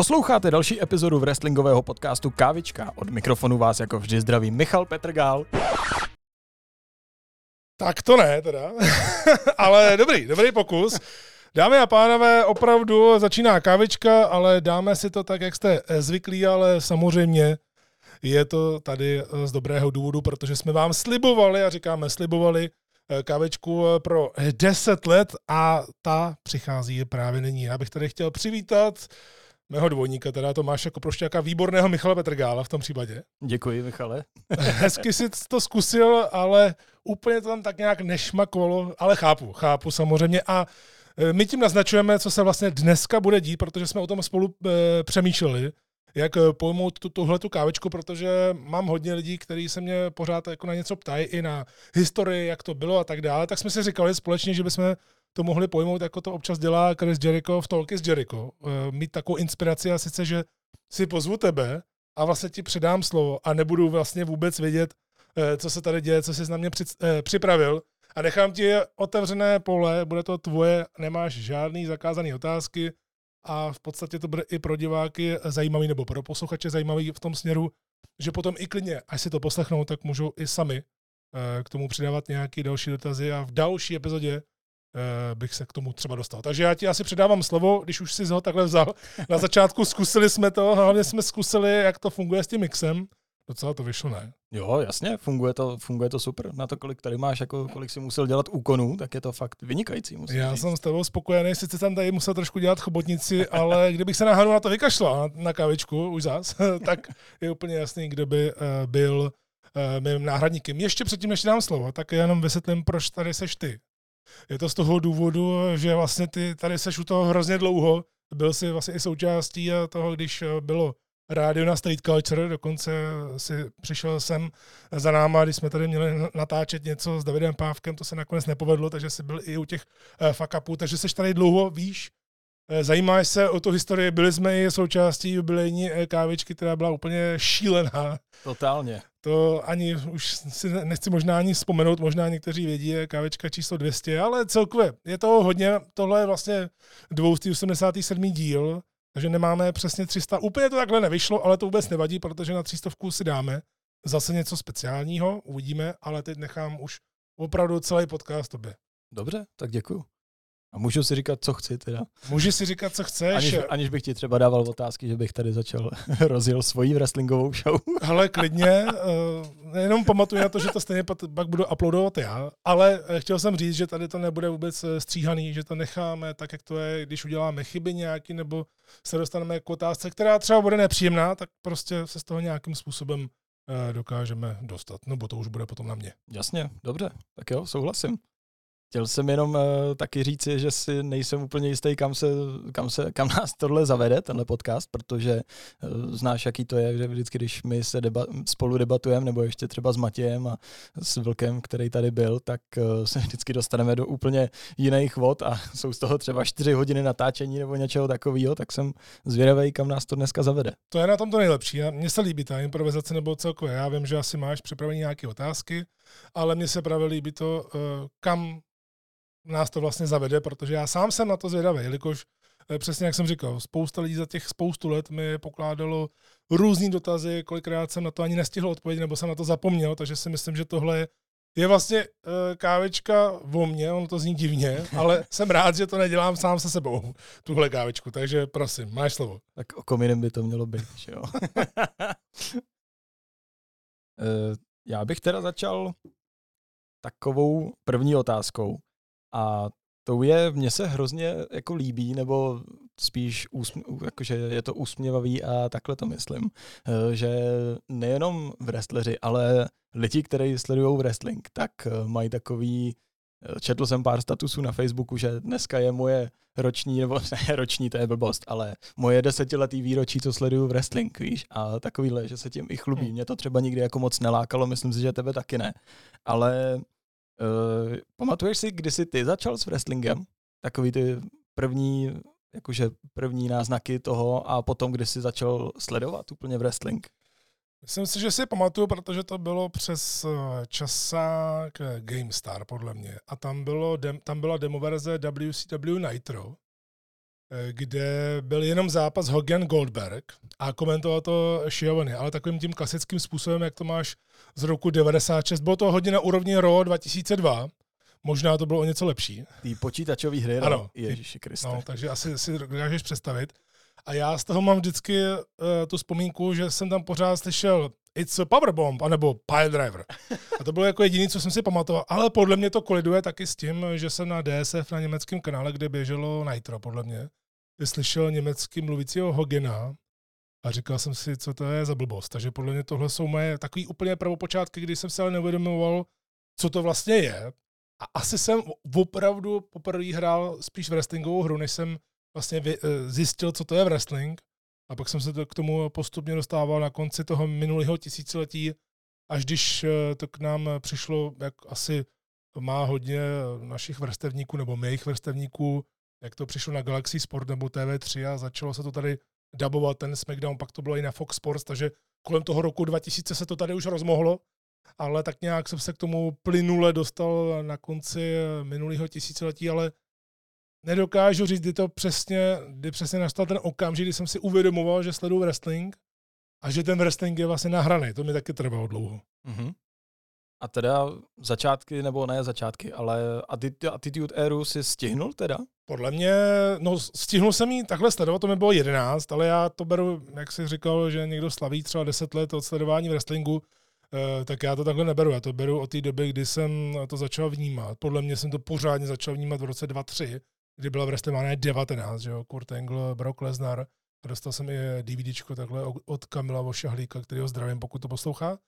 Posloucháte další epizodu wrestlingového podcastu Kávička. Od mikrofonu vás jako vždy zdraví Michal Petrgál. Tak to ne teda, ale dobrý, dobrý pokus. Dámy a pánové, opravdu začíná kávička, ale dáme si to tak, jak jste zvyklí, ale samozřejmě je to tady z dobrého důvodu, protože jsme vám slibovali, a říkáme slibovali, kávečku pro 10 let a ta přichází právě nyní. Já bych tady chtěl přivítat mého dvojníka, teda to máš jako prošťáka výborného Michala Petrgála v tom případě. Děkuji, Michale. Hezky si to zkusil, ale úplně to tam tak nějak nešmakovalo, ale chápu, chápu samozřejmě a e, my tím naznačujeme, co se vlastně dneska bude dít, protože jsme o tom spolu e, přemýšleli, jak e, pojmout tu, tuhle tu kávečku, protože mám hodně lidí, kteří se mě pořád jako na něco ptají, i na historii, jak to bylo a tak dále, tak jsme si říkali společně, že bychom to mohli pojmout, jako to občas dělá Chris Jericho v Talky s Jericho. Eh, mít takovou inspiraci a sice, že si pozvu tebe a vlastně ti předám slovo a nebudu vlastně vůbec vědět, eh, co se tady děje, co jsi na mě eh, připravil a nechám ti otevřené pole, bude to tvoje, nemáš žádný zakázaný otázky a v podstatě to bude i pro diváky zajímavý nebo pro posluchače zajímavý v tom směru, že potom i klidně, až si to poslechnou, tak můžou i sami k tomu přidávat nějaké další dotazy a v další epizodě bych se k tomu třeba dostal. Takže já ti asi předávám slovo, když už jsi ho takhle vzal. Na začátku zkusili jsme to, hlavně jsme zkusili, jak to funguje s tím mixem. Docela to vyšlo, ne? Jo, jasně, funguje to, funguje to super. Na to, kolik tady máš, jako kolik si musel dělat úkonů, tak je to fakt vynikající. Musím Já říct. jsem s tebou spokojený, sice jsem tady musel trošku dělat chobotnici, ale kdybych se náhodou na to vykašlal, na, na kavičku, už zás, tak je úplně jasný, kdo by uh, byl uh, mým náhradníkem. Ještě předtím, než dám slovo, tak jenom vysvětlím, proč tady seš ty. Je to z toho důvodu, že vlastně ty tady seš u toho hrozně dlouho, byl jsi vlastně i součástí toho, když bylo rádio na State Culture, dokonce si přišel sem za náma, když jsme tady měli natáčet něco s Davidem Pávkem, to se nakonec nepovedlo, takže jsi byl i u těch fuck upů, takže jsi tady dlouho, víš, Eh, zajímáš se o tu historii, byli jsme i součástí jubilejní eh, kávičky, která byla úplně šílená. Totálně. To ani už si nechci možná ani vzpomenout, možná někteří vědí, je kávička číslo 200, ale celkově je to hodně, tohle je vlastně 287. díl, takže nemáme přesně 300. Úplně to takhle nevyšlo, ale to vůbec nevadí, protože na 300 si dáme zase něco speciálního, uvidíme, ale teď nechám už opravdu celý podcast tobě. Dobře, tak děkuju. A můžu si říkat, co chci teda. Můžeš si říkat, co chceš. Aniž, aniž bych ti třeba dával otázky, že bych tady začal rozjel svoji wrestlingovou show. Hele, klidně, uh, jenom pamatuju na to, že to stejně pak budu uploadovat já, ale eh, chtěl jsem říct, že tady to nebude vůbec eh, stříhaný, že to necháme tak, jak to je, když uděláme chyby nějaký, nebo se dostaneme k otázce, která třeba bude nepříjemná, tak prostě se z toho nějakým způsobem dokážeme dostat. Nebo to už bude potom na mě. Jasně, dobře, tak jo, souhlasím. Chtěl jsem jenom uh, taky říci, že si nejsem úplně jistý, kam, se, kam, se, kam nás tohle zavede, tenhle podcast, protože uh, znáš, jaký to je, že vždycky, když my se deba, spolu debatujeme, nebo ještě třeba s Matějem a s Vlkem, který tady byl, tak uh, se vždycky dostaneme do úplně jiných vod a jsou z toho třeba čtyři hodiny natáčení nebo něčeho takového, tak jsem zvědavý, kam nás to dneska zavede. To je na tom to nejlepší. Mně se líbí ta improvizace nebo celkově. Já vím, že asi máš připravené nějaké otázky, ale mně se právě líbí to, kam nás to vlastně zavede, protože já sám jsem na to zvědavý, jelikož eh, přesně jak jsem říkal, spousta lidí za těch spoustu let mi pokládalo různý dotazy, kolikrát jsem na to ani nestihl odpovědět, nebo jsem na to zapomněl, takže si myslím, že tohle je vlastně uh, kávečka o mně, ono to zní divně, ale jsem rád, že to nedělám sám se sebou, tuhle kávečku, takže prosím, máš slovo. Tak o kominem by to mělo být, že jo. uh, já bych teda začal takovou první otázkou. A to je, mně se hrozně jako líbí, nebo spíš úsm, jakože je to úsměvavý a takhle to myslím, eh, že nejenom wrestleri, ale lidi, kteří sledují wrestling, tak eh, mají takový, eh, četl jsem pár statusů na Facebooku, že dneska je moje roční, nebo ne roční, to je blbost, ale moje desetiletý výročí, co sleduju wrestling, víš, a takovýhle, že se tím i chlubí. Mě to třeba nikdy jako moc nelákalo, myslím si, že tebe taky ne, ale Uh, pamatuješ si, kdy jsi ty začal s wrestlingem? Takový ty první, jakože první náznaky toho a potom, kdy jsi začal sledovat úplně wrestling? Myslím si, že si pamatuju, protože to bylo přes eh, časák GameStar, podle mě. A tam, bylo, tam byla demoverze WCW Nitro. Kde byl jenom zápas Hogan Goldberg a komentoval to Schiavone, ale takovým tím klasickým způsobem, jak to máš z roku 96. Bylo to hodně na úrovni Raw 2002, možná to bylo o něco lepší. Ty počítačové hry, no? Ano. Ježíši Kriste. No, takže asi si dokážeš představit. A já z toho mám vždycky uh, tu vzpomínku, že jsem tam pořád slyšel It's a Powerbomb, anebo Pile Driver. A to bylo jako jediné, co jsem si pamatoval. Ale podle mě to koliduje taky s tím, že jsem na DSF na německém kanále, kde běželo Nitro, podle mě, slyšel německy mluvícího Hogena a říkal jsem si, co to je za blbost. Takže podle mě tohle jsou moje takový úplně prvopočátky, kdy jsem se ale neuvědomoval, co to vlastně je. A asi jsem opravdu poprvé hrál spíš wrestlingovou hru, než jsem vlastně eh, zjistil, co to je wrestling. A pak jsem se to k tomu postupně dostával na konci toho minulého tisíciletí, až když eh, to k nám přišlo, jak asi má hodně našich vrstevníků nebo mých vrstevníků, jak to přišlo na Galaxy Sport nebo TV3 a začalo se to tady dabovat ten SmackDown, pak to bylo i na Fox Sports, takže kolem toho roku 2000 se to tady už rozmohlo, ale tak nějak jsem se k tomu plynule dostal na konci minulého tisíciletí, ale nedokážu říct, kdy to přesně, kdy přesně nastal ten okamžik, kdy jsem si uvědomoval, že sleduju wrestling a že ten wrestling je vlastně nahraný. To mi taky trvalo dlouho. Mm-hmm. A teda začátky, nebo ne začátky, ale Attitude Eru si stihnul teda? Podle mě, no stihnul jsem jí takhle sledovat, to mi bylo 11, ale já to beru, jak jsi říkal, že někdo slaví třeba 10 let od sledování wrestlingu, eh, tak já to takhle neberu. Já to beru od té doby, kdy jsem to začal vnímat. Podle mě jsem to pořádně začal vnímat v roce 2003, kdy byla v WrestleMania 19, že jo, Kurt Angle, Brock Lesnar. Dostal jsem i DVDčko takhle od Kamila Vošahlíka, který ho zdravím, pokud to poslouchá.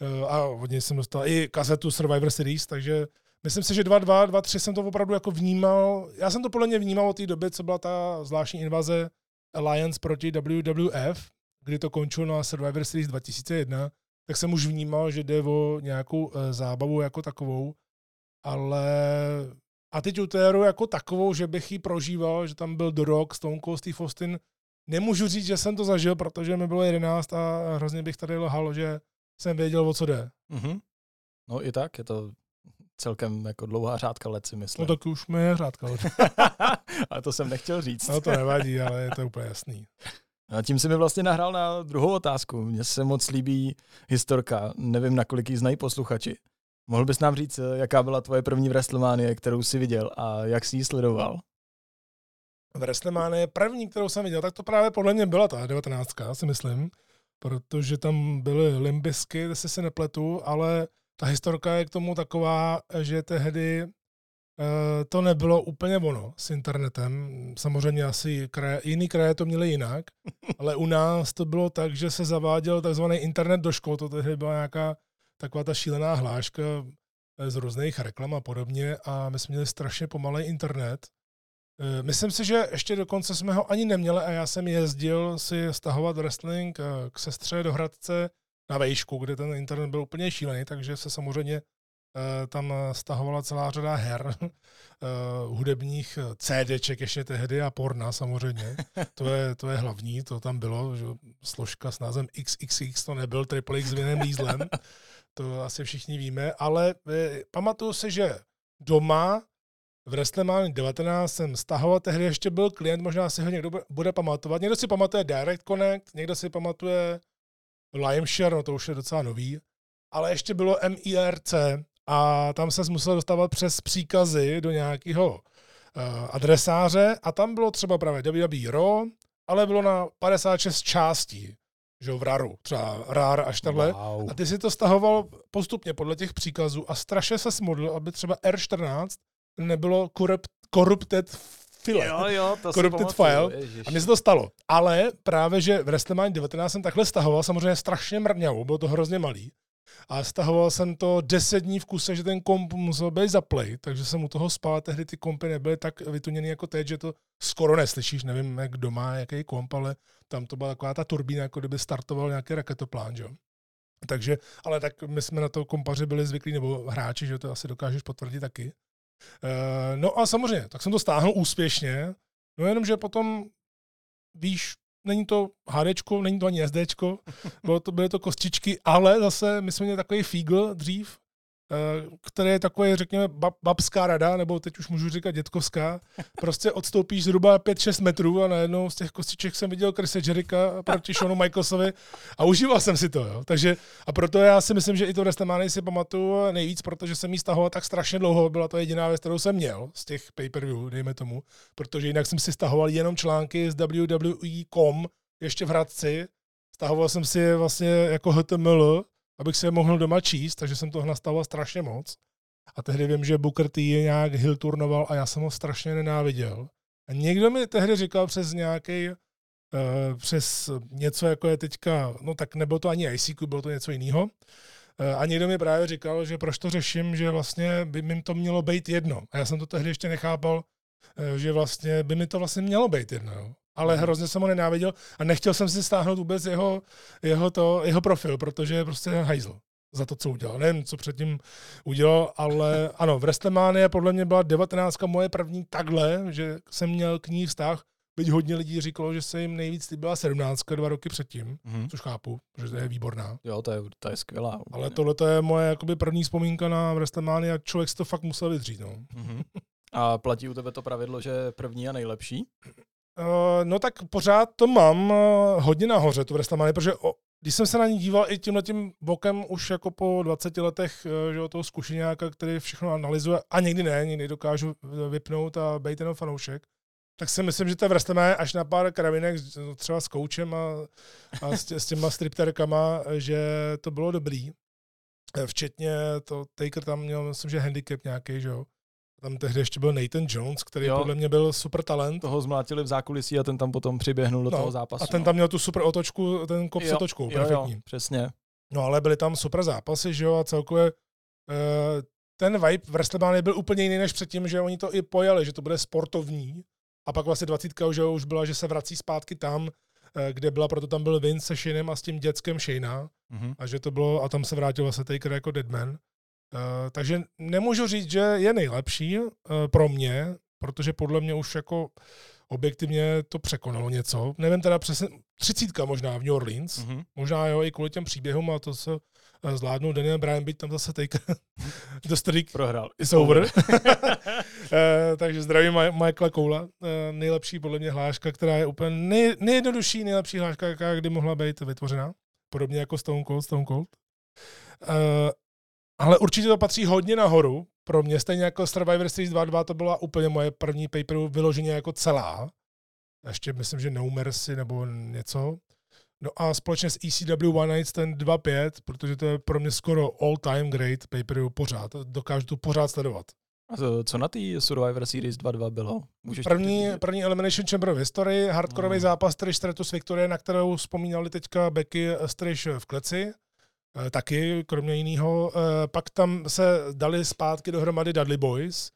Eh, a od něj jsem dostal i kazetu Survivor Series, takže myslím si, že 2-2, 2-3 jsem to opravdu jako vnímal. Já jsem to podle mě vnímal od té doby, co byla ta zvláštní invaze Alliance proti WWF, kdy to končilo na Survivor Series 2001, tak jsem už vnímal, že jde o nějakou eh, zábavu jako takovou, ale a teď Utéru jako takovou, že bych ji prožíval, že tam byl The Rock, Stone Cold Steve Austin, nemůžu říct, že jsem to zažil, protože mi bylo 11 a hrozně bych tady lhal, že jsem věděl, o co jde. Mm-hmm. No i tak, je to celkem jako dlouhá řádka let, si myslím. No tak už mi je řádka let. ale to jsem nechtěl říct. No to nevadí, ale je to úplně jasný. A tím si mi vlastně nahrál na druhou otázku. Mně se moc líbí historka, nevím, nakolik ji znají posluchači. Mohl bys nám říct, jaká byla tvoje první WrestleMania, kterou jsi viděl a jak jsi ji sledoval? WrestleMania první, kterou jsem viděl, tak to právě podle mě byla ta 19, si myslím, protože tam byly limbisky, jestli se nepletu, ale ta historka je k tomu taková, že tehdy uh, to nebylo úplně ono s internetem. Samozřejmě asi kraje, jiný kraje to měly jinak, ale u nás to bylo tak, že se zaváděl takzvaný internet do škol. To tehdy byla nějaká taková ta šílená hláška eh, z různých reklam a podobně a my jsme měli strašně pomalý internet. Eh, myslím si, že ještě dokonce jsme ho ani neměli a já jsem jezdil si stahovat wrestling eh, k sestře do Hradce na vejšku, kde ten internet byl úplně šílený, takže se samozřejmě tam stahovala celá řada her, hudebních CDček ještě tehdy a porna samozřejmě. To je, to je hlavní, to tam bylo, že složka s názvem XXX, to nebyl Triple X s Vinem Dieslem to asi všichni víme, ale pamatuju si, že doma v WrestleMania 19 jsem stahoval, tehdy ještě byl klient, možná si ho někdo bude pamatovat. Někdo si pamatuje Direct Connect, někdo si pamatuje Limeshare, no to už je docela nový, ale ještě bylo MIRC a tam se musel dostávat přes příkazy do nějakého uh, adresáře a tam bylo třeba právě WWE Raw, ale bylo na 56 částí že v RARu, třeba RAR až takhle. Wow. A ty si to stahoval postupně podle těch příkazů a strašně se smodl, aby třeba R14 nebylo corrupt, corrupted file. Jo, jo, to corrupted file. Ježiš. A mně se to stalo. Ale právě, že v WrestleMania 19 jsem takhle stahoval, samozřejmě strašně mrňavou, bylo to hrozně malý. A stahoval jsem to 10 dní v kuse, že ten komp musel být zaplay, takže jsem u toho spal. Tehdy ty kompy nebyly tak vytuněny jako teď, že to skoro neslyšíš. Nevím, jak doma, jaký komp, ale tam to byla taková ta turbína, jako kdyby startoval nějaký raketoplán, že? Takže, ale tak my jsme na to kompaři byli zvyklí, nebo hráči, že to asi dokážeš potvrdit taky. Uh, no a samozřejmě, tak jsem to stáhl úspěšně, no jenom, že potom víš, není to HD, není to ani SD, bylo to, byly to kostičky, ale zase my jsme měli takový fígl dřív, Eh, který je takový, řekněme, bab, babská rada, nebo teď už můžu říkat dětkovská, prostě odstoupíš zhruba 5-6 metrů a najednou z těch kostiček jsem viděl Chrisa Jerika proti Shonu Michaelsovi a užíval jsem si to. Jo. Takže, a proto já si myslím, že i to WrestleMania si pamatuju nejvíc, protože jsem ji stahoval tak strašně dlouho, byla to jediná věc, kterou jsem měl z těch pay-per-view, dejme tomu, protože jinak jsem si stahoval jenom články z WWE.com ještě v Hradci, stahoval jsem si vlastně jako HTML, abych se mohl doma číst, takže jsem toho nastavoval strašně moc. A tehdy vím, že Booker T je nějak turnoval a já jsem ho strašně nenáviděl. A někdo mi tehdy říkal přes nějaký, uh, přes něco, jako je teďka, no tak nebylo to ani ICQ, bylo to něco jiného. Uh, a někdo mi právě říkal, že proč to řeším, že vlastně by mi to mělo být jedno. A já jsem to tehdy ještě nechápal, uh, že vlastně by mi to vlastně mělo být jedno. Jo ale mhm. hrozně jsem ho nenáviděl a nechtěl jsem si stáhnout vůbec jeho, jeho, to, jeho profil, protože je prostě hajzl za to, co udělal. Nevím, co předtím udělal, ale ano, v Wrestlemania podle mě byla 19 moje první takhle, že jsem měl k ní vztah, byť hodně lidí říkalo, že se jim nejvíc líbila 17 dva roky předtím, mm-hmm. což chápu, protože to je výborná. Jo, to je, to je skvělá. Úplně. Ale tohle to je moje jakoby první vzpomínka na WrestleMania a člověk si to fakt musel vydřít. No. Mm-hmm. A platí u tebe to pravidlo, že první a nejlepší? Uh, no tak pořád to mám uh, hodně nahoře, tu WrestleMania, protože o, když jsem se na ní díval i tímhle tím bokem už jako po 20 letech uh, že, toho zkušenáka, který všechno analyzuje a někdy ne, někdy dokážu vypnout a být jenom fanoušek, tak si myslím, že ta WrestleMania až na pár kravinek, třeba s koučem a, a s, tě, s těma stripterkama, že to bylo dobrý. Včetně to Taker tam měl, myslím, že handicap nějaký, že jo. Tam tehdy ještě byl Nathan Jones, který jo, podle mě byl super talent. Toho zmlátili v zákulisí a ten tam potom přiběhnul do no, toho zápasu. A ten no. tam měl tu super otočku, ten kop jo, s otočkou, perfektní. Jo, přesně. No ale byly tam super zápasy, že jo, a celkově uh, ten vibe v WrestleMania byl úplně jiný než předtím, že oni to i pojali, že to bude sportovní. A pak vlastně 20 že už byla, že se vrací zpátky tam, eh, kde byla, proto tam byl Vince se Shaneem a s tím dětskem Shayna. Mm-hmm. A že to bylo, a tam se vrátil vlastně Taker jako Deadman. Uh, takže nemůžu říct, že je nejlepší uh, pro mě, protože podle mě už jako objektivně to překonalo něco. Nevím teda přesně, třicítka možná v New Orleans, mm-hmm. možná jo i kvůli těm příběhům a to se uh, zvládnul Daniel Bryan, byť tam zase take the streak Prohrál. is over. uh, takže zdravím Michaela Koula, uh, nejlepší podle mě hláška, která je úplně nej, nejjednodušší, nejlepší hláška, jaká kdy mohla být vytvořena. Podobně jako Stone Cold, Stone Cold. Ale určitě to patří hodně nahoru. Pro mě stejně jako Survivor Series 2.2 to byla úplně moje první paper vyloženě jako celá. Ještě myslím, že No Mercy nebo něco. No a společně s ECW One Night Stand 2.5, protože to je pro mě skoro all time great paper pořád. Dokážu to pořád sledovat. A to, co na té Survivor Series 2.2 bylo? Můžeš první, první Elimination Chamber v historii, hardcoreový no. zápas Trish Stratus Victoria, na kterou vzpomínali teďka Becky Strish v kleci. Eh, taky, kromě jiného. Eh, pak tam se dali zpátky dohromady Dudley Boys.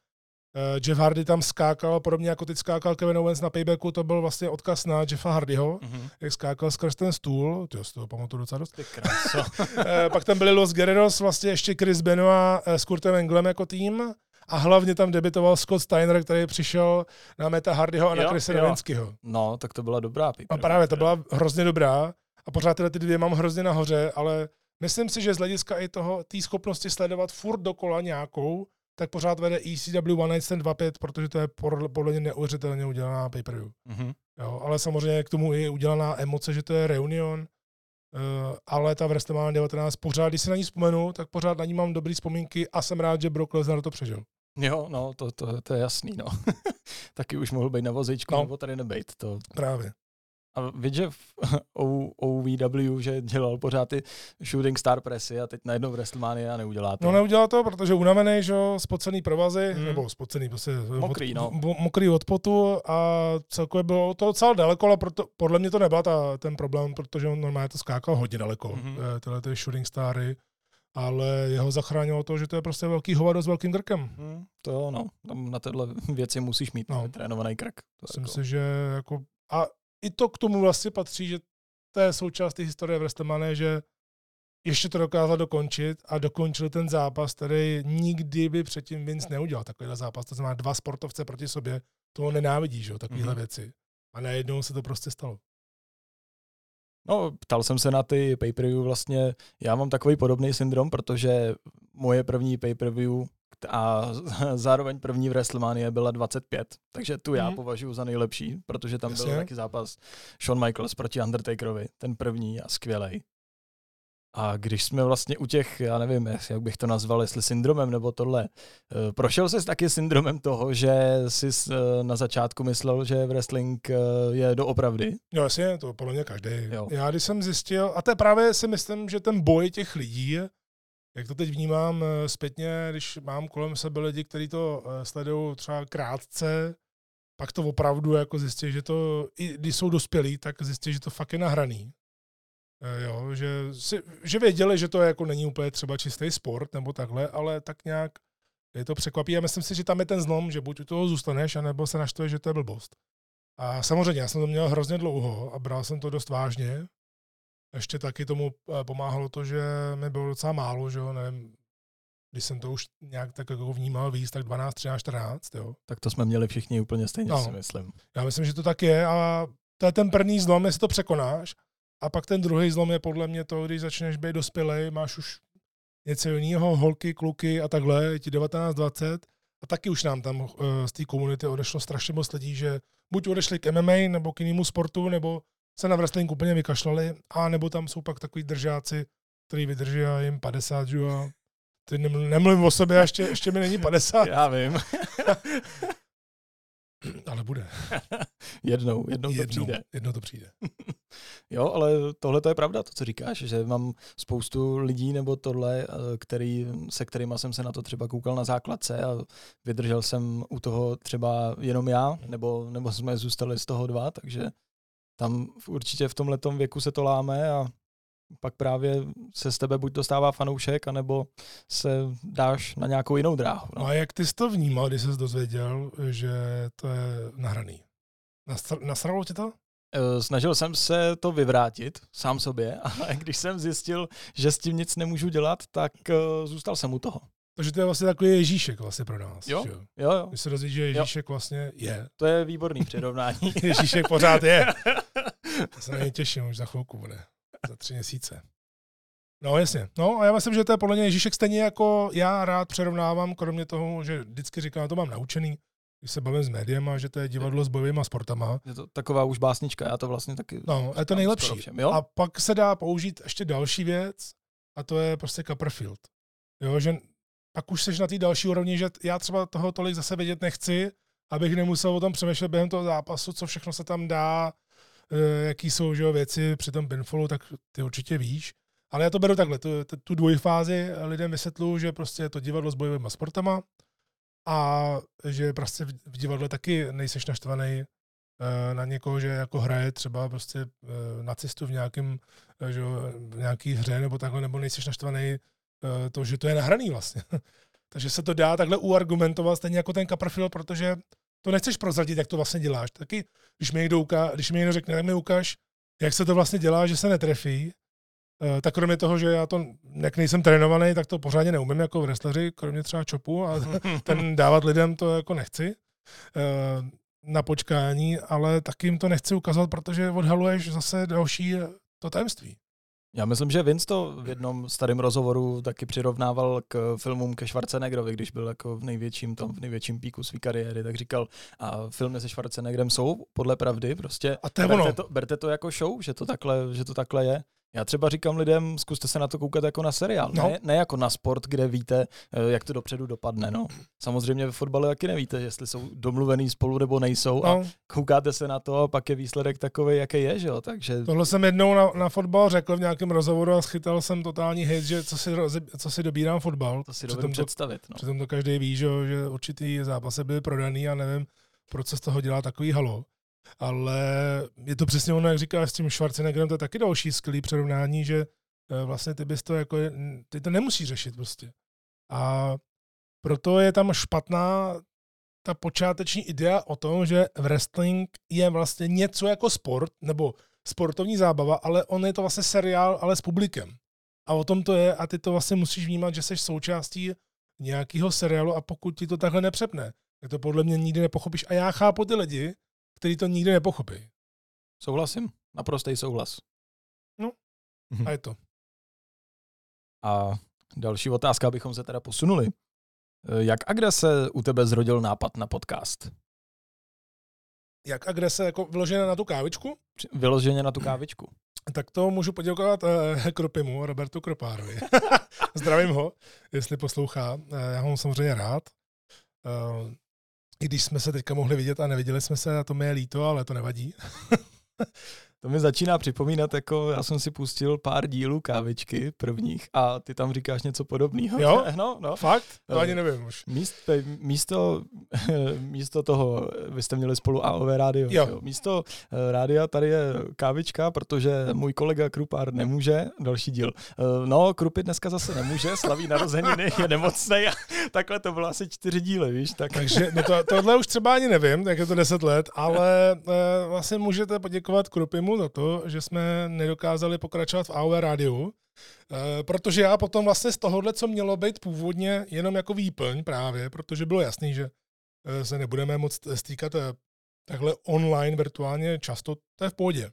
Eh, Jeff Hardy tam skákal, podobně jako teď skákal Kevin Owens na paybacku, to byl vlastně odkaz na Jeffa Hardyho, mm-hmm. jak skákal skrz ten stůl, to z toho pamatuju docela dost. Pak tam byli Los Guerreros, vlastně ještě Chris Benoit s Kurtem Englem jako tým a hlavně tam debitoval Scott Steiner, který přišel na Meta Hardyho a na Chrisa Nowinského. No, tak to byla dobrá. A právě, to byla hrozně dobrá. A pořád tyhle ty dvě mám hrozně nahoře, ale Myslím si, že z hlediska i toho, té schopnosti sledovat furt dokola nějakou, tak pořád vede ECW One Night Stand 2.5, protože to je podle mě neuvěřitelně udělaná pay-per-view. Mm-hmm. Jo, ale samozřejmě k tomu je udělaná emoce, že to je reunion, uh, ale ta WrestleMania 19 pořád, když si na ní vzpomenu, tak pořád na ní mám dobré vzpomínky a jsem rád, že Brock Lesnar to přežil. Jo, no, to, to, to je jasný, no. Taky už mohl být na vozíčku, no. nebo tady nebejt. To... Právě. A víš, že v OVW, že dělal pořád ty shooting star pressy a teď najednou v WrestleMania neudělá to. No neudělá to, protože unavený, že spocený provazy, hmm. nebo spocený, prostě mokrý, od, no. mokrý od potu a celkově bylo to docela daleko, ale proto, podle mě to nebyl ta, ten problém, protože on normálně to skákal hodně daleko, mm-hmm. tyhle ty shooting stary ale jeho zachránilo to, že to je prostě velký hovado s velkým krkem. Hmm, to jo, no. Tam na tyhle věci musíš mít no. trénovaný krk. To Myslím jako... si, že jako... A i to k tomu vlastně patří, že to je součást té historie WrestleMania, že ještě to dokázal dokončit a dokončil ten zápas, který nikdy by předtím Vince neudělal takovýhle zápas. To znamená dva sportovce proti sobě, toho nenávidí, že jo, takovéhle mm-hmm. věci. A najednou se to prostě stalo. No, ptal jsem se na ty pay-per-view vlastně, já mám takový podobný syndrom, protože moje první pay-per-view a zároveň první v WrestleMania byla 25, takže tu já mm. považuji za nejlepší, protože tam Jasně. byl taky zápas Shawn Michaels proti Undertakerovi, ten první a skvělej. A když jsme vlastně u těch, já nevím, jak bych to nazval, jestli syndromem nebo tohle, eh, prošel jsi taky syndromem toho, že jsi eh, na začátku myslel, že wrestling eh, je doopravdy? Jo, jasně, to podle mě každý. Jo. Já když jsem zjistil, a to je právě si myslím, že ten boj těch lidí, jak to teď vnímám zpětně, když mám kolem sebe lidi, kteří to sledují třeba krátce, pak to opravdu jako zjistí, že to, i když jsou dospělí, tak zjistí, že to fakt je nahraný. Eh, jo, že, si, že věděli, že to jako není úplně třeba čistý sport nebo takhle, ale tak nějak je to překvapí a myslím si, že tam je ten zlom, že buď u toho zůstaneš, anebo se naštveš, že to je blbost. A samozřejmě, já jsem to měl hrozně dlouho a bral jsem to dost vážně. Ještě taky tomu eh, pomáhalo to, že mi bylo docela málo, že jo, nevím, když jsem to už nějak tak jako vnímal víc, tak 12, 13, 14, jo. Tak to jsme měli všichni úplně stejně, no, si myslím. Já myslím, že to tak je a to je ten první zlom, jestli to překonáš a pak ten druhý zlom je podle mě to, když začneš být dospělý, máš už něco jiného, holky, kluky a takhle, je ti 19, 20 a taky už nám tam uh, z té komunity odešlo strašně moc lidí, že buď odešli k MMA nebo k jinému sportu, nebo se na wrestling úplně vykašlali, a nebo tam jsou pak takový držáci, který vydrží a jim 50, že a ty nemluvím o sobě, ještě, ještě mi není 50. Já vím. Ale bude. jednou, jednou, jednou to přijde. Jednou to přijde. jo, ale tohle to je pravda, to, co říkáš, že mám spoustu lidí nebo tohle, eh, který, se kterými jsem se na to třeba koukal na základce a vydržel jsem u toho třeba jenom já, nebo, nebo jsme zůstali z toho dva, takže tam určitě v tomhle věku se to láme a pak právě se z tebe buď dostává fanoušek, anebo se dáš na nějakou jinou dráhu. No. A jak ty jsi to vnímal, když jsi dozvěděl, že to je nahraný? Nasralo ti to? Eh, snažil jsem se to vyvrátit sám sobě, ale když jsem zjistil, že s tím nic nemůžu dělat, tak uh, zůstal jsem u toho. Takže to je vlastně takový Ježíšek vlastně pro nás. Jo, jo, jo. Když se dozví, že Ježíšek jo. vlastně je. To je výborný přirovnání. Ježíšek pořád je. Já se na něj těším, už za chvilku bude za tři měsíce. No jasně. No a já myslím, že to je podle mě Ježíšek stejně jako já rád přerovnávám, kromě toho, že vždycky říkám, to mám naučený, když se bavím s médiem, že to je divadlo s bojovými sportama. Je to taková už básnička, já to vlastně taky... No, je to nejlepší. Všem, jo? A pak se dá použít ještě další věc, a to je prostě Copperfield. Jo, že pak už seš na té další úrovni, že já třeba toho tolik zase vědět nechci, abych nemusel o tom přemýšlet během toho zápasu, co všechno se tam dá, jaký jsou že, věci při tom pinfallu, tak ty určitě víš. Ale já to beru takhle, tu, tu dvojfázi lidem vysvětlu, že prostě je to divadlo s bojovými sportama a že prostě v divadle taky nejseš naštvaný eh, na někoho, že jako hraje třeba prostě eh, nacistu v nějakém, že, v nějaký hře nebo takhle, nebo nejseš naštvaný to, že to je nahraný vlastně. Takže se to dá takhle uargumentovat stejně jako ten Copperfield, protože to nechceš prozradit, jak to vlastně děláš. Taky, když mi někdo, uká, když mi někdo řekne, tak mi ukáž, jak se to vlastně dělá, že se netrefí, eh, tak kromě toho, že já to, jak nejsem trénovaný, tak to pořádně neumím jako v wrestleri, kromě třeba čopu a ten dávat lidem to jako nechci eh, na počkání, ale taky jim to nechci ukazovat, protože odhaluješ zase další to tajemství. Já myslím, že Vince to v jednom starém rozhovoru taky přirovnával k filmům ke Schwarzeneggerovi, když byl jako v největším tom, v největším píku své kariéry, tak říkal, a filmy se Schwarzeneggerem jsou podle pravdy, prostě a to berte, to, berte to jako show, že to takhle, že to takhle je. Já třeba říkám lidem, zkuste se na to koukat jako na seriál, no. ne, ne jako na sport, kde víte, eh, jak to dopředu dopadne. No. Samozřejmě ve fotbale taky nevíte, jestli jsou domluvený spolu nebo nejsou no. a koukáte se na to a pak je výsledek takový, jaký je, že jo? Takže... Tohle jsem jednou na, na fotbal řekl v nějakém rozhovoru a schytal jsem totální hejt, že co si, co si dobírám fotbal. To si dovedu představit. No. Přitom to každý ví, že, že určitý zápasy byly prodaný a nevím, proč se z toho dělá takový halo ale je to přesně ono, jak říkáš s tím Schwarzeneggerem, to je taky další skvělý přirovnání, že eh, vlastně ty bys to jako, ty to nemusíš řešit prostě. A proto je tam špatná ta počáteční idea o tom, že wrestling je vlastně něco jako sport, nebo sportovní zábava, ale on je to vlastně seriál, ale s publikem. A o tom to je a ty to vlastně musíš vnímat, že jsi součástí nějakého seriálu a pokud ti to takhle nepřepne, tak to podle mě nikdy nepochopíš. A já chápu ty lidi, který to nikdy nepochopí. Souhlasím, naprostý souhlas. No, mhm. a je to. A Další otázka, abychom se teda posunuli. Eh, jak a kde se u tebe zrodil nápad na podcast? Jak a kde se jako vyloženě na tu kávičku? Vyloženě na tu kávičku. Tak to můžu poděkovat eh, Kropimu, Robertu Kropárovi. Zdravím ho, jestli poslouchá. Eh, já ho mám samozřejmě rád. I když jsme se teďka mohli vidět a neviděli jsme se, a to mi je líto, ale to nevadí. To mi začíná připomínat, jako já jsem si pustil pár dílů kávičky prvních a ty tam říkáš něco podobného. Jo? No, no. Fakt? To ani nevím už. Míst, místo, místo toho, vy jste měli spolu AOV rádio. Jo. jo. Místo eh, rádia tady je kávička, protože můj kolega Krupár nemůže. Další díl. Eh, no, Krupy dneska zase nemůže, slaví narozeniny, je nemocný a takhle to bylo asi čtyři díly, víš. Tak. Takže no to, tohle už třeba ani nevím, tak je to deset let, ale eh, vlastně můžete poděkovat Krupimu za to, že jsme nedokázali pokračovat v AOV rádiu, eh, protože já potom vlastně z tohohle, co mělo být původně jenom jako výplň právě, protože bylo jasný, že eh, se nebudeme moc stýkat eh, takhle online virtuálně často, to je v pohodě.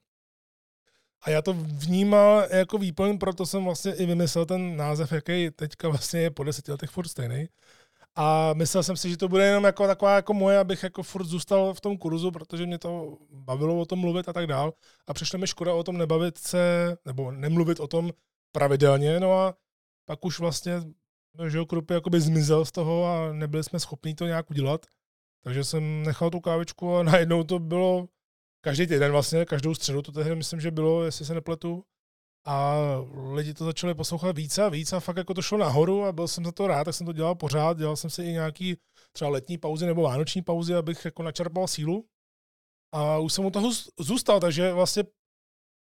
A já to vnímal jako výplň, proto jsem vlastně i vymyslel ten název, jaký teďka vlastně je po deseti letech furt stejný. A myslel jsem si, že to bude jenom jako taková jako moje, abych jako furt zůstal v tom kurzu, protože mě to bavilo o tom mluvit a tak dál. A přišlo mi škoda o tom nebavit se, nebo nemluvit o tom pravidelně, no a pak už vlastně, že Krupy jakoby zmizel z toho a nebyli jsme schopni to nějak udělat. Takže jsem nechal tu kávičku a najednou to bylo každý týden vlastně, každou středu to tehdy myslím, že bylo, jestli se nepletu. A lidi to začali poslouchat více a více a fakt jako to šlo nahoru a byl jsem za to rád, tak jsem to dělal pořád. Dělal jsem si i nějaký třeba letní pauzy nebo vánoční pauzy, abych jako načerpal sílu. A už jsem u toho zůstal, takže vlastně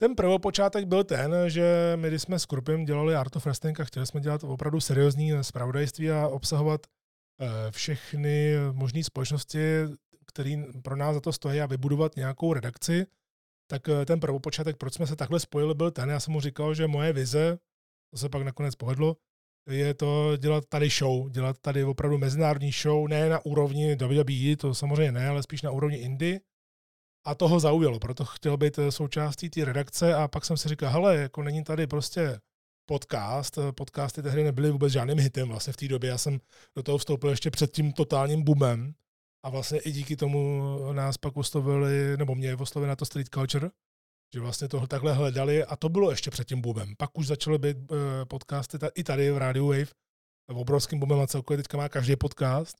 ten prvopočátek byl ten, že my, když jsme s Krupem dělali Art of Wrestling a chtěli jsme dělat opravdu seriózní zpravodajství a obsahovat eh, všechny možné společnosti, které pro nás za to stojí a vybudovat nějakou redakci, tak eh, ten prvopočátek, proč jsme se takhle spojili, byl ten. Já jsem mu říkal, že moje vize, to se pak nakonec povedlo, je to dělat tady show, dělat tady opravdu mezinárodní show, ne na úrovni WWE, to samozřejmě ne, ale spíš na úrovni Indy. A to ho zaujalo, proto chtěl být eh, součástí té redakce a pak jsem si říkal, hele, jako není tady prostě podcast, eh, podcasty tehdy nebyly vůbec žádným hitem vlastně v té době, já jsem do toho vstoupil ještě před tím totálním boomem, a vlastně i díky tomu nás pak oslovili, nebo mě oslovili na to Street Culture, že vlastně tohle takhle hledali a to bylo ještě před tím boomem. Pak už začaly být uh, podcasty i tady v Radio Wave, v obrovským boomem a celkově teďka má každý podcast.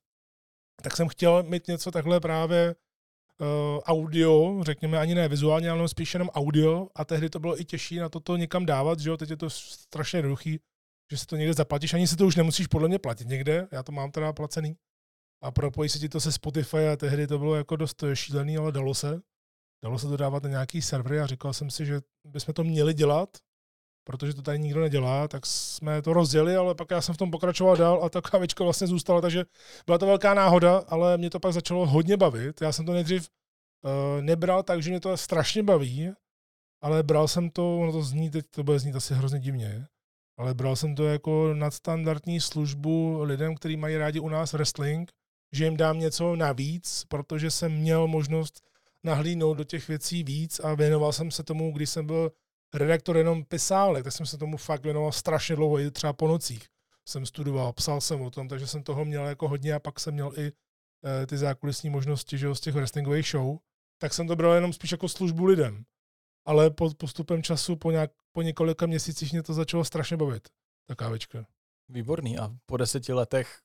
Tak jsem chtěl mít něco takhle právě uh, audio, řekněme ani ne vizuálně, ale spíš jenom audio a tehdy to bylo i těžší na toto někam dávat, že jo, teď je to strašně jednoduchý, že si to někde zaplatíš, ani si to už nemusíš podle mě platit někde, já to mám teda placený a propojí se ti to se Spotify a tehdy to bylo jako dost šílený, ale dalo se. Dalo se to dávat na nějaký servery a říkal jsem si, že bychom to měli dělat, protože to tady nikdo nedělá, tak jsme to rozdělili, ale pak já jsem v tom pokračoval dál a ta kávička vlastně zůstala, takže byla to velká náhoda, ale mě to pak začalo hodně bavit. Já jsem to nejdřív uh, nebral tak, že mě to strašně baví, ale bral jsem to, ono to zní, teď to bude znít asi hrozně divně, ale bral jsem to jako nadstandardní službu lidem, kteří mají rádi u nás wrestling, že jim dám něco navíc, protože jsem měl možnost nahlídnout do těch věcí víc a věnoval jsem se tomu, když jsem byl redaktor jenom pisálek, tak jsem se tomu fakt věnoval strašně dlouho, i třeba po nocích jsem studoval, psal jsem o tom, takže jsem toho měl jako hodně a pak jsem měl i e, ty zákulisní možnosti že, z těch wrestlingových show, tak jsem to bral jenom spíš jako službu lidem. Ale pod postupem času, po, nějak, po několika měsících mě to začalo strašně bavit, ta kávečka. Výborný. A po deseti letech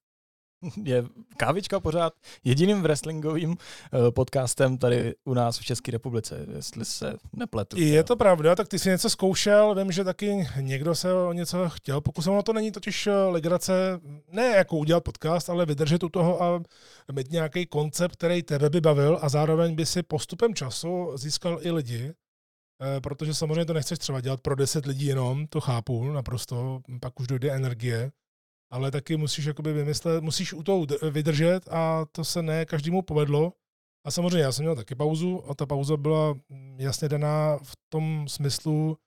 je Kávička pořád jediným wrestlingovým eh, podcastem tady u nás v České republice, jestli se nepletu. Je to pravda, tak ty jsi něco zkoušel, vím, že taky někdo se o něco chtěl pokusil, no to není totiž eh, legrace, ne jako udělat podcast, ale vydržet u toho a mít nějaký koncept, který tebe by bavil a zároveň by si postupem času získal i lidi, eh, protože samozřejmě to nechceš třeba dělat pro 10 lidí jenom, to chápu naprosto, pak už dojde energie, ale taky musíš jakoby vymyslet, musíš u toho vydržet a to se ne každému povedlo. A samozřejmě já jsem měl taky pauzu a ta pauza byla mm, jasně daná v tom smyslu,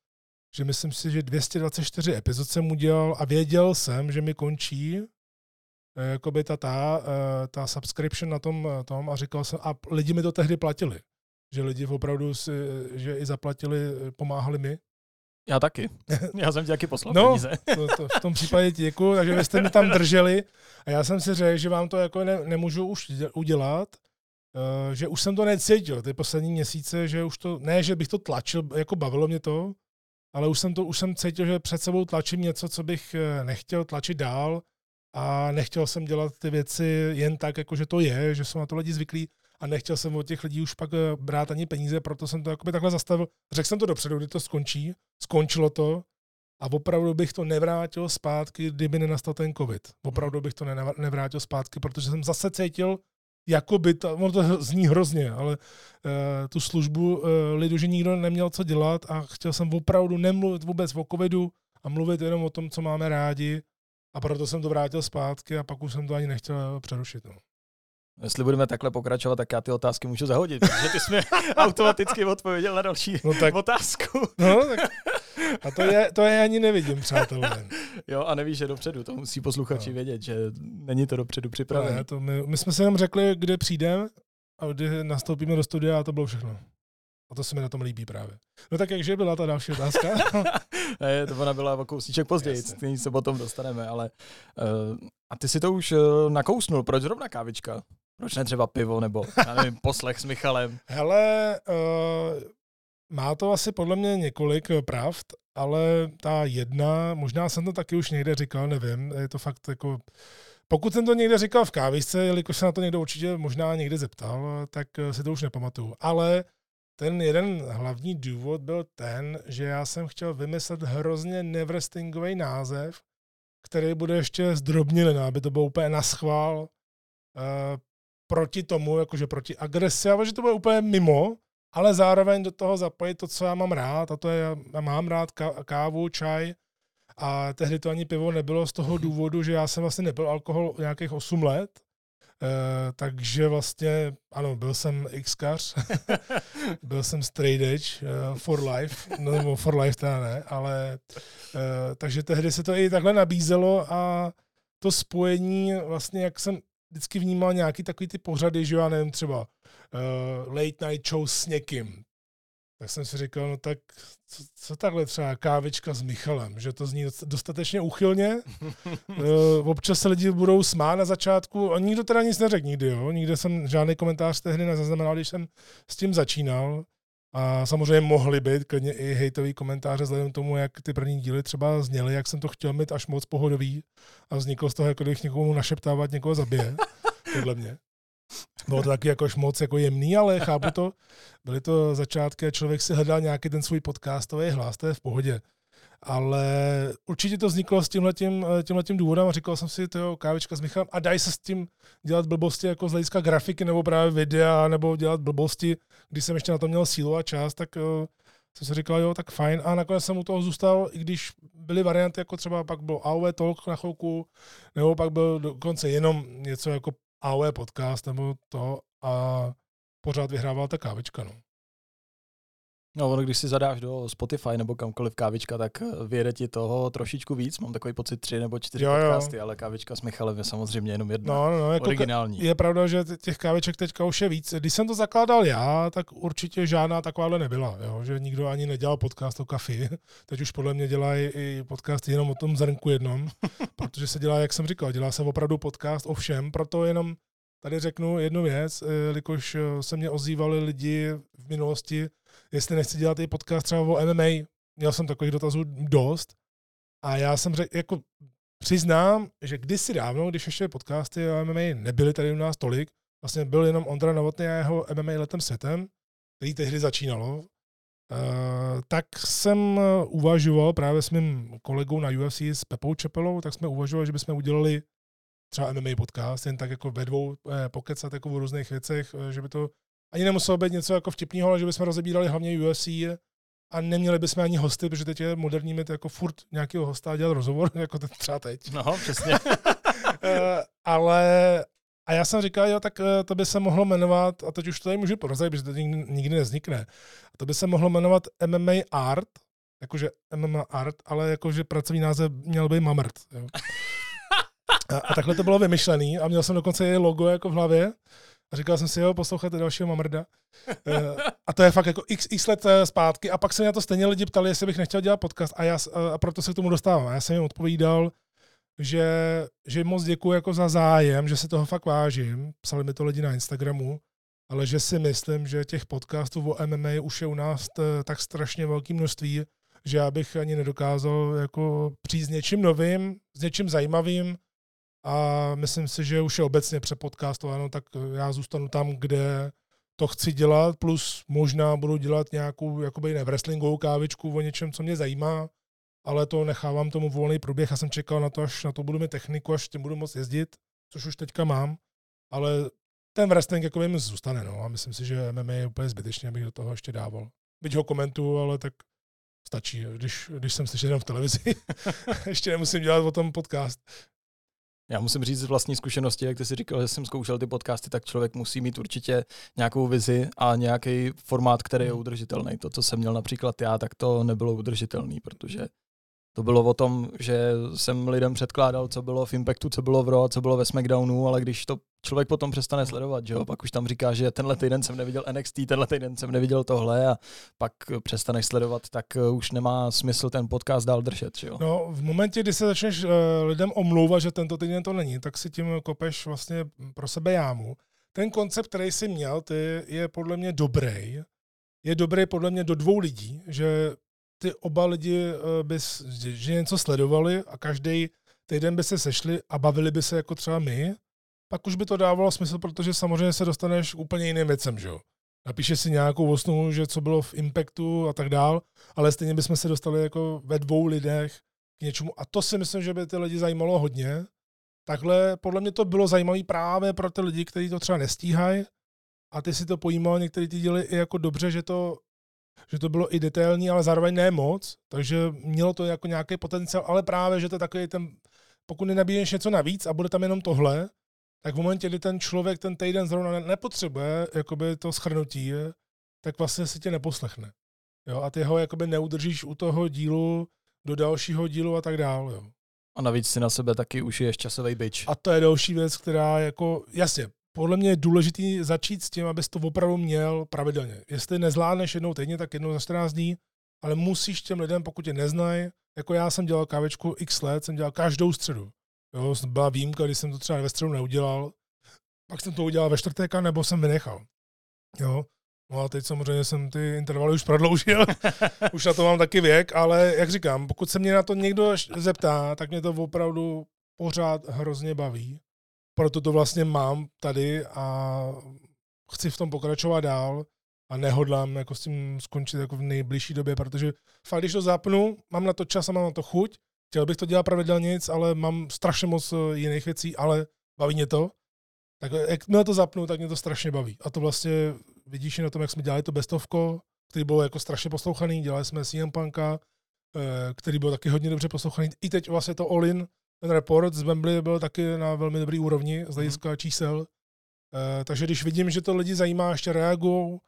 že myslím si, že 224 epizod jsem udělal a věděl jsem, že mi končí eh, jakoby ta, ta, eh, ta subscription na tom, eh, tom a říkal jsem, a lidi mi to tehdy platili, že lidi opravdu si, že i zaplatili, pomáhali mi Já taky. Já jsem ti taky poslal No. peníze. To, to, v tom případě ti děkuju, takže vy jste mi tam drželi a já jsem si řekl, že vám to jako ne, nemůžu už dě- udělat, uh, že už jsem to necítil ty poslední měsíce, že už to, ne, že bych to tlačil, jako bavilo mě to, ale už jsem to, už jsem cítil, že před sebou tlačím něco, co bych eh, nechtěl tlačit dál a nechtěl jsem dělat ty věci jen tak, jako že to je, že jsou na to lidi zvyklí a nechtěl jsem od těch lidí už pak eh, brát ani peníze, proto jsem to jakoby takhle zastavil. Řekl jsem to dopředu, kdy to skončí, skončilo to a opravdu bych to nevrátil zpátky, kdyby nenastal ten covid. Opravdu bych to nevrátil zpátky, protože jsem zase cítil, jako by to, ono to zní hrozně, ale uh, tu službu uh, lidu, že nikdo neměl co dělat a chtěl jsem opravdu nemluvit vůbec o covidu a mluvit jenom o tom, co máme rádi a proto jsem to vrátil zpátky a pak už jsem to ani nechtěl přerušit. No. Jestli budeme takhle pokračovat, tak já ty otázky můžu zahodit, protože ty jsi mi automaticky odpověděl na další No tak, otázku. no, tak a to je, to je ani nevidím, přátelé. Jo, a nevíš, že dopředu, to musí posluchači No. vědět, že není to dopředu připravené. Ne, to my, my jsme si jenom řekli, kde přijdeme a kdy nastoupíme do studia a to bylo všechno. A to se mi na tom líbí právě. No tak jakže byla ta další otázka? ne, to ona byla o kousíček později, k se potom dostaneme, ale uh, a ty si to už uh, nakousnul, proč zrovna kávička? Proč ne třeba pivo, nebo já nevím, poslech s Michalem? Hele, uh, má to asi podle mě několik eh, pravd, ale ta jedna, možná jsem to taky už někde říkal, nevím, je to fakt jako... Pokud jsem to někde říkal v kávisce, jelikož se na to někdo určitě možná někde zeptal, tak eh, si to už nepamatuju. Ale ten jeden hlavní důvod byl ten, že já jsem chtěl vymyslet hrozně neverstingový název, který bude ještě zdrobnělen, aby to bylo úplně na schvál uh, proti tomu, jakože proti agresi, ale že to bude úplně mimo, ale zároveň do toho zapojit to, co já mám rád, a to je, já mám rád ká- kávu, čaj, a tehdy to ani pivo nebylo z toho důvodu, že já jsem vlastně nebyl alkohol nějakých 8 let, Uh, takže vlastně, ano, byl jsem xkař, byl jsem straight edge uh, for life, no nebo for life teda ne, ale uh, takže tehdy se to i takhle nabízelo a to spojení vlastně, jak jsem vždycky vnímal nějaký takový ty pořady, že já nevím, třeba uh, late night show s někým, tak jsem si říkal, no tak co, co takhle třeba kávička s Michalem, že to zní dost- dostatečně uchylně, Uh, občas se lidi budou smát na začátku a nikdo teda nic neřekl nikdy, jo. Nikde jsem žádný komentář tehdy nezaznamenal, když jsem s tím začínal. A samozřejmě mohly být klidně i hejtový komentáře vzhledem k tomu, jak ty první díly třeba zněly, jak jsem to chtěl mít až moc pohodový a vzniklo z toho, jako když někomu našeptávat, někoho zabije, podle mě. Bylo to taky jakož moc jako jemný, ale chápu to. Byly to začátky a člověk si hledal nějaký ten svůj podcastový hlas, to je v pohodě. Ale určitě to vzniklo s tímhletím, tímhletím důvodem a říkal jsem si, to kávička s Michalem a dají se s tím dělat blbosti jako z hlediska grafiky nebo právě videa, nebo dělat blbosti, když jsem ještě na to měl sílu a čas, tak uh, jsem si říkal, jo, tak fajn. A nakonec jsem u toho zůstal, i když byly varianty, jako třeba pak byl AOE Talk na chvilku, nebo pak byl dokonce jenom něco jako AOE podcast nebo to a pořád vyhrával ta kávička, no. No, ono, když si zadáš do Spotify nebo kamkoliv kávička, tak eh, vyjede ti toho trošičku víc. Mám takový pocit tři nebo čtyři Jo, jo. podcasty, ale kávička s Michalem je samozřejmě jenom jedna. No, no, no jako originální. je pravda, že těch káviček teďka už je víc. Když jsem to zakládal já, tak určitě žádná takováhle nebyla. Jo? Že nikdo ani nedělal podcast o kafi. Teď už podle mě dělají i podcast jenom o tom zrnku jednom, protože se dělá, jak jsem říkal, dělá se opravdu podcast o všem, proto jenom tady řeknu jednu věc, eh, jelikož eh, se mě ozývali lidi v minulosti, jestli nechci dělat i podcast třeba o MMA. Měl jsem takových dotazů dost a já jsem řekl, jako přiznám, že kdysi dávno, když ještě podcasty o MMA nebyly tady u nás tolik, vlastně byl jenom Ondra Novotný a jeho MMA letem světem, který tehdy začínalo, uh, tak jsem uvažoval právě s mým kolegou na UFC s Pepou Čepelou, tak jsme uvažovali, že bychom udělali třeba MMA podcast, jen tak jako ve dvou eh, pokecat jako o různých věcech, eh, že by to ani nemuselo být něco jako vtipného, ale že bychom rozebírali hlavně UFC a neměli bychom ani hosty, protože teď je moderní mít jako furt nějakého hosta a dělat rozhovor, jako teď třeba teď. No, přesně. Eh, ale a já jsem říkal, jo, tak eh, to by se mohlo jmenovat, a teď už to tady můžu porozit, protože to nikdy, nikdy nevznikne, a to by se mohlo jmenovat MMA Art, jakože MMA Art, ale jakože pracovní název měl být Mamrt. Jo. A, a takhle to bylo vymyšlený a měl jsem dokonce i logo jako v hlavě, A říkal jsem si, jo, poslouchejte dalšího Mamrda. Eh, a to je fakt jako x, x let eh, zpátky. A pak se na to stejně lidi ptali, jestli bych nechtěl dělat podcast. A, já, a proto se k tomu dostávám. A já jsem jim odpovídal, že, že moc děkuji jako za zájem, že se toho fakt vážím. Psali mi to lidi na Instagramu, ale že si myslím, že těch podcastů o MMA už je u nás t, tak strašně velké množství, že já bych ani nedokázal jako přijít s něčím novým, s něčím zajímavým a myslím si, že už je obecně přepodcastováno, tak já zůstanu tam, kde to chci dělat, plus možná budu dělat nějakou jakoby ne wrestlingovou kávičku o něčem, co mě zajímá, ale to nechávám tomu volný průběh. Já jsem čekal na to, až na to budu mít techniku, až tím budu moct jezdit, což už teďka mám, ale ten wrestling jako mi zůstane, no, a myslím si, že MMA je úplně zbytečně, abych do toho ještě dával. Byť ho komentuju, ale tak stačí, když, když jsem slyšel jenom v televizi. ještě nemusím dělat o tom podcast. Já musím říct z vlastní zkušenosti, jak ty si říkal, že jsem zkoušel ty podcasty, tak člověk musí mít určitě nějakou vizi a nějaký formát, který je hmm. udržitelný. To, co jsem měl například já, tak to nebylo udržitelný, protože to bylo o tom, že jsem lidem předkládal, co bylo v Impactu, co bylo v Raw, co bylo ve SmackDownu, ale když to člověk potom přestane sledovat, že jo, pak už tam říká, že tenhle týden jsem neviděl NXT, tenhle týden jsem neviděl tohle a pak přestaneš sledovat, tak eh, už nemá smysl ten podcast dál držet, že jo. No, v momentě, kdy se začneš uh, lidem omlouvat, že tento týden to není, tak si tím kopeš vlastně pro sebe jámu. Ten koncept, který jsi měl, ty je podle mě dobrý. Je dobrý podle mě do dvou lidí, že ty oba lidi eh, by že něco sledovali a každý týden by se sešli a bavili by se jako třeba my, pak už by to dávalo smysl, protože samozřejmě se dostaneš úplně jiným věcem, že jo. Napíše si nějakou osnovu, že co bylo v Impactu a tak dál, ale stejně bychom se dostali jako ve dvou lidech k něčemu. A to si myslím, že by ty lidi zajímalo hodně. Takhle podle mě to bylo zajímavé právě pro ty lidi, kteří to třeba nestíhají a ty si to pojímal, někteří ty děli i jako dobře, že to že to bylo i detailní, ale zároveň ne moc, takže mělo to jako nějaký potenciál, ale právě, že to je takový ten, pokud nenabíješ něco navíc a bude tam jenom tohle, tak v momentě, kdy ten člověk ten týden zrovna nepotřebuje jakoby to schrnutí, tak vlastně si tě neposlechne. Jo, a ty ho jakoby neudržíš u toho dílu do dalšího dílu a tak dále. Jo. A navíc si na sebe taky už je časový byč. A to je další věc, která jako, jasně, podle mě je důležité začít s tím, abys to opravdu měl pravidelně. Jestli nezvládneš jednou týdně, tak jednou za 14 dní, ale musíš těm lidem, pokud tě neznají, jako já jsem dělal kávečku x let, jsem dělal každou středu. Jo, byla výjimka, když jsem to třeba ve středu neudělal, pak jsem to udělal ve čtvrtek, nebo jsem vynechal. Jo, No a teď samozřejmě jsem ty intervaly už prodloužil, už na to mám taky věk, ale jak říkám, pokud se mě na to někdo zeptá, tak mě to opravdu pořád hrozně baví proto to vlastně mám tady a chci v tom pokračovat dál a nehodlám jako s tím skončit jako v nejbližší době, protože fakt, když to zapnu, mám na to čas a mám na to chuť, chtěl bych to dělat pravidelně, ale mám strašně moc eh, jiných věcí, ale baví mě to. Tak jak mě to zapnu, tak mě to strašně baví. A to vlastně vidíš i na tom, jak jsme dělali to bestovko, který byl jako strašně poslouchaný, dělali jsme CM Punka, eh, který byl taky hodně dobře poslouchaný. I teď vlastně to All-In, ten report z Wembley byl taky na velmi dobrý úrovni z mhm. hlediska mm. čísel. Uh, takže když vidím, že to lidi zajímá, ještě reagují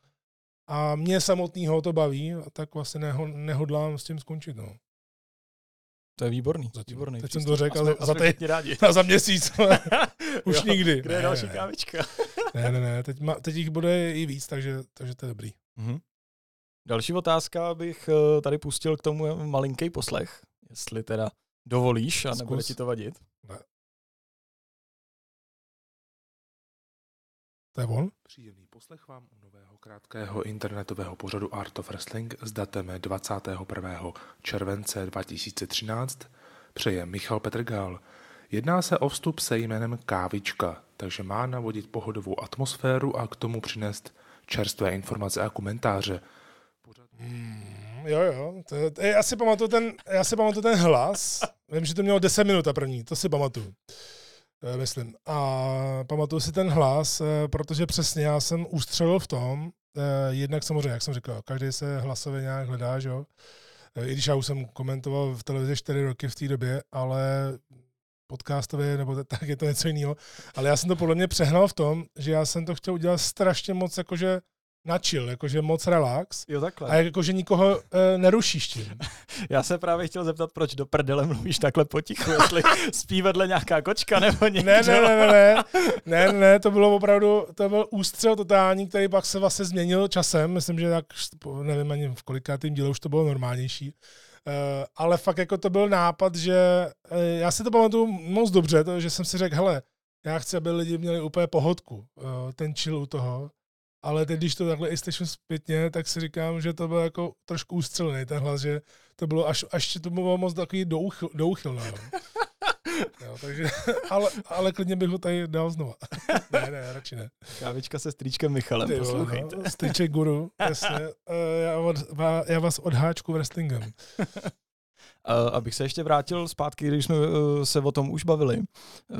a mě samotného to baví, tak vlastně neho, nehodlám s tím skončit. No. To je výborný. Zatím, výborný teď jsem to řekl, ale za, teď, za měsíc. Už jo, nikdy. Kde je ne, další kávička? ne, ne, ne, teď, ma, teď jich bude i víc, takže, takže to je dobrý. Mm-hmm. Další otázka bych eh, tady pustil k tomu malinký poslech, jestli teda Dovolíš a nebude ti to vadit? Ne. To je on? Příjemný poslech vám u nového krátkého internetového pořadu Art of Wrestling s datem 21. července 2013 přeje Michal Petrgál. Jedná se o vstup se jménem Kávička, takže má navodit pohodovou atmosféru a k tomu přinést čerstvé informace a komentáře. Pořad... Hmm, jo, jo. To, to, já, si pamatuju ten, já si pamatuju ten hlas. Vím, že to mělo 10 minut a první, to si pamatuju. Eh, myslím. A pamatuju si ten hlas, eh, protože přesně já jsem ustřelil v tom, eh, jednak samozřejmě, jak jsem říkal, každý se hlasově nějak hledá, že jo. I když já už jsem komentoval v televizi 4 roky v té době, ale podcastově, nebo tak je to něco jiného. Ale já jsem to podle mě přehnal v tom, že já jsem to chtěl udělat strašně moc jakože na chill, jakože moc relax. Jo, takhle. A jakože nikoho e, nerušíš tím. Já se právě chtěl zeptat, proč do prdele mluvíš takhle potichu, jestli spí vedle nějaká kočka nebo někdo. Ne, ne, ne, ne, ne, ne, ne, to bylo opravdu, to byl ústřel totální, který pak se vlastně změnil časem, myslím, že tak, nevím ani v kolikátým díle už to bylo normálnější. Uh, ale fakt jako to byl nápad, že uh, já si to pamatuju moc dobře, to, že jsem si řekl, hele, já chci, aby lidi měli úplně pohodku, uh, ten chill u toho. Ale teď, když to takhle i slyším zpětně, tak si říkám, že to bylo jako trošku ústřelený ten hlas, že to bylo až, až to bylo moc takový douchyl, douchylné. No. Jo, takže, ale, ale klidně bych ho tady dal znova. ne, ne, radši ne. Kávička se strýčkem Michalem, Ty, poslouchejte. No, strýček guru, jasně. Já, od, já vás odháčku wrestlingem. Abych se ještě vrátil zpátky, když jsme eh, se o tom už bavili.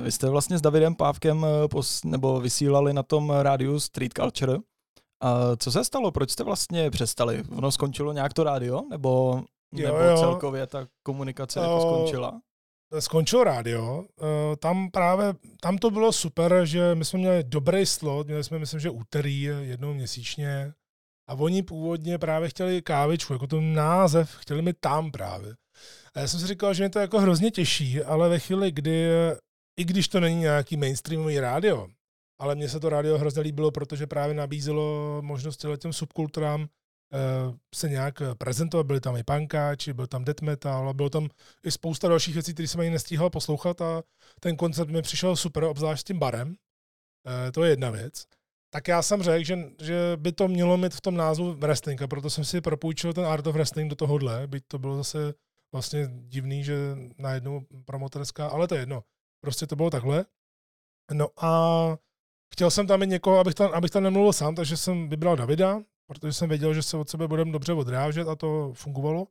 Vy jste vlastně s Davidem Pávkem eh, nebo vysílali na tom rádiu Street Culture. A co se stalo? Proč jste vlastně přestali? Ono skončilo nějak to rádio? Nebo, jo, nebo jo. celkově ta komunikace jako skončila? Skončilo rádio. Eh, tam právě, tam to bylo super, že my jsme měli dobrý slot, měli jsme, myslím, že úterý jednou měsíčně. A oni původně právě chtěli kávičku, jako ten název, chtěli mi tam právě. A já jsem si říkal, že mě to jako hrozně těší, ale ve chvíli, kdy, i když to není nějaký mainstreamový rádio, ale mně se to rádio hrozně líbilo, protože právě nabízelo možnost těm subkulturám uh, se nějak prezentovat. Byli tam i punkáči, byl tam death metal, bylo tam i spousta dalších věcí, které jsem ani nestíhal poslouchat a ten koncept mi přišel super, obzvlášť s tím barem. Uh, to je jedna věc. Tak já jsem řekl, že, že by to mělo mít v tom názvu wrestling a proto jsem si propůjčil ten Art of Wrestling do tohohle, byť to bylo zase vlastně divný, že najednou promotorská, ale to je jedno. Prostě to bylo takhle. No a chtěl jsem tam mít někoho, abych tam, abych tam nemluvil sám, takže jsem vybral Davida, protože jsem věděl, že se od sebe budeme dobře odrážet a to fungovalo.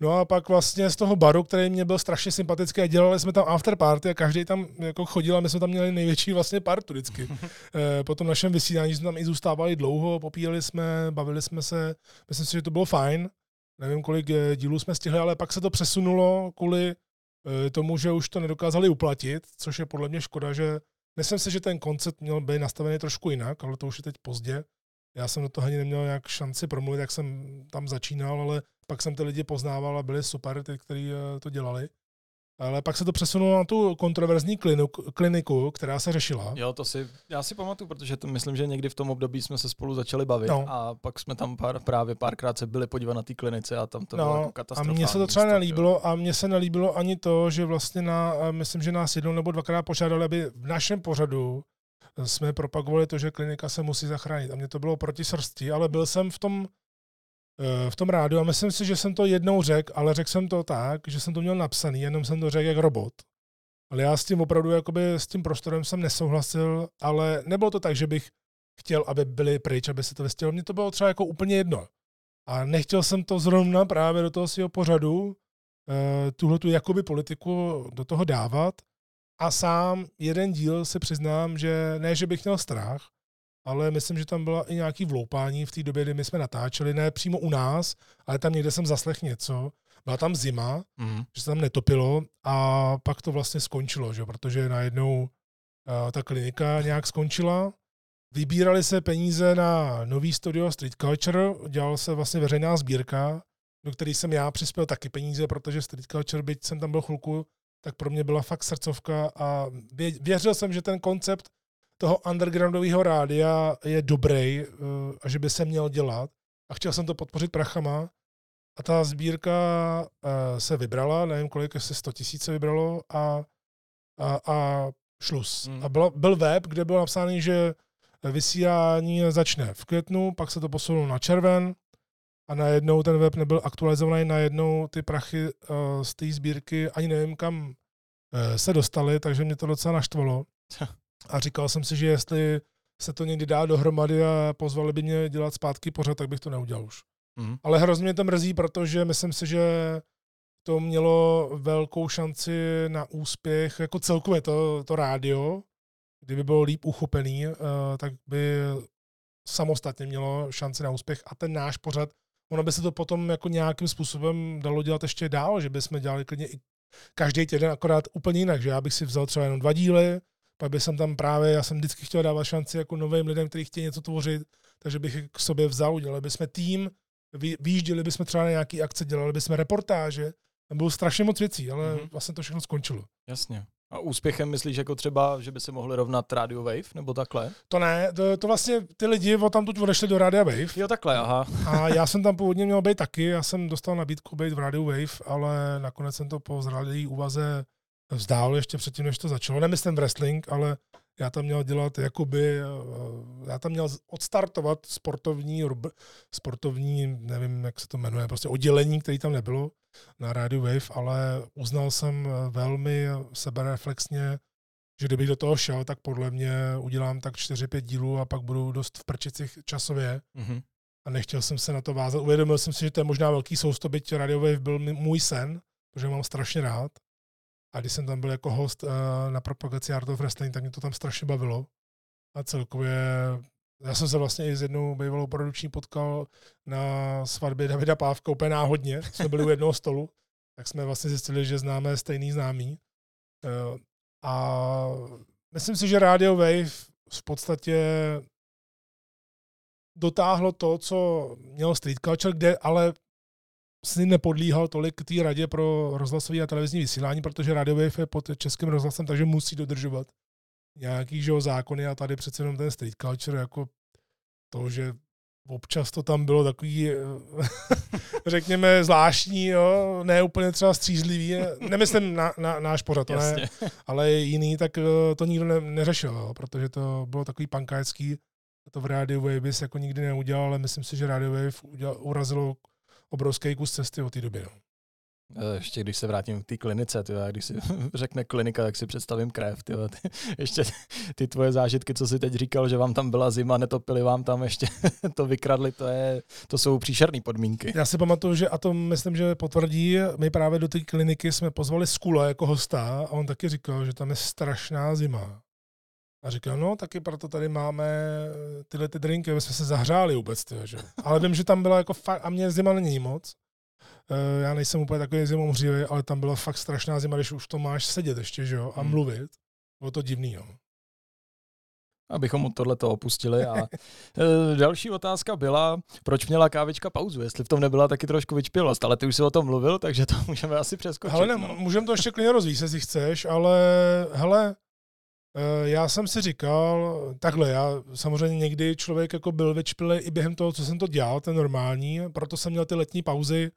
No a pak vlastně z toho baru, který mě byl strašně sympatický, dělali jsme tam after party a každý tam jako chodil a my jsme tam měli největší vlastně partu vždycky. Eh, po tom našem vysílání jsme tam i zůstávali dlouho, popíjeli jsme, bavili jsme se, myslím si, že to bylo fajn. Nevím, kolik eh, dílů jsme stihli, ale pak se to přesunulo kvůli eh, tomu, že už to nedokázali uplatit, což je podle mě škoda, že myslím si, že ten koncept měl být nastavený trošku jinak, ale to už je teď pozdě. Já jsem do toho ani neměl nějak šanci promluvit, jak jsem tam začínal, ale pak jsem ty lidi poznával a byli super, ty, kteří eh, to dělali. Ale pak se to přesunulo na tu kontroverzní kliniku, kliniku, která se řešila. Jo, to si, já si pamatuju, protože to myslím, že někdy v tom období jsme se spolu začali bavit no. a pak jsme tam pár, právě párkrát se byli podívat na té klinice a tam to no, bylo jako katastrofální. A mně se to třeba nelíbilo a mně se nelíbilo ani to, že vlastně na, myslím, že nás jednou nebo dvakrát požádali, aby v našem pořadu jsme propagovali to, že klinika se musí zachránit. A mě to bylo proti srsti, ale byl jsem v tom v tom rádu a myslím si, že jsem to jednou řekl, ale řekl jsem to tak, že jsem to měl napsaný, jenom jsem to řekl jak robot. Ale já s tím opravdu, jakoby s tím prostorem jsem nesouhlasil, ale nebylo to tak, že bych chtěl, aby byli pryč, aby se to vystělo. Mně to bylo třeba jako úplně jedno. A nechtěl jsem to zrovna právě do toho svého pořadu, eh, tuhle tu jakoby politiku do toho dávat. A sám jeden díl si přiznám, že ne, že bych měl strach, ale myslím, že tam byla i nějaký vloupání v té době, kdy my jsme natáčeli, ne přímo u nás, ale tam někde jsem zaslech něco. Byla tam zima, mm. že se tam netopilo a pak to vlastně skončilo, že? protože najednou uh, ta klinika nějak skončila. Vybírali se peníze na nový studio Street Culture, dělal se vlastně veřejná sbírka, do které jsem já přispěl taky peníze, protože Street Culture, byť jsem tam byl chvilku, tak pro mě byla fakt srdcovka a věřil jsem, že ten koncept toho undergroundového rádia je dobrý uh, a že by se měl dělat. A chtěl jsem to podpořit prachama. A ta sbírka uh, se vybrala, nevím kolik, jestli 100 tisíc se vybralo a, a, a šlus. Hmm. A byl, byl web, kde bylo napsáno, že vysílání začne v květnu, pak se to posunulo na červen a najednou ten web nebyl aktualizovaný, najednou ty prachy uh, z té sbírky ani nevím kam uh, se dostaly, takže mě to docela naštvalo. A říkal jsem si, že jestli se to někdy dá dohromady a pozvali by mě dělat zpátky pořád, tak bych to neudělal už. Mm. Ale hrozně mě to mrzí, protože myslím si, že to mělo velkou šanci na úspěch, jako celkově to, to rádio, kdyby bylo líp uchopený, uh, tak by samostatně mělo šanci na úspěch a ten náš pořad, ono by se to potom jako nějakým způsobem dalo dělat ještě dál, že bychom dělali klidně i každý týden akorát úplně jinak, že já bych si vzal třeba jenom dva díly, pak bych jsem tam právě, já jsem vždycky chtěl dávat šanci jako novým lidem, kteří chtějí něco tvořit, takže bych k sobě vzal, udělali bychom tým, vyjížděli bychom třeba na nějaký akce, dělali bychom reportáže, tam bylo strašně moc věcí, ale mm-hmm. vlastně to všechno skončilo. Jasně. A úspěchem myslíš jako třeba, že by se mohli rovnat Radio Wave nebo takhle? To ne, to, to vlastně ty lidi o tam tu odešli do Radio Wave. Jo, takhle, aha. A já jsem tam původně měl být taky, já jsem dostal nabídku být v Radio Wave, ale nakonec jsem to po zralé úvaze vzdál ještě předtím, než to začalo. Nemyslím wrestling, ale já tam měl dělat jakoby, eh, já tam měl odstartovat sportovní, sportovní, nevím, jak se to jmenuje, prostě oddělení, který tam nebylo na Radio Wave, ale uznal jsem eh, velmi sebereflexně, že kdybych do toho šel, tak podle mě udělám tak 4-5 dílů a pak budu dost v prčicích časově. Mm-hmm. A nechtěl jsem se na to vázat. Uvědomil jsem si, že to je možná velký sousto, byť Radio Wave byl můj sen, protože mám strašně rád. A když jsem tam byl jako host uh, na propagaci Art of Wrestling, tak mě to tam strašně bavilo. A celkově, já jsem se vlastně i s jednou bývalou produkční potkal na svatbě Davida Pávka úplně náhodně. Jsme byli u jednoho stolu, tak jsme vlastně zjistili, že známe stejný známý. Uh, a myslím si, že Radio Wave v podstatě dotáhlo to, co měl Street Culture, kde ale si nepodlíhal tolik té radě pro rozhlasové a televizní vysílání, protože Radio Wave je pod českým rozhlasem, takže musí dodržovat nějaký že, zákony a tady přece jenom ten street culture jako to, že občas to tam bylo takový, řekněme, zvláštní, jo, ne úplně třeba střízlivý, nemyslím na, na náš pořad, ne, ale jiný, tak eh, to nikdo ne, neřešil, jo, protože to bylo takový pankácký, to v Radio Wave bys jako nikdy neudělal, ale myslím si, že Radio Wave udělal, urazilo obrovský kus cesty od té doby. No. Eh, ještě když se vrátím k té klinice, tyjo, když si řekne klinika, tak si představím krev. Tyjo, ty, ještě ty tvoje zážitky, co si teď říkal, že vám tam byla zima, netopili vám tam ještě to vykradli, to, je, to jsou příšerné podmínky. Já si pamatuju, že a to myslím, že potvrdí, my právě do té kliniky jsme pozvali Skula jako hosta a on taky říkal, že tam je strašná zima. A říkal, no taky proto tady máme tyhle ty drinky, aby jsme se zahřáli vůbec. Tyjo, že? Ale vím, že tam byla jako fakt, a mě zima není moc. Uh, já nejsem úplně takový zimomřívý, ale tam byla fakt strašná zima, když už to máš sedět ještě, že jo, a hmm. mluvit. Bylo to divný, jo. Abychom od tohleto opustili. A e, další otázka byla, proč měla kávička pauzu, jestli v tom nebyla taky trošku vyčpělost, ale ty už si o tom mluvil, takže to můžeme asi přeskočit. Ale ne, no. můžeme to ještě klidně rozvíjet, jestli chceš, ale hele, Eh, já jsem si říkal, takhle, já samozřejmě někdy člověk jako byl vyčpilý i během toho, co jsem to dělal, ten normální, proto jsem měl ty letní pauzy,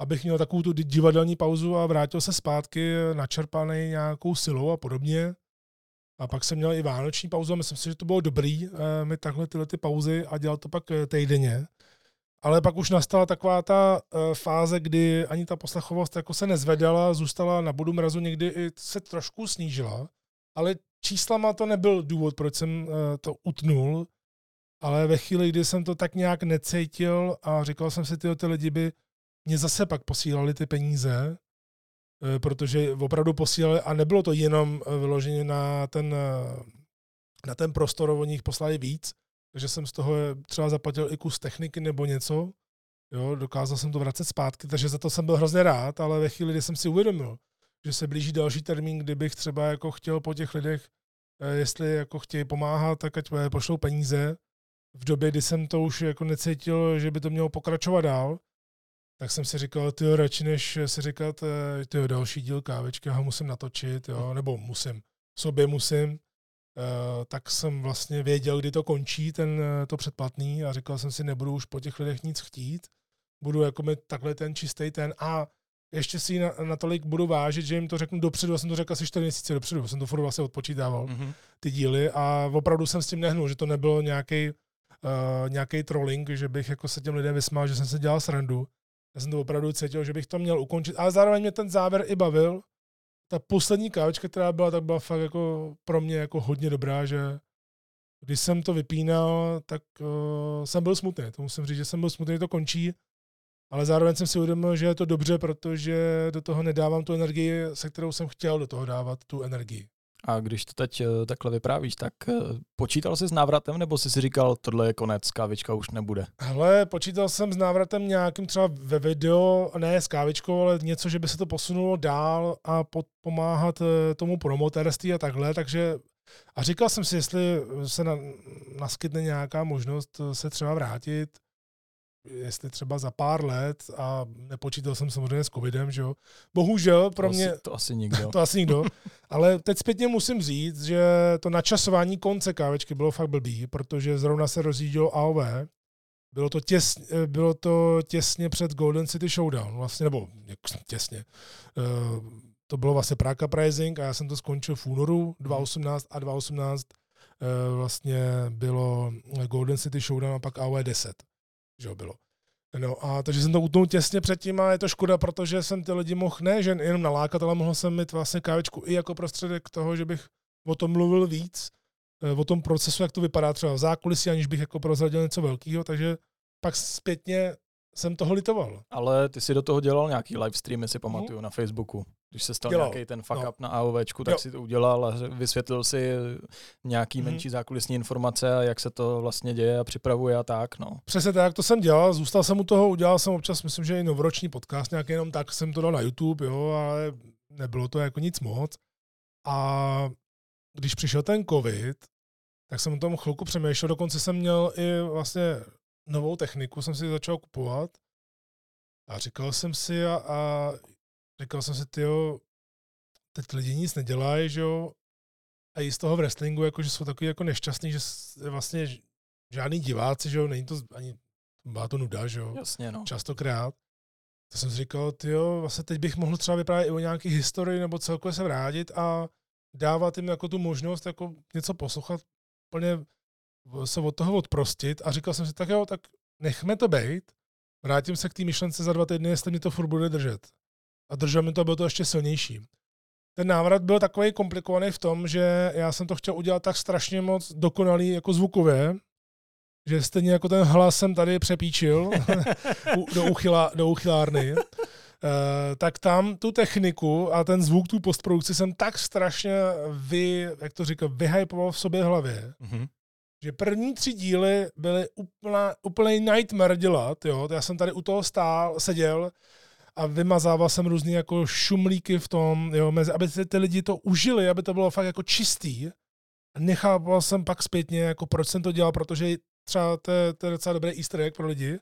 abych měl takovou tu divadelní pauzu a vrátil se zpátky načerpaný nějakou silou a podobně. A pak jsem měl i vánoční pauzu a myslím si, že to bylo dobrý eh, mít takhle tyhle ty pauzy a dělat to pak eh, týdenně. Ale pak už nastala taková ta fáze, kdy ani ta poslechovost jako se nezvedala, zůstala na bodu mrazu, někdy i se trošku snížila. Ale číslama to nebyl důvod, proč jsem eh, to utnul, ale ve chvíli, kdy jsem to tak nějak necítil a říkal jsem si, ty, ty lidi by mě zase pak posílali ty peníze, eh, protože opravdu posílali, a nebylo to jenom eh, vyloženě na ten, na ten prostor, oni jich poslali víc, takže jsem z toho třeba zaplatil i kus techniky nebo něco, jo, dokázal jsem to vracet zpátky, takže za to jsem byl hrozně rád, ale ve chvíli, kdy jsem si uvědomil, že se blíží další termín, kdybych třeba jako chtěl po těch lidech, eh, jestli jako chtějí pomáhat, tak ať eh, pošlou peníze. V době, kdy jsem to už jako necítil, že by to mělo pokračovat dál, tak jsem si říkal, ty radši než si říkat, eh, ty další díl kávečky, ho musím natočit, jo, nebo musím, sobě musím, tak jsem vlastně věděl, kdy to končí, ten, to předplatný a říkal jsem si, nebudu už po těch lidech nic chtít, budu jako mít takhle ten čistý ten. A ještě si na, natolik budu vážit, že jim to řeknu dopředu, já jsem to řekl asi 4 měsíce dopředu, jsem to furt vlastně odpočítával, mm-hmm. ty díly a opravdu jsem s tím nehnul, že to nebylo nějaký uh, nějaký trolling, že bych jako se těm lidem vysmál, že jsem se dělal srandu. Já jsem to opravdu cítil, že bych to měl ukončit, ale zároveň mě ten závěr i bavil. Ta poslední kávička, která byla, tak byla fakt jako pro mě jako hodně dobrá, že když jsem to vypínal, tak uh, jsem byl smutný. To musím říct, že jsem byl smutný, že to končí ale zároveň jsem si uvědomil, že je to dobře, protože do toho nedávám tu energii, se kterou jsem chtěl do toho dávat tu energii. A když to teď eh, takhle vyprávíš, tak eh, počítal jsi s návratem, nebo jsi si říkal, tohle je konec, kávička už nebude? Hele, počítal jsem s návratem nějakým třeba ve video, ne s kávičkou, ale něco, že by se to posunulo dál a pomáhat eh, tomu promotérství a takhle, takže A říkal jsem si, jestli se na, naskytne nějaká možnost se třeba vrátit, jestli třeba za pár let a nepočítal jsem samozřejmě s covidem, že jo. Bohužel pro to mě... Asi, to asi nikdo. to asi nikdo. Ale teď zpětně musím říct, že to načasování konce kávečky bylo fakt blbý, protože zrovna se rozjíždělo AOV. Bylo to, těsně, bylo to těsně před Golden City Showdown, vlastně, nebo těsně. Eh, to bylo vlastně Praga Pricing a já jsem to skončil v únoru 2018 a 2018 eh, vlastně bylo Golden City Showdown a pak AOV 10 že bylo. No a takže jsem to utnul těsně předtím a je to škoda, protože jsem ty lidi mohl ne, že jenom nalákat, ale mohl jsem mít vlastně kávečku i jako prostředek toho, že bych o tom mluvil víc, eh, o tom procesu, jak to vypadá třeba v zákulisí, aniž bych jako prozradil něco velkého, takže pak zpětně jsem toho litoval. Ale ty si do toho dělal nějaký live stream, si pamatuju, mm. na Facebooku. Když se stal dělal. nějaký ten fuck no. up na AOVčku, tak jo. si to udělal a vysvětlil si nějaký mm. menší zákulisní informace a jak se to vlastně děje a připravuje a tak. No. Přesně tak, to jsem dělal, zůstal jsem u toho, udělal jsem občas, myslím, že i novoroční podcast nějaký jenom tak jsem to dal na YouTube, jo, ale nebylo to jako nic moc. A když přišel ten covid, tak jsem o tom chvilku přemýšlel, dokonce jsem měl i vlastně novou techniku jsem si začal kupovat a říkal jsem si a, a říkal jsem si, tyjo, teď lidi nic nedělají, že jo, a i z toho v wrestlingu, jako, že jsou takový jako nešťastný, že vlastně žádný diváci, že jo, není to ani, byla to nuda, že jo, Jasně, no. častokrát. To jsem si říkal, jo, vlastně teď bych mohl třeba vyprávět i o nějaký historii nebo celkově se vrátit a dávat jim jako tu možnost jako něco poslouchat úplně se od toho odprostit a říkal jsem si, tak jo, tak nechme to být, vrátím se k té myšlence za dva týdny, jestli mi to furt bude držet. A držel mi to, bylo to ještě silnější. Ten návrat byl takový komplikovaný v tom, že já jsem to chtěl udělat tak strašně moc dokonalý jako zvukově, že stejně jako ten hlas jsem tady přepíčil do, uchyla, do uchylárny, uh, tak tam tu techniku a ten zvuk, tu postprodukci jsem tak strašně vy, jak to říkám, vyhypoval v sobě hlavě, mm-hmm že první tři díly byly úplná, úplný nightmare dělat, jo. Já jsem tady u toho stál, seděl a vymazával jsem různý jako šumlíky v tom, jo, mezi, aby ty, ty lidi to užili, aby to bylo fakt jako čistý. A nechápal jsem pak zpětně, jako proč jsem to dělal, protože třeba to, to je docela dobrý easter egg pro lidi.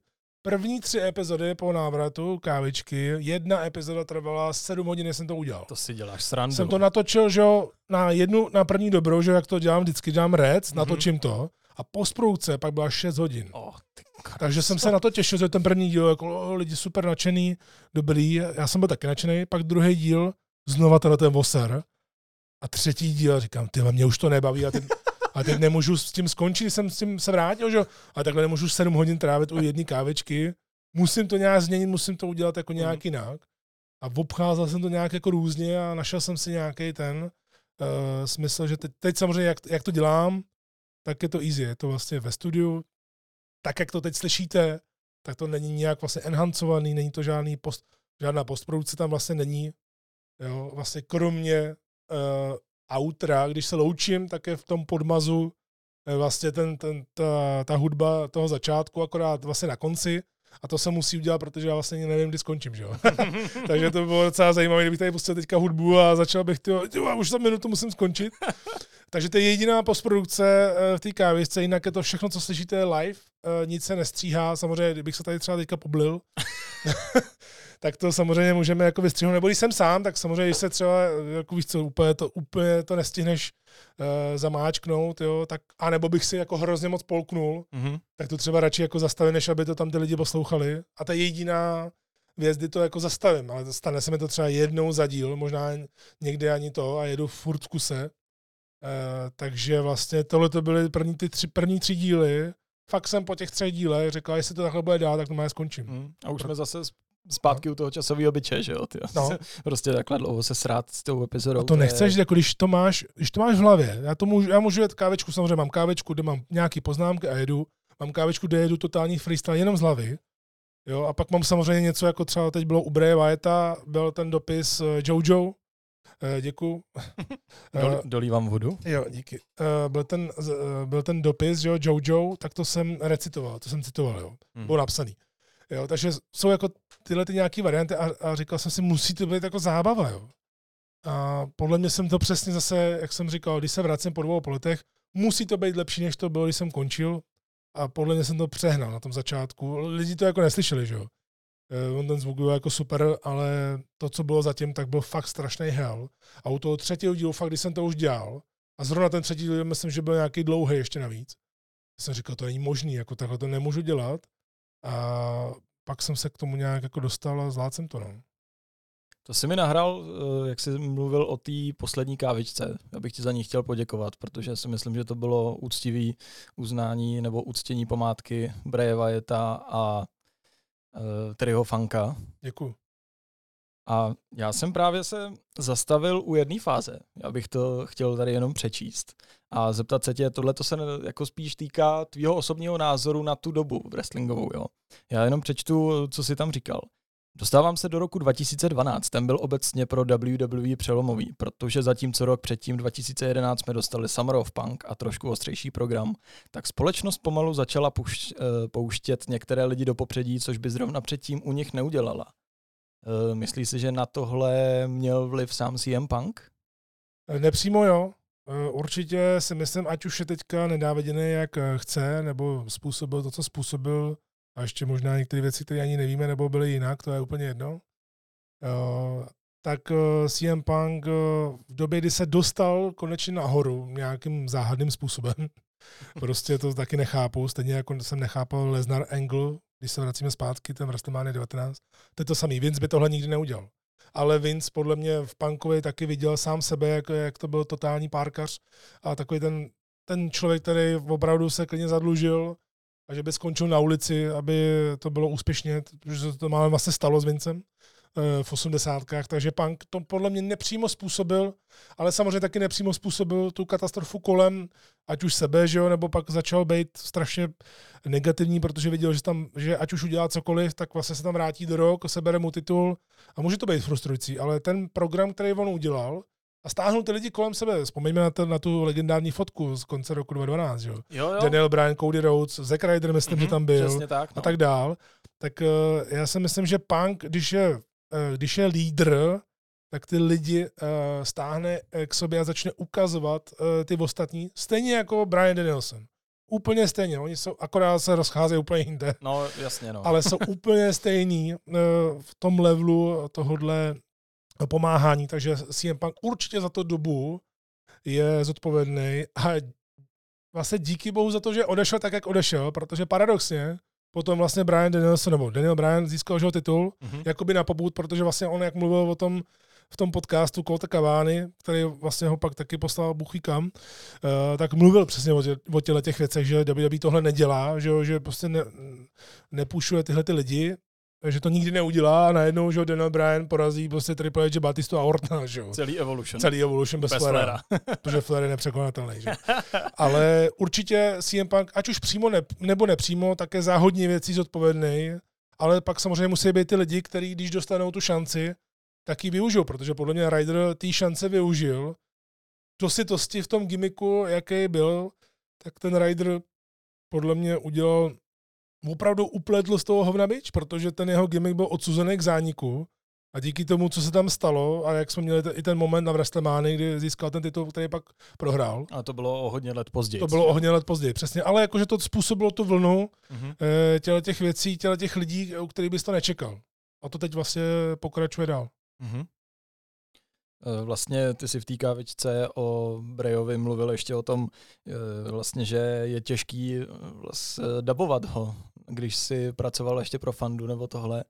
První tři epizody po návratu kávičky, jedna epizoda trvala 7 hodin, jsem to udělal. To si děláš srandu. Jsem to natočil, že jo, na jednu, na první dobrou, že jak to dělám, vždycky dělám rec, mm-hmm. natočím to a postprodukce pak byla 6 hodin. Oh, Takže jsem se na to těšil, že ten první díl, jako oh, lidi super nadšený, dobrý, já jsem byl taky nadšený, pak druhý díl, znova teda ten voser, a třetí díl, říkám, ty mě už to nebaví a teď, a teď nemůžu s tím skončit, jsem s tím se vrátil, že a takhle nemůžu 7 hodin trávit u jedné kávečky, musím to nějak změnit, musím to udělat jako nějak mm. jinak. A obcházel jsem to nějak jako různě a našel jsem si nějaký ten uh, smysl, že teď, teď samozřejmě, jak, jak to dělám, tak je to easy, je to vlastně ve studiu, tak jak to teď slyšíte, tak to není nějak vlastně enhancovaný, není to žádný post, žádná postprodukce tam vlastně není. Jo, vlastně kromě uh, outra, když se loučím, tak je v tom podmazu uh, vlastně ten, ten, ta, ta hudba toho začátku, akorát vlastně na konci. A to se musí udělat, protože já vlastně nevím, kdy skončím, že jo. Takže to bylo docela zajímavé, kdybych tady pustil teďka hudbu a začal bych, tyjo, tyjo, už za minutu musím skončit. Takže to je jediná postprodukce eh, v té kávisce, jinak je to všechno, co slyšíte live, eh, nic se nestříhá, samozřejmě, kdybych se tady třeba teďka poblil, tak to samozřejmě můžeme jako vystřihnout, nebo když jsem sám, tak samozřejmě, když se třeba, jako víš co, úplně to, úplně to nestihneš uh, zamáčknout, jo, tak, a nebo bych si jako hrozně moc polknul, mm-hmm. tak to třeba radši jako zastavím, než aby to tam ty lidi poslouchali. A ta jediná věc, kdy to jako zastavím, ale stane se mi to třeba jednou za díl, možná někdy ani to a jedu furt v kuse. Uh, takže vlastně tohle to byly první, ty tři, první tři díly. Fakt jsem po těch třech dílech řekl, jestli to takhle bude dál, tak to má skončím. Mm. A už jsme zase zpátky u toho časového byče, že jo? Ty, no. prostě takhle dlouho se srát s tou epizodou. A to nechceš, je... jako když to máš, když to máš v hlavě. Já, to můžu, já můžu jet kávečku, samozřejmě mám kávečku, kde mám nějaký poznámky a jedu. Mám kávečku, kde jedu totální freestyle jenom z hlavy. Jo, a pak mám samozřejmě něco, jako třeba teď bylo u Bray Wyatta, byl ten dopis uh, Jojo, Uh, děkuju. Dol, dolívám vodu. Jo, díky. Byl, ten, byl ten dopis, že jo, Jojo, tak to jsem recitoval, to jsem citoval, jo. Hmm. Bylo napsaný. Jo, takže jsou jako tyhle ty nějaké varianty a, a říkal jsem si, musí to být jako zábava, jo. A podle mě jsem to přesně zase, jak jsem říkal, když se vracím po dvou letech, musí to být lepší, než to bylo, když jsem končil. A podle mě jsem to přehnal na tom začátku. Lidi to jako neslyšeli, že jo. Eh, on ten zvuk byl jako super, ale to, co bylo zatím, tak byl fakt strašný hell. A u toho třetího dílu, fakt, když jsem to už dělal, a zrovna ten třetí díl, myslím, že byl nějaký dlouhý ještě navíc, jsem říkal, to není možný, jako takhle to nemůžu dělat. A pak jsem se k tomu nějak jako dostal a zvládl jsem to. No. To jsi mi nahrál, eh, jak jsi mluvil o té poslední kávičce. Já bych ti za ní chtěl poděkovat, protože si myslím, že to bylo úctivý uznání nebo uctění památky Breje Vajeta a Terryho Fanka. Děkuji. A já jsem právě se zastavil u jedné fáze. Já bych to chtěl tady jenom přečíst a zeptat se tě, tohle to se jako spíš týká tvýho osobního názoru na tu dobu wrestlingovou. Jo? Já jenom přečtu, co jsi tam říkal. Dostávám se do roku 2012, ten byl obecně pro WWE přelomový, protože zatímco rok předtím 2011 jsme dostali Summer of Punk a trošku ostřejší program, tak společnost pomalu začala puš, eh, pouštět některé lidi do popředí, což by zrovna předtím u nich neudělala. Eh, myslíš si, že na tohle měl vliv sám CM Punk? Eh, nepřímo jo. Určitě si myslím, ať už je teďka nedáviděný, jak chce, nebo způsobil to, co způsobil, a ještě možná některé věci, které ani nevíme, nebo byly jinak, to je úplně jedno. Uh, tak eh, CM Punk v době, kdy se dostal konečně nahoru nějakým záhadným způsobem, prostě to taky nechápu, stejně jako jsem nechápal Lesnar Angle, když se vracíme zpátky, ten WrestleMania 19, to je to samý. Vince by tohle nikdy neudělal. Ale Vince podle mě v Punkovi taky viděl sám sebe, jak, jak to byl totální párkař. A takový ten, ten člověk, který opravdu se klidně zadlužil a že by skončil na ulici, aby to bylo úspěšně, protože to máme vlastně stalo s Vincem v osmdesátkách, takže Punk to podle mě nepřímo způsobil, ale samozřejmě taky nepřímo způsobil tu katastrofu kolem, ať už sebe, že jo, nebo pak začal být strašně negativní, protože viděl, že, tam, že ať už udělá cokoliv, tak vlastně se tam vrátí do rok, sebere mu titul a může to být frustrující, ale ten program, který on udělal, a stáhnul ty lidi kolem sebe. Vzpomeňme na, ten, na tu legendární fotku z konce roku 2012, jo? Jo, jo. Daniel Bryan, Cody Rhodes, Zack Ryder, myslím, mm-hmm, že tam byl tak, no. a tak dál. Tak uh, já si myslím, že Punk, když je, když je lídr, tak ty lidi uh, stáhne k sobě a začne ukazovat ty ostatní, stejně jako Brian Danielson. Úplně stejně, oni jsou, akorát se rozcházejí úplně jinde. No, jasně, no. Ale jsou úplně stejní v tom levelu tohodle pomáhání, takže CM Punk určitě za tu dobu je zodpovědný a vlastně díky bohu za to, že odešel tak, jak odešel, protože paradoxně potom vlastně Brian Danielson, nebo Daniel Bryan získal jeho titul, mm-hmm. jakoby na popud, protože vlastně on, jak mluvil o tom v tom podcastu Kolta Kavány, který vlastně ho pak taky poslal buchy kam, uh, tak mluvil přesně o, tě, o těle těch věcech, že WWE tohle nedělá, že, že prostě ne, nepušuje tyhle ty lidi že to nikdy neudělá a najednou, že Daniel Bryan porazí prostě Triple H, Batistu a Ortona, že jo. Celý Evolution. Celý Evolution bez, bez Flaira. protože Flair je nepřekonatelný, že Ale určitě CM Punk, ať už přímo ne, nebo nepřímo, tak je za hodně věcí zodpovědný, ale pak samozřejmě musí být ty lidi, kteří když dostanou tu šanci, tak ji využijou, protože podle mě Ryder té šance využil. Dositosti v tom gimmicku, jaký byl, tak ten Ryder podle mě udělal opravdu upletl z toho hovna bič, protože ten jeho gimmick byl odsuzený k zániku a díky tomu, co se tam stalo a jak jsme měli i ten moment na WrestleMania, kdy získal ten titul, který pak prohrál. A to bylo o hodně let později. To bylo o hodně let později, přesně. Ale jakože to způsobilo tu vlnu mm-hmm. těle těch věcí, těle těch lidí, u kterých bys to nečekal. A to teď vlastně pokračuje dál. Mm-hmm. Vlastně ty si v té kávičce o Brejovi mluvil ještě o tom, eh, vlastně, že je těžký vlastně dabovat ho když si pracoval ještě pro Fandu nebo tohle.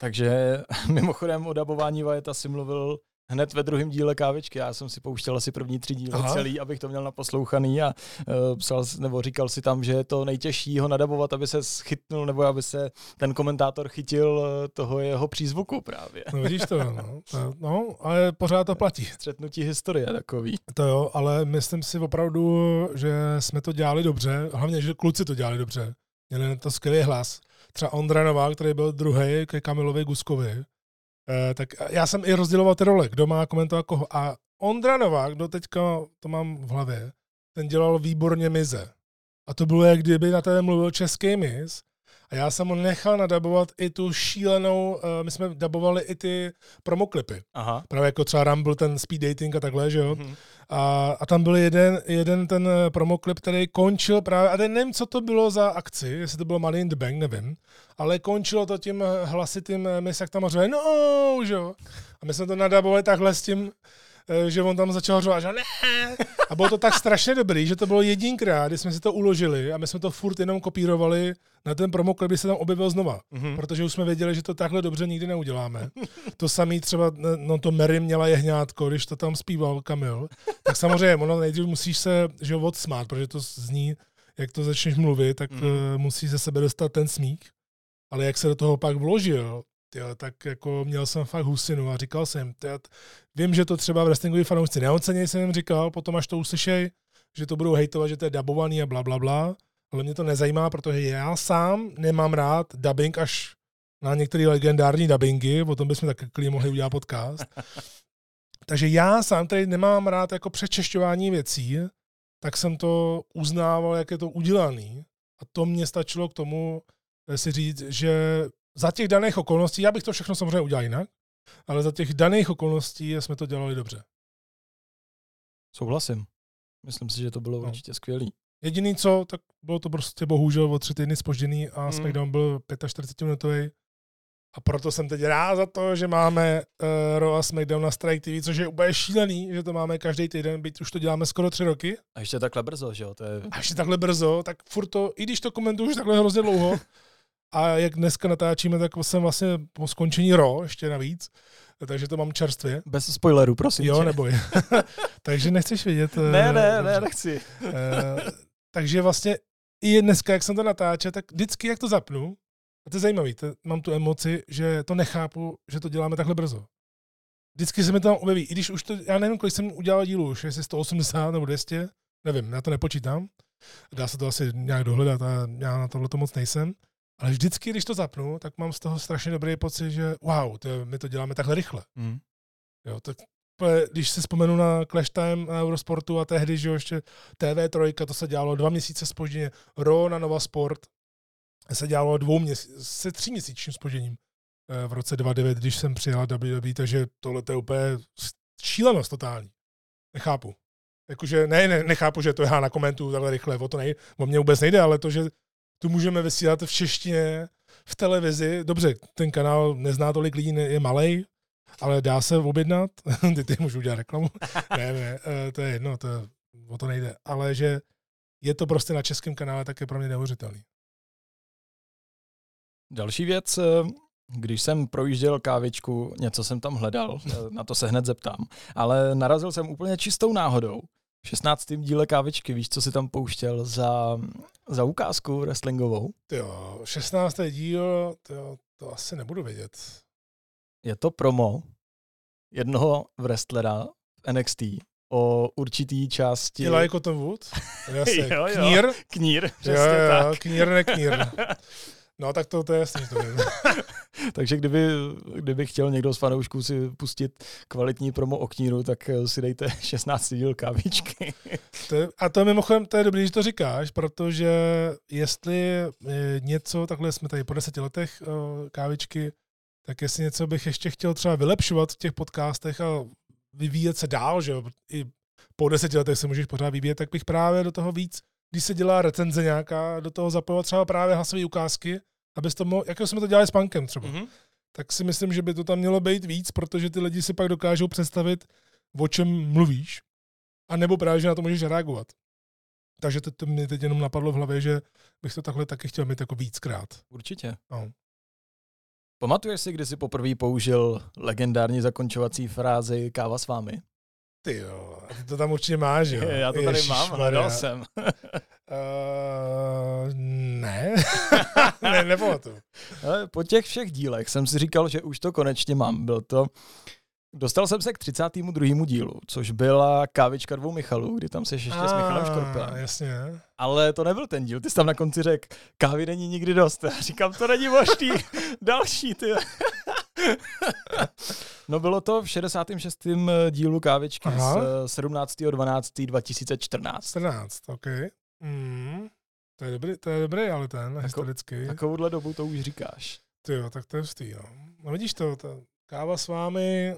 Takže mimochodem o dabování Vajeta si mluvil hned ve druhém díle kávičky. Já jsem si pouštěl asi první tři díly Aha. celý, abych to měl naposlouchaný a uh, psal, nebo říkal si tam, že je to nejtěžší ho nadabovat, aby se schytnul, nebo aby se ten komentátor chytil uh, toho jeho přízvuku právě. No vidíš to, no. no, ale pořád to platí. Střetnutí historie takový. To jo, ale myslím si opravdu, že jsme to dělali dobře, hlavně, že kluci to dělali dobře měli na to skvělý hlas. Třeba Ondra Novák, který byl druhý ke Kamilovi Guskovi, eh, tak já jsem i rozděloval ty role, kdo má komentovat koho. A Ondra Novák, kdo teďka to mám v hlavě, ten dělal výborně mize. A to bylo, jak kdyby na té mluvil český mis. A já jsem mu nechal nadabovat i tu šílenou, uh, my jsme dabovali i ty promoklipy. Aha. Právě jako třeba Rumble, ten speed dating a takhle, že jo. Mhm. A, a tam byl jeden, jeden ten eh, promoklip, který končil právě, a teď nevím, co to bylo za akci, jestli to bylo Money in the Bank, nevím, ale končilo to tím eh, hlasitým eh, Miss, jak tam řve, no, že jo. A my jsme to nadabovali takhle s tím, že on tam začal řovat, že ne. A bylo to tak strašně dobrý, že to bylo jedinkrát, kdy jsme si to uložili a my jsme to furt jenom kopírovali na ten promoklip, kdy se tam objevil znova. Mhm. Protože už jsme věděli, že to takhle dobře nikdy neuděláme. To samý třeba, no to Mary měla jehňátko, když to tam zpíval Kamil. Tak samozřejmě, ono nejdřív musíš se že odsmát, protože to zní, jak to začneš mluvit, tak Mhm. mm. musí ze sebe dostat ten smích. Ale jak se do toho pak vložil, tyjo, tak jako měl jsem fakt husinu a říkal jsem, tyjo, vím, že to třeba wrestlingoví fanoušci neocenějí, jsem jim říkal, potom až to uslyšej, že to budou hejtovat, že to je dabovaný a bla, bla, bla. Ale mě to nezajímá, protože já sám nemám rád dubbing až na některé legendární dubbingy, o tom bychom taky klidně mohli udělat podcast. Takže já sám tady nemám rád jako přečešťování věcí, tak jsem to uznával, jak je to udělaný. A to mě stačilo k tomu eh, si říct, že za těch daných okolností, já bych to všechno samozřejmě udělal jinak, ale za těch daných okolností jsme to dělali dobře. Souhlasím. Myslím si, že to bylo No. určitě skvělý. Jediný co, tak bylo to prostě bohužel o tři týdny spožděný a Hmm. SmackDown byl 45 minutový. A proto jsem teď rád za to, že máme uh, Raw a SmackDown na Strike TV, což je úplně šílený, že to máme každý týden, byť už to děláme skoro tři roky. A ještě takhle brzo, že jo? To je... A ještě takhle brzo, tak furt to, i když to komentuju už takhle hrozně dlouho, a jak dneska natáčíme, tak jsem vlastně po skončení Raw ještě navíc, takže to mám čerstvě. Bez spoilerů, prosím Jo, tě. neboj. takže nechceš vědět. eh, Ne, ne, dobře. ne, nechci. Eh, takže vlastně i dneska, jak jsem to natáčel, tak vždycky, jak to zapnu, a to je zajímavé, to, mám tu emoci, že to nechápu, že to děláme takhle brzo. Vždycky se mi to tam objeví, i když už to, já nevím, kolik jsem udělal dílů už, jestli 180 nebo 200, nevím, já to nepočítám. Dá se to asi nějak dohledat a já na tohle to moc nejsem. Ale vždycky, když to zapnu, tak mám z toho strašně dobrý pocit, že wow, to, my to děláme takhle rychle. Hm. Jo, tak když si vzpomenu na Clash Time na Eurosportu a tehdy, že jo, ještě TV3, to se dělalo dva měsíce spožděně, Ro na Nova Sport se dělalo dvou měsíc, se tří měsíčním spožděním eh, v roce 2009, když jsem přijela WWE, takže tohle to je úplně šílenost totální. Nechápu. Jakože, ne, ne, nechápu, že to já na komentu takhle rychle, o to nej, o mě vůbec nejde, ale to, že tu můžeme vysílat v češtině, v televizi, dobře, ten kanál nezná tolik lidí, je malej, ale dá se objednat, ty, ty můžu udělat reklamu, ne, ne, eh, to je jedno, to, o to nejde, ale že je to prostě na českém kanále, tak je pro mě neuvěřitelný. Další věc, eh, když jsem projížděl kávičku, něco jsem tam hledal, eh, na to se hned zeptám, ale narazil jsem úplně čistou náhodou. V 16. díle kávičky, víš, co si tam pouštěl za, za ukázku wrestlingovou? Jo, 16. díl, tyjo, to asi nebudu vědět. Je to promo jednoho wrestlera v NXT o určitý části... Eli Cotton Wood? Jasně, Jo, jo. knír? Knír, Jo, přesně jo, tak. knír, ne knír. No tak to, to je jasný, to. Takže kdyby, kdyby chtěl někdo z fanoušků si pustit kvalitní promo o kníru, tak eh, si dejte 16 díl kávičky. To je, a to je mimochodem, to je dobrý, že to říkáš, protože jestli eh, něco, takhle jsme tady po deseti letech eh, kávičky, tak jestli něco bych ještě chtěl třeba vylepšovat v těch podcastech a vyvíjet se dál, že jo, i po deseti letech se můžeš pořád vyvíjet, tak bych právě do toho víc, když se dělá recenze nějaká, do toho zapojovat třeba právě hlasové ukázky, abys to mohl, jako jsme to dělali s punkem třeba Mm-hmm. tak si myslím, že by to tam mělo být víc, protože ty lidi si pak dokážou představit, o čem mluvíš, a nebo právě, že na to můžeš reagovat. Takže to, to mě teď jenom napadlo v hlavě, že bych to takhle taky chtěl mít jako víckrát. Určitě. No. Pamatuješ si, kdy jsi poprvé použil legendární zakončovací frázi káva s vámi? Ty jo, ty to tam určitě máš, jo. Já to tady mám, hledal jsem. Uh, ne, ne, nepamatuju. Ale po těch všech dílech jsem si říkal, že už to konečně mám. Byl to... Dostal jsem se k 32. dílu, což byla kávička dvou Michalů, kdy tam se ještě s Michalem Škorpilem. Jasně. Ale to nebyl ten díl, ty jsi tam na konci řekl, kávy není nikdy dost. Já říkám, to není možný, další, ty. no bylo to v 66. dílu kávičky Aha. z 17.12.2014. 14, OK. Mm. To je dobrý, to je dobrý, ale ten historicky. Takovouhle dobu to už říkáš. Ty jo, tak to je vstý, no. no vidíš to, ta káva s vámi,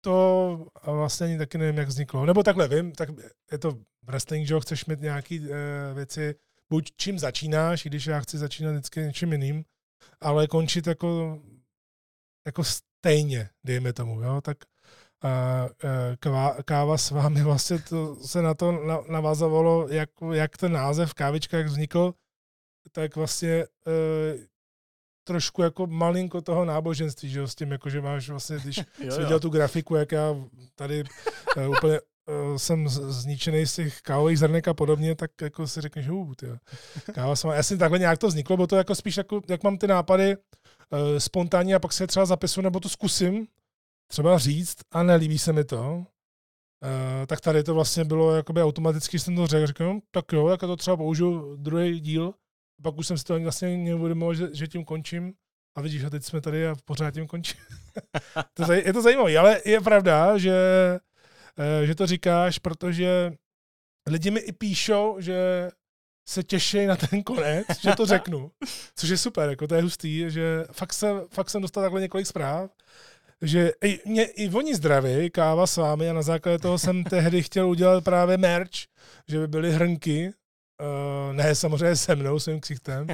to vlastně ani taky nevím, jak vzniklo. Nebo takhle vím, tak je to wrestling, že jo, chceš mít nějaký uh, věci, buď čím začínáš, i když já chci začínat vždycky něčím jiným, ale končit jako, jako stejně, dejme tomu, jo, tak uh, káva s vámi vlastně to se na to navazovalo, jak, jak ten název kávička, jak vznikl, tak vlastně uh, trošku jako malinko toho náboženství, že jo, s tím, jako, že máš vlastně, když jsi viděl tu grafiku, jak já tady uh, úplně uh, jsem zničený z těch kávových zrnek a podobně, tak jako si řekneš, tyjo, káva sama. Já si takhle nějak to vzniklo, bo to jako spíš jako, jak mám ty nápady spontánně a pak se je třeba zapisu nebo to zkusím třeba říct a nelíbí se mi to, uh, tak tady to vlastně bylo jakoby automaticky, jsem to řekl, no, tak jo, tak to třeba použiju druhý díl, pak už jsem si to vlastně neuvědomoval, že, že tím končím. A vidíš, a teď jsme tady a pořád tím končím. to je to zajímavé, ale je pravda, že, eh, že to říkáš, protože lidi mi i píšou, že se těší na ten konec, že to řeknu, což je super, jako to je hustý, že fakt, se, fakt jsem dostal takhle několik zpráv, že i, mě, i oni zdraví, káva s vámi a na základě toho jsem tehdy chtěl udělat právě merch, že by byly hrnky Uh, ne samozřejmě se mnou, svým ksichtem,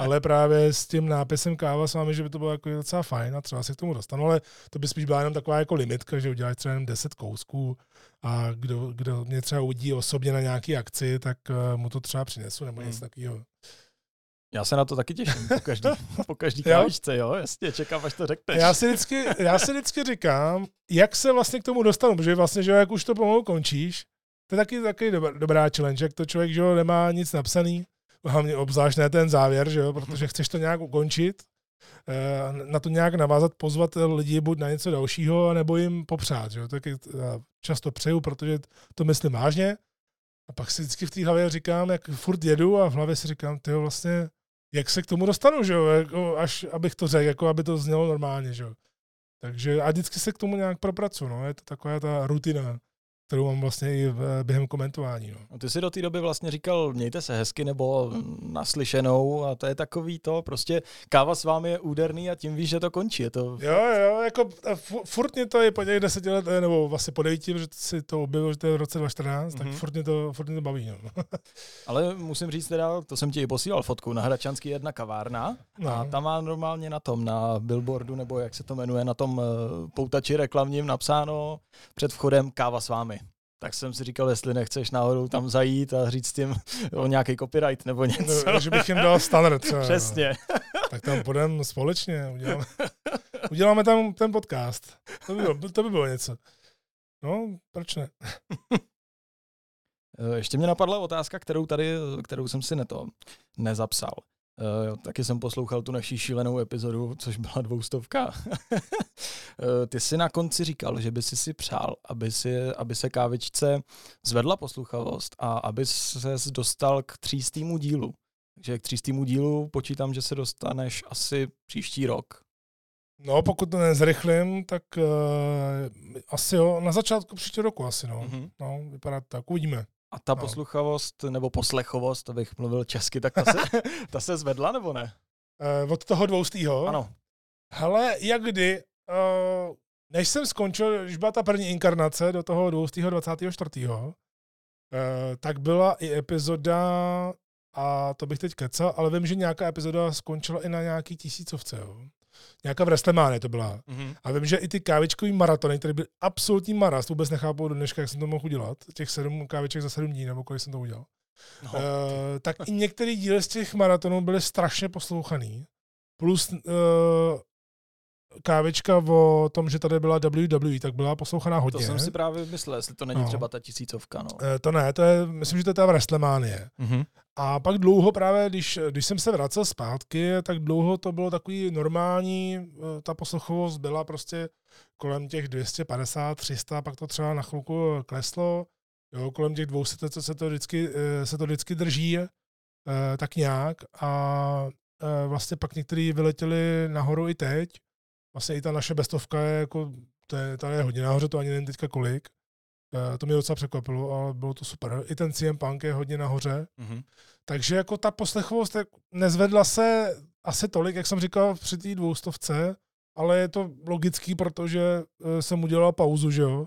ale právě s tím nápisem káva s vámi, že by to bylo jako docela fajn a třeba si k tomu dostanu, ale to by spíš byla jenom taková jako limitka, že uděláš třeba jenom 10 kousků a kdo, kdo mě třeba uvidí osobně na nějaký akci, tak uh, mu to třeba přinesu nebo něco hmm. takového. Já se na to taky těším po každý, po každý kávičce, jo, jasně, čekám, až to řekneš. Já si, vždycky, já si vždycky říkám, jak se vlastně k tomu dostanu, protože vlastně, že jak už to pomalu končíš, to je taky, taky dobrá challenge, jak to člověk, že jo, nemá nic napsaný, hlavně obzvlášť ne ten závěr, že jo, protože chceš to nějak ukončit, eh, na to nějak navázat, pozvat lidi buď na něco dalšího, nebo jim popřát, že jo, taky často přeju, protože to myslím vážně, a pak si vždycky v té hlavě říkám, jak furt jedu a v hlavě si říkám, ty vlastně, jak se k tomu dostanu, že jo, jako, až abych to řekl, jako aby to znělo normálně, že jo. Takže a vždycky se k tomu nějak propracuju, no, je to taková ta rutina kterou mám vlastně i během komentování. No. Ty si do té doby vlastně říkal, mějte se hezky nebo naslyšenou a to je takový to, prostě káva s vámi je úderný a tím víš, že to končí. Je to... Jo, jo, jako furt mě to je po těch deseti let, eh, nebo vlastně po devíti, že si to objevil, že to je v roce 2014, mm-hmm. tak mhm. furt mě to, furt mě to baví. No. Ale musím říct teda, to jsem ti i posílal fotku, na Hračanský jedna kavárna no. a tam má normálně na tom, na billboardu, nebo jak se to jmenuje, na tom eh, poutači reklamním napsáno před vchodem káva s vámi tak jsem si říkal, jestli nechceš náhodou tam zajít a říct tím o nějaký copyright nebo něco. No, že bych jim dal standard třeba. Přesně. Tak tam půjdeme společně, uděláme, uděláme tam ten podcast. To by, bylo, to by bylo něco. No, proč ne? Ještě mě napadla otázka, kterou tady, kterou jsem si neto nezapsal. Uh, taky jsem poslouchal tu naší šílenou epizodu, což byla dvoustovka. uh, ty si na konci říkal, že by si si přál, aby, si, aby se kávičce zvedla posluchavost a aby se dostal k třístýmu dílu. Takže k třístýmu dílu počítám, že se dostaneš asi příští rok. No, pokud to nezrychlím, tak uh, asi jo, na začátku příštího roku asi, no. Mm-hmm. No, vypadá tak, uvidíme. A ta no. posluchavost nebo poslechovost, abych mluvil česky, tak ta se, ta se zvedla nebo ne? Uh, od toho dvoustýho? Ano. Hele, jak kdy, uh, než jsem skončil, když byla ta první inkarnace do toho 224. Uh, eh, tak byla i epizoda, a to bych teď kecal, ale vím, že nějaká epizoda skončila i na nějaký tisícovce. Jo nějaká v Restlemáne to byla. Mm-hmm. A vím, že i ty kávičkový maratony, které byly absolutní marast, vůbec nechápu do dneška, jak jsem to mohl udělat, těch sedm káviček za sedm dní, nebo kolik jsem to udělal. No. Uh, tak i některé díly z těch maratonů byly strašně poslouchaný. Plus uh, kávička o tom, že tady byla WWE, tak byla poslouchaná hodně. To jsem si právě myslel, jestli to není no. třeba ta tisícovka. No. E, to ne, to je, myslím, že to je ta Wrestlemania. Mm-hmm. A pak dlouho právě, když, když jsem se vracel zpátky, tak dlouho to bylo takový normální, eh, ta posluchovost byla prostě kolem těch 250, 300, pak to třeba na chvilku kleslo, jo, kolem těch 200 co se to vždycky, eh, se to vždycky drží, tak nějak. A vlastně pak některý vyletěli nahoru i teď, vlastně i ta naše bestovka je jako, to je, ta je hodně nahoře, to ani nevím teďka kolik. Eh, to mě docela překvapilo, ale bylo to super. I ten CM Punk je hodně nahoře. Mhm. Takže jako ta poslechovost tak nezvedla se asi tolik, jak jsem říkal při té dvoustovce, ale je to logický, protože eh, jsem udělal pauzu, že jo.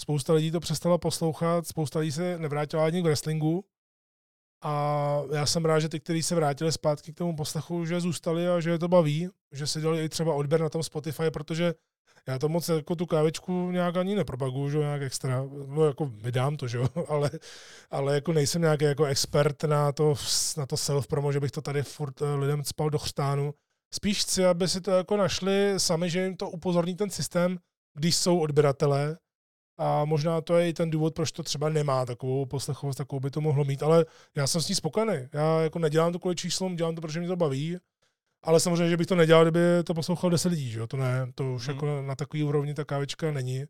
Spousta lidí to přestala poslouchat, spousta lidí se nevrátila ani k wrestlingu. A já jsem rád, že ty, kteří se vrátili zpátky k tomu poslechu, že zůstali a že je to baví, že si dělali i třeba odběr na tom Spotify, protože já to moc jako tu kávičku nějak ani nepropaguju, že nějak extra, no jako vydám to, že jo, ale, ale jako nejsem nějaký jako expert na to, na to self-promo, že bych to tady furt eh, lidem spal do chřtánu. Spíš chci, aby si to jako našli sami, že jim to upozorní ten systém, když jsou odběratelé, a možná to je i ten důvod, proč to třeba nemá takovou poslechovost, takovou by to mohlo mít, ale já jsem s ní spokojený. Já jako nedělám to kvůli číslům, dělám to, protože mě to baví, ale samozřejmě, že bych to nedělal, kdyby to poslouchalo 10 lidí, že jo? to ne, to už Mhm. jako na takový úrovni ta kávička není.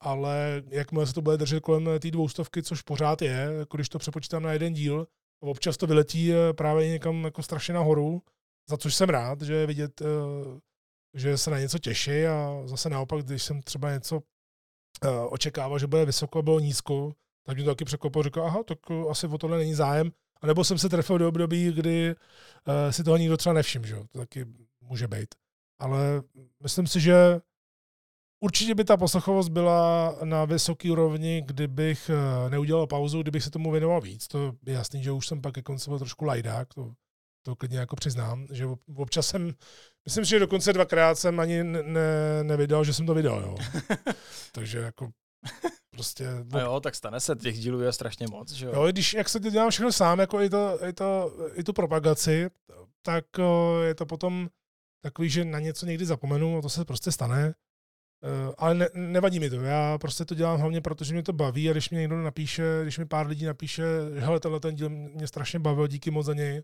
Ale jakmile se to bude držet kolem té dvoustovky, což pořád je, jako když to přepočítám na jeden díl, občas to vyletí eh, právě někam jako strašně nahoru, za což jsem rád, že je vidět, eh, že se na něco těší a zase naopak, když jsem třeba něco očekával, že bude vysoko a bylo nízko, tak mě to taky překvapilo, říkal, aha, tak eh, asi o tohle není zájem. A nebo jsem se trefil do období, kdy uh, si toho nikdo třeba nevšiml, že? To taky může být. Ale myslím si, že určitě by ta poslechovost byla na vysoké úrovni, kdybych neudělal pauzu, kdybych se tomu věnoval víc. To je jasný, že už jsem pak ke konci byl trošku lajdák, to, to klidně jako přiznám, že ob- občas jsem, myslím si, že dokonce dvakrát jsem ani ne, ne, nevydal, že jsem to vydal, jo. Takže jako prostě A jo, tak stane se, těch dílů je strašně moc, že jo? Jo, když, jak se to dělám všechno sám, jako i, to, i, to, i tu propagaci, tak je to potom takový, že na něco někdy zapomenu a to se prostě stane. Eh, Ale ne, nevadí mi to. Já prostě to dělám hlavně proto, že mě to baví a když mě někdo napíše, když mi pár lidí napíše, že hele, tenhle ten díl mě strašně bavil, díky moc za něj,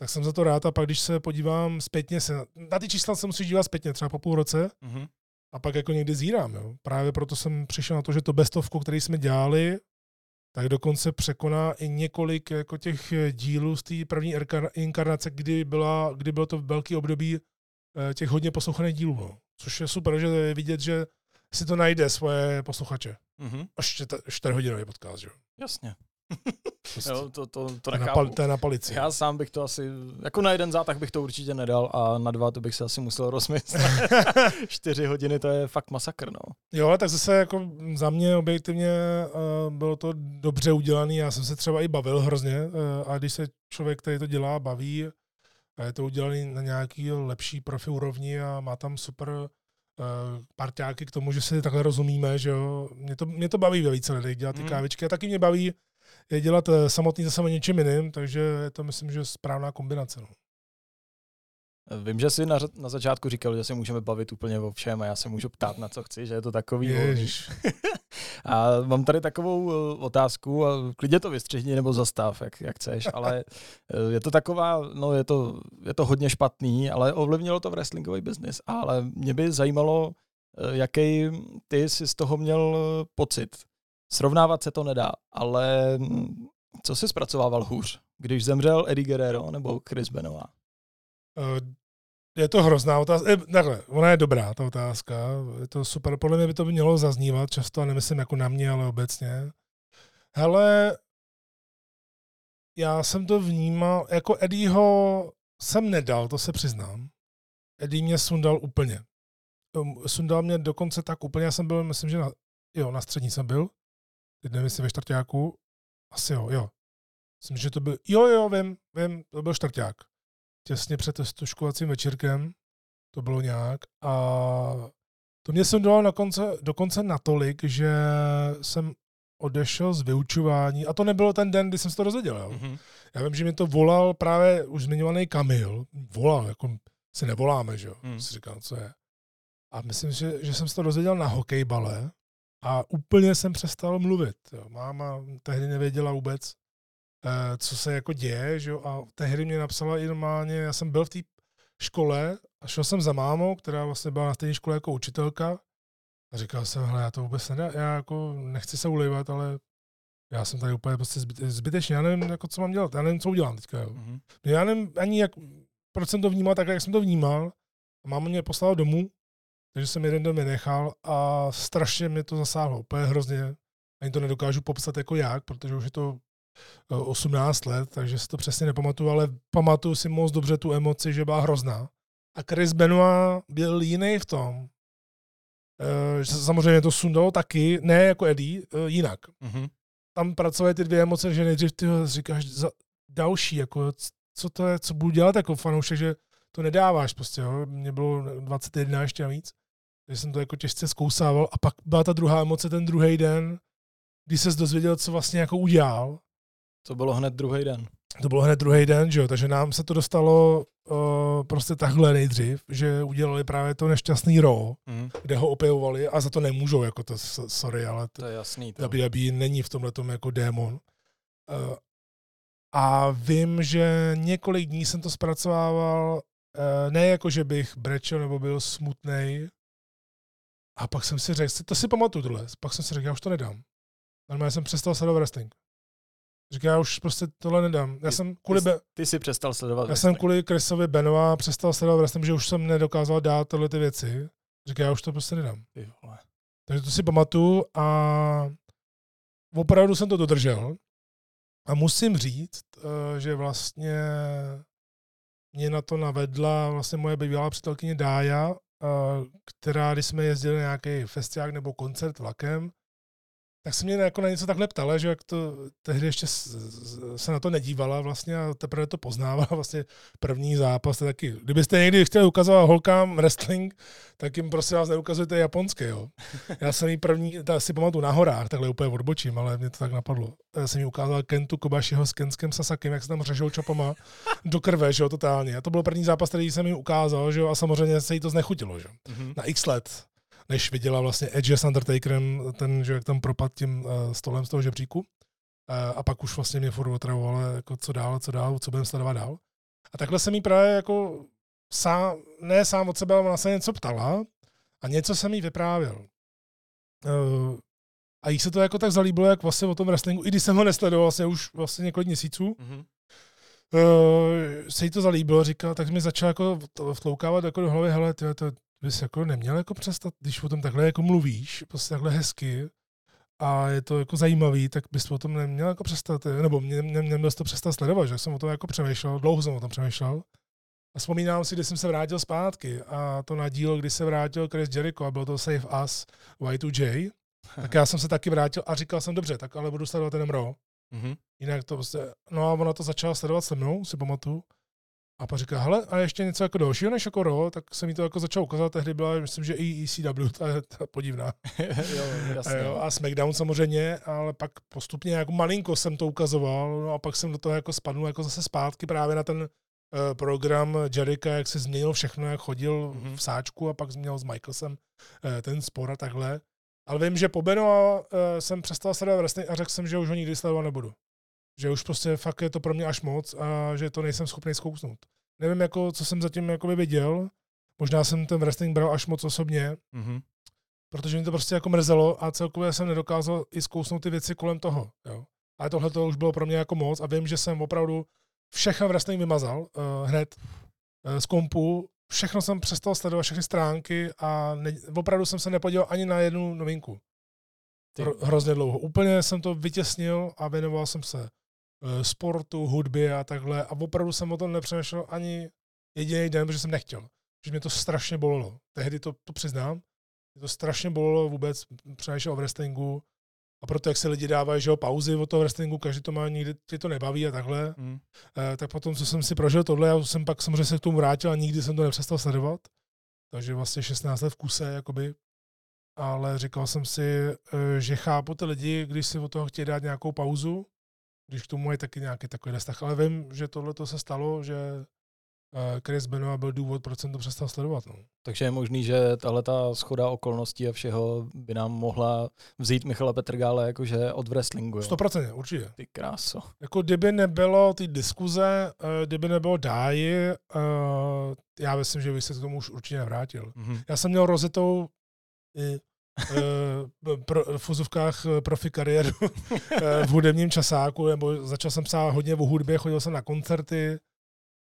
tak jsem za to rád a pak když se podívám zpětně, se, na ty čísla se musí dívat zpětně, třeba po půl roce, Mhm. a pak jako někdy zírám. Jo. Právě proto jsem přišel na to, že to bestovku, který jsme dělali, tak dokonce překoná i několik jako těch dílů z té první inkarnace, kdy, byla, kdy bylo to velký období eh, těch hodně poslouchaných dílů. No. Což je super, že je vidět, že si to najde svoje posluchače. Mhm. Až 4 hodinový podcast, jo. Jasně. Prostě. Jo, to, to, to to, je na pal, to je na palici. Já sám bych to asi, jako na jeden zátah bych to určitě nedal a na dva to bych se asi musel rozmyslet. Čtyři hodiny to je fakt masakr, no. Jo, tak zase jako za mě objektivně uh, bylo to dobře udělané. Já jsem se třeba i bavil hrozně uh, a když se člověk, který to dělá, baví a je to udělané na nějaký lepší profi úrovni a má tam super uh, parťáky k tomu, že si takhle rozumíme, že jo. Mě to, mě to baví ve více lidech dělat ty Mm. kávičky a taky mě baví je dělat eh, samotný zase o něčem jiným, takže je to myslím, že správná kombinace. No. Vím, že jsi na, na začátku říkal, že se můžeme bavit úplně o všem a já se můžu ptát na co chci, že je to takový. Ježiš. A mám tady takovou eh, otázku, a klidně to vystřihni nebo zastav, jak, jak chceš, ale eh, je to taková, no je to, je to hodně špatný, ale ovlivnilo to wrestlingový biznis. Ale mě by zajímalo, eh, jaký ty jsi z toho měl eh, pocit. Srovnávat se to nedá, ale co jsi zpracovával hůř? Když zemřel Eddie Guerrero nebo Chris Benoit? Eh, Je to hrozná otázka. Eh, Takhle, ona je dobrá, ta otázka. Je to super. Podle mě by to mělo zaznívat často, a nemyslím jako na mě, ale obecně. Hele, já jsem to vnímal, jako Eddieho jsem nedal, to se přiznám. Eddie mě sundal úplně. Um, Sundal mě dokonce tak úplně, já jsem byl, myslím, že na, jo, na střední jsem byl. Teď nevím, jestli ve čtvrtáku. Asi jo, jo. Myslím, že to byl, jo, jo, vím, vím, to byl čtvrták těsně před testoškovacím večírkem, to bylo nějak, a to mě jsem dal na konce, dokonce natolik, že jsem odešel z vyučování, a to nebylo ten den, kdy jsem se to dozvěděl. Jo. Mm-hmm. Já vím, že mi to volal právě už zmiňovaný Kamil, volal, jako si nevoláme, že jo, hmm. si říkal, co je. A myslím, že, že jsem se to dozvěděl na hokejbale a úplně jsem přestal mluvit. Jo. Máma tehdy nevěděla vůbec, eh, co se jako děje, že jo, a tehdy mě napsala i normálně, já jsem byl v té škole a šel jsem za mámou, která vlastně byla na stejné škole jako učitelka a říkal jsem, hele, já to vůbec nedá, já jako nechci se ulivat, ale já jsem tady úplně prostě zbyt, zbytečně, já nevím, jako, co mám dělat, já nevím, co udělám teďka. Jo. Mm-hmm. Já nevím ani, jak, proč jsem to vnímal tak, jak jsem to vnímal. A máma mě poslala domů, takže jsem jeden den vynechal a strašně mě to zasáhlo, úplně hrozně. ani to nedokážu popsat jako jak, protože už je to 18 eh, let, takže si to přesně nepamatuju, ale pamatuju si moc dobře tu emoci, že byla hrozná. A Chris Benoit byl jiný v tom, eh, že samozřejmě to sundalo taky, ne jako Eddie, eh, jinak. Mm-hmm. Tam pracovaly ty dvě emoce, že nejdřív ty říkáš za další, jako co to je, co budu dělat jako fanoušek, že to nedáváš prostě, jo. Mě bylo 21 ještě navíc, takže jsem to jako těžce zkousával a pak byla ta druhá emoce ten druhý den, kdy se dozvěděl, co vlastně jako udělal. To bylo hned druhý den. To bylo hned druhý den, že jo, takže nám se to dostalo uh, prostě takhle nejdřív, že udělali právě to nešťastný ro, mm. kde ho opěvovali a za to nemůžou, jako to, sorry, ale to, to je jasný. To. WWE není v tomhle jako démon. Uh, a vím, že několik dní jsem to zpracovával, uh, ne jako, že bych brečel nebo byl smutný. A pak jsem si řekl, to si pamatuju tohle, pak jsem si řekl, já už to nedám. Normálně jsem přestal sledovat wrestling. Říkám, já už prostě tohle nedám. Já ty, jsem kvůli... Ty, ty jsi přestal sledovat Já wrestling. jsem kvůli Chrisovi Benova přestal sledovat wrestling, že už jsem nedokázal dát tyhle ty věci. Říkám, já už to prostě nedám. Ty vole. Takže to si pamatuju a opravdu jsem to dodržel. A musím říct, eh, že vlastně mě na to navedla vlastně moje bývalá přítelkyně Dája, která, když jsme jezdili na nějaký festiák nebo koncert vlakem, tak se mě jako na něco takhle ptala, že jak to tehdy ještě se na to nedívala vlastně a teprve to poznávala vlastně první zápas. Taky. Kdybyste někdy chtěli ukazovat holkám wrestling, tak jim prosím vás neukazujte japonské. Jo. Já jsem jí první, ta si pamatuju na horách, takhle úplně odbočím, ale mě to tak napadlo. Já jsem jí ukázal Kentu Kobašiho s Kenskem Sasakem, jak se tam řežou čapama do krve, že jo, totálně. A to byl první zápas, který jsem jí ukázal, že jo, a samozřejmě se jí to znechutilo, že mm-hmm. Na x let než viděla vlastně Edge s Undertakerem, ten, že jak tam propad tím uh, stolem z toho žebříku. Uh, a pak už vlastně mě furt otravovala, jako co dál, co dál, co budeme sledovat dál. A takhle jsem jí právě jako sám, ne sám od sebe, ale ona se něco ptala a něco jsem jí vyprávěl. Uh, a jí se to jako tak zalíbilo, jak vlastně o tom wrestlingu, i když jsem ho nesledoval vlastně už vlastně několik měsíců, mm-hmm. uh, se jí to zalíbilo, říkal, tak mi začal jako vtloukávat jako do hlavy, hele, tyhle, to, bys jako neměl jako přestat, když o tom takhle jako mluvíš, prostě takhle hezky, a je to jako zajímavý, tak bys o tom neměl jako přestat, nebo mě, mě, neměl to přestat sledovat, že jsem o tom jako přemýšlel, dlouho jsem o tom přemýšlel. A vzpomínám si, když jsem se vrátil zpátky a to na díl, kdy se vrátil Chris Jericho a byl to Save Us Y2J, tak já jsem se taky vrátil a říkal jsem, dobře, tak ale budu sledovat ten Raw. Mm-hmm. Jinak to prostě, no a ona to začala sledovat se mnou, si pamatuju. A pak říká, hele, a ještě něco jako dalšího než jako Raw, tak jsem mi to jako začal ukazovat, tehdy byla, myslím, že i ECW, ta ta podivná. jo, jasně. A, jo, a SmackDown samozřejmě, ale pak postupně jako malinko jsem to ukazoval, no a pak jsem do toho jako spadnul jako zase zpátky právě na ten uh, program Jericha, jak se změnil všechno, jak chodil mm-hmm. v sáčku a pak změnil s Michaelsem uh, ten spor a takhle. Ale vím, že po Beno uh, jsem přestal sledovat wrestling a řekl jsem, že už ho nikdy sledovat nebudu že už prostě fakt je to pro mě až moc a že to nejsem schopný zkousnout. Nevím, jako, co jsem zatím jakoby viděl, možná jsem ten wrestling bral až moc osobně, mm-hmm. protože mi to prostě jako mrzelo a celkově jsem nedokázal i zkousnout ty věci kolem toho. Jo. Ale tohle to už bylo pro mě jako moc a vím, že jsem opravdu všechno wrestling vymazal uh, hned uh, z kompu, všechno jsem přestal sledovat, všechny stránky a ne, opravdu jsem se nepodíval ani na jednu novinku. Hro, hrozně dlouho. Úplně jsem to vytěsnil a věnoval jsem se sportu, hudbě a takhle. A opravdu jsem o tom nepřemýšlel ani jediný den, protože jsem nechtěl. Že mě to strašně bolelo. Tehdy to, to přiznám. Mě to strašně bolelo vůbec přemýšlet o wrestlingu. A proto, jak se lidi dávají že jo, pauzy od toho wrestlingu, každý to má, nikdy tě to nebaví a takhle. Mm. Eh, tak potom, co jsem si prožil tohle, já jsem pak samozřejmě se k tomu vrátil a nikdy jsem to nepřestal sledovat. Takže vlastně 16 let v kuse, jakoby. Ale říkal jsem si, eh, že chápu ty lidi, když si od toho chtějí dát nějakou pauzu, když k tomu je taky nějaký takový vztah. Ale vím, že tohle to se stalo, že eh, Chris Benoit byl důvod, proč jsem to přestal sledovat. No. Takže je možný, že tahle ta schoda okolností a všeho by nám mohla vzít Michala Petrgále jakože od wrestlingu. Jo? 100% určitě. Ty kráso. Jako kdyby nebylo ty diskuze, eh, kdyby nebylo dáji, eh, já myslím, že bych se k tomu už určitě nevrátil. Mm-hmm. Já jsem měl rozetou pro, v fuzovkách eh, profi kariéru eh, v hudebním časáku, nebo začal jsem psát hodně o hudbě, chodil jsem na koncerty,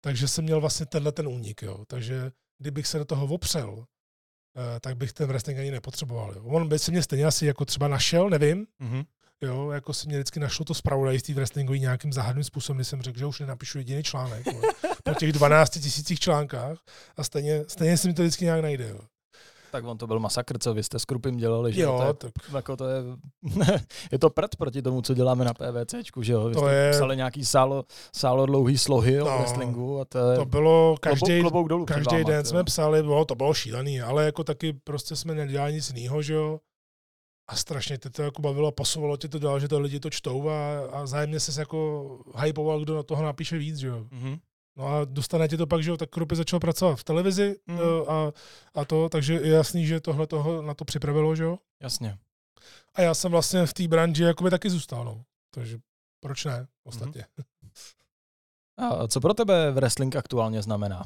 takže jsem měl vlastně tenhle ten únik. Jo. Takže kdybych se do toho opřel, tak bych ten wrestling ani nepotřeboval. Jo. On by se mě stejně asi jako třeba našel, nevím, mm-hmm. Jo, jako si mě vždycky našlo to zpravodajství v wrestlingový nějakým záhadným způsobem, kdy jsem řekl, že už nenapíšu jediný článek. Jo. Po těch 12 tisících článkách a stejně, stejně se mi to vždycky nějak najde. Jo. Tak on to byl masakr, co vy jste s Krupim dělali, že Jo, to je, tak jako to je, je to prd proti tomu, co děláme na PVCčku, že jo? Vy To jste je- psali nějaký sálo, sálo dlouhý slohy o No, wrestlingu a to je to bylo každý, klobouk dolů každý váma, den to jsme jo. psali, bylo, to bylo šílený, ale jako taky prostě jsme nedělali nic jiného, že jo. A strašně tě to jako bavilo, pasovalo tě to dál, že to lidi to čtou a, a zájemně se jako hypoval, kdo na toho napíše víc, že jo. Mhm. No a dostane ti to pak, že jo, tak Krupy začal pracovat v televizi Mm. mm. a, a to, takže je jasný, že tohle toho na to připravilo, že jo. Jasně. A já jsem vlastně v té branži jakoby taky zůstal, no. Takže proč ne, ostatně. A co pro tebe wrestling aktuálně znamená?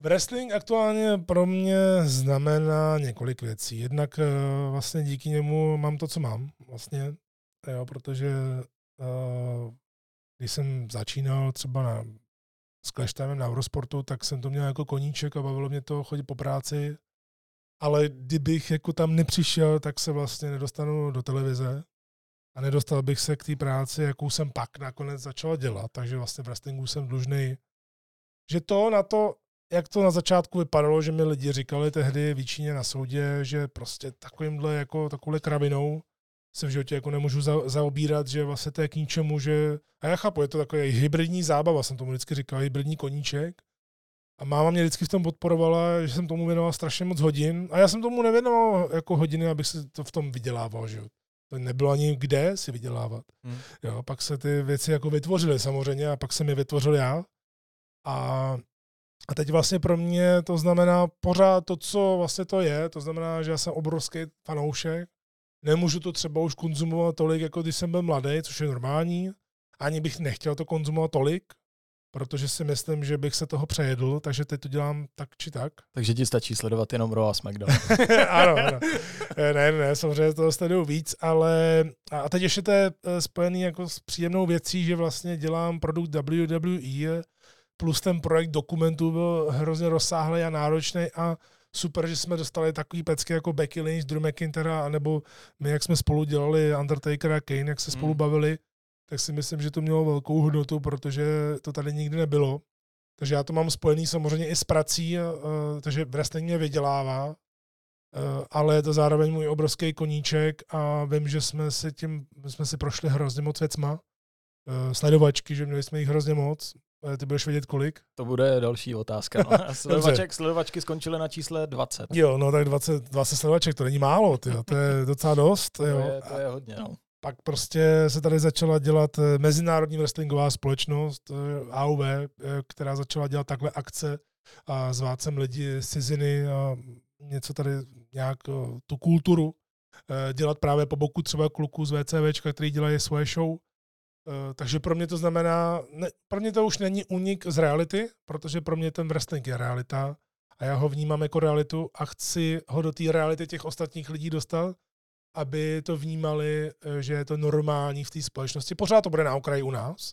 Wrestling aktuálně pro mě znamená několik věcí. Jednak eh, vlastně díky němu mám to, co mám, vlastně, jo, protože eh, když jsem začínal třeba na, s Clash Timem na Eurosportu, tak jsem to měl jako koníček a bavilo mě to chodit po práci. Ale kdybych jako tam nepřišel, tak se vlastně nedostanu do televize a nedostal bych se k té práci, jakou jsem pak nakonec začal dělat. Takže vlastně v wrestlingu jsem dlužný, že to na to, jak to na začátku vypadalo, že mi lidi říkali tehdy v Číně na soudě, že prostě takovýmhle jako takovouhle kravinou se v životě jako nemůžu za, zaobírat, že vlastně to je k ničemu, že... A já chápu, je to takový hybridní zábava, jsem tomu vždycky říkal, hybridní koníček. A máma mě vždycky v tom podporovala, že jsem tomu věnoval strašně moc hodin. A já jsem tomu nevěnoval jako hodiny, abych si to v tom vydělával, že jo. To nebylo ani kde si vydělávat. Hmm. Jo, pak se ty věci jako vytvořily samozřejmě a pak jsem je vytvořil já. A, a teď vlastně pro mě to znamená pořád to, co vlastně to je. To znamená, že já jsem obrovský fanoušek. Nemůžu to třeba už konzumovat tolik, jako když jsem byl mladý, což je normální. Ani bych nechtěl to konzumovat tolik, protože si myslím, že bych se toho přejedl, takže teď to dělám tak či tak. Takže ti stačí sledovat jenom Raw a SmackDown. ano, ano. Eh, Ne, ne, samozřejmě toho sleduju víc, ale a teď ještě to je eh, spojený jako s příjemnou věcí, že vlastně dělám produkt WWE, plus ten projekt dokumentů byl hrozně rozsáhlý a náročný a super, že jsme dostali takový pecky jako Becky Lynch, Drew McIntyre, nebo my, jak jsme spolu dělali Undertaker a Kane, jak se spolu Hmm. bavili, tak si myslím, že to mělo velkou hodnotu, protože to tady nikdy nebylo. Takže já to mám spojený samozřejmě i s prací, takže wrestling mě vydělává, ale je to zároveň můj obrovský koníček a vím, že jsme si tím, jsme si prošli hrozně moc věcma. Sledovačky, že měli jsme jich hrozně moc. Ty budeš vědět kolik? To bude další otázka. No. Sledovaček, sledovačky skončily na čísle 20. Jo, no tak 20, 20 sledovaček, to není málo, tyjo, to je docela dost. To Jo. je, to je hodně. No. Pak prostě se tady začala dělat eh, Mezinárodní wrestlingová společnost, eh, AUV, eh, která začala dělat takhle akce a zvát sem lidi z ciziny a něco tady nějak tu kulturu dělat právě po boku třeba kluků z VCVčka, který dělají svoje show. Eh, Takže pro mě to znamená, ne, pro mě to už není unik z reality, protože pro mě ten wrestling je realita a já ho vnímám jako realitu a chci ho do té reality těch ostatních lidí dostat, aby to vnímali, eh, že je to normální v té společnosti. Pořád to bude na okraji u nás,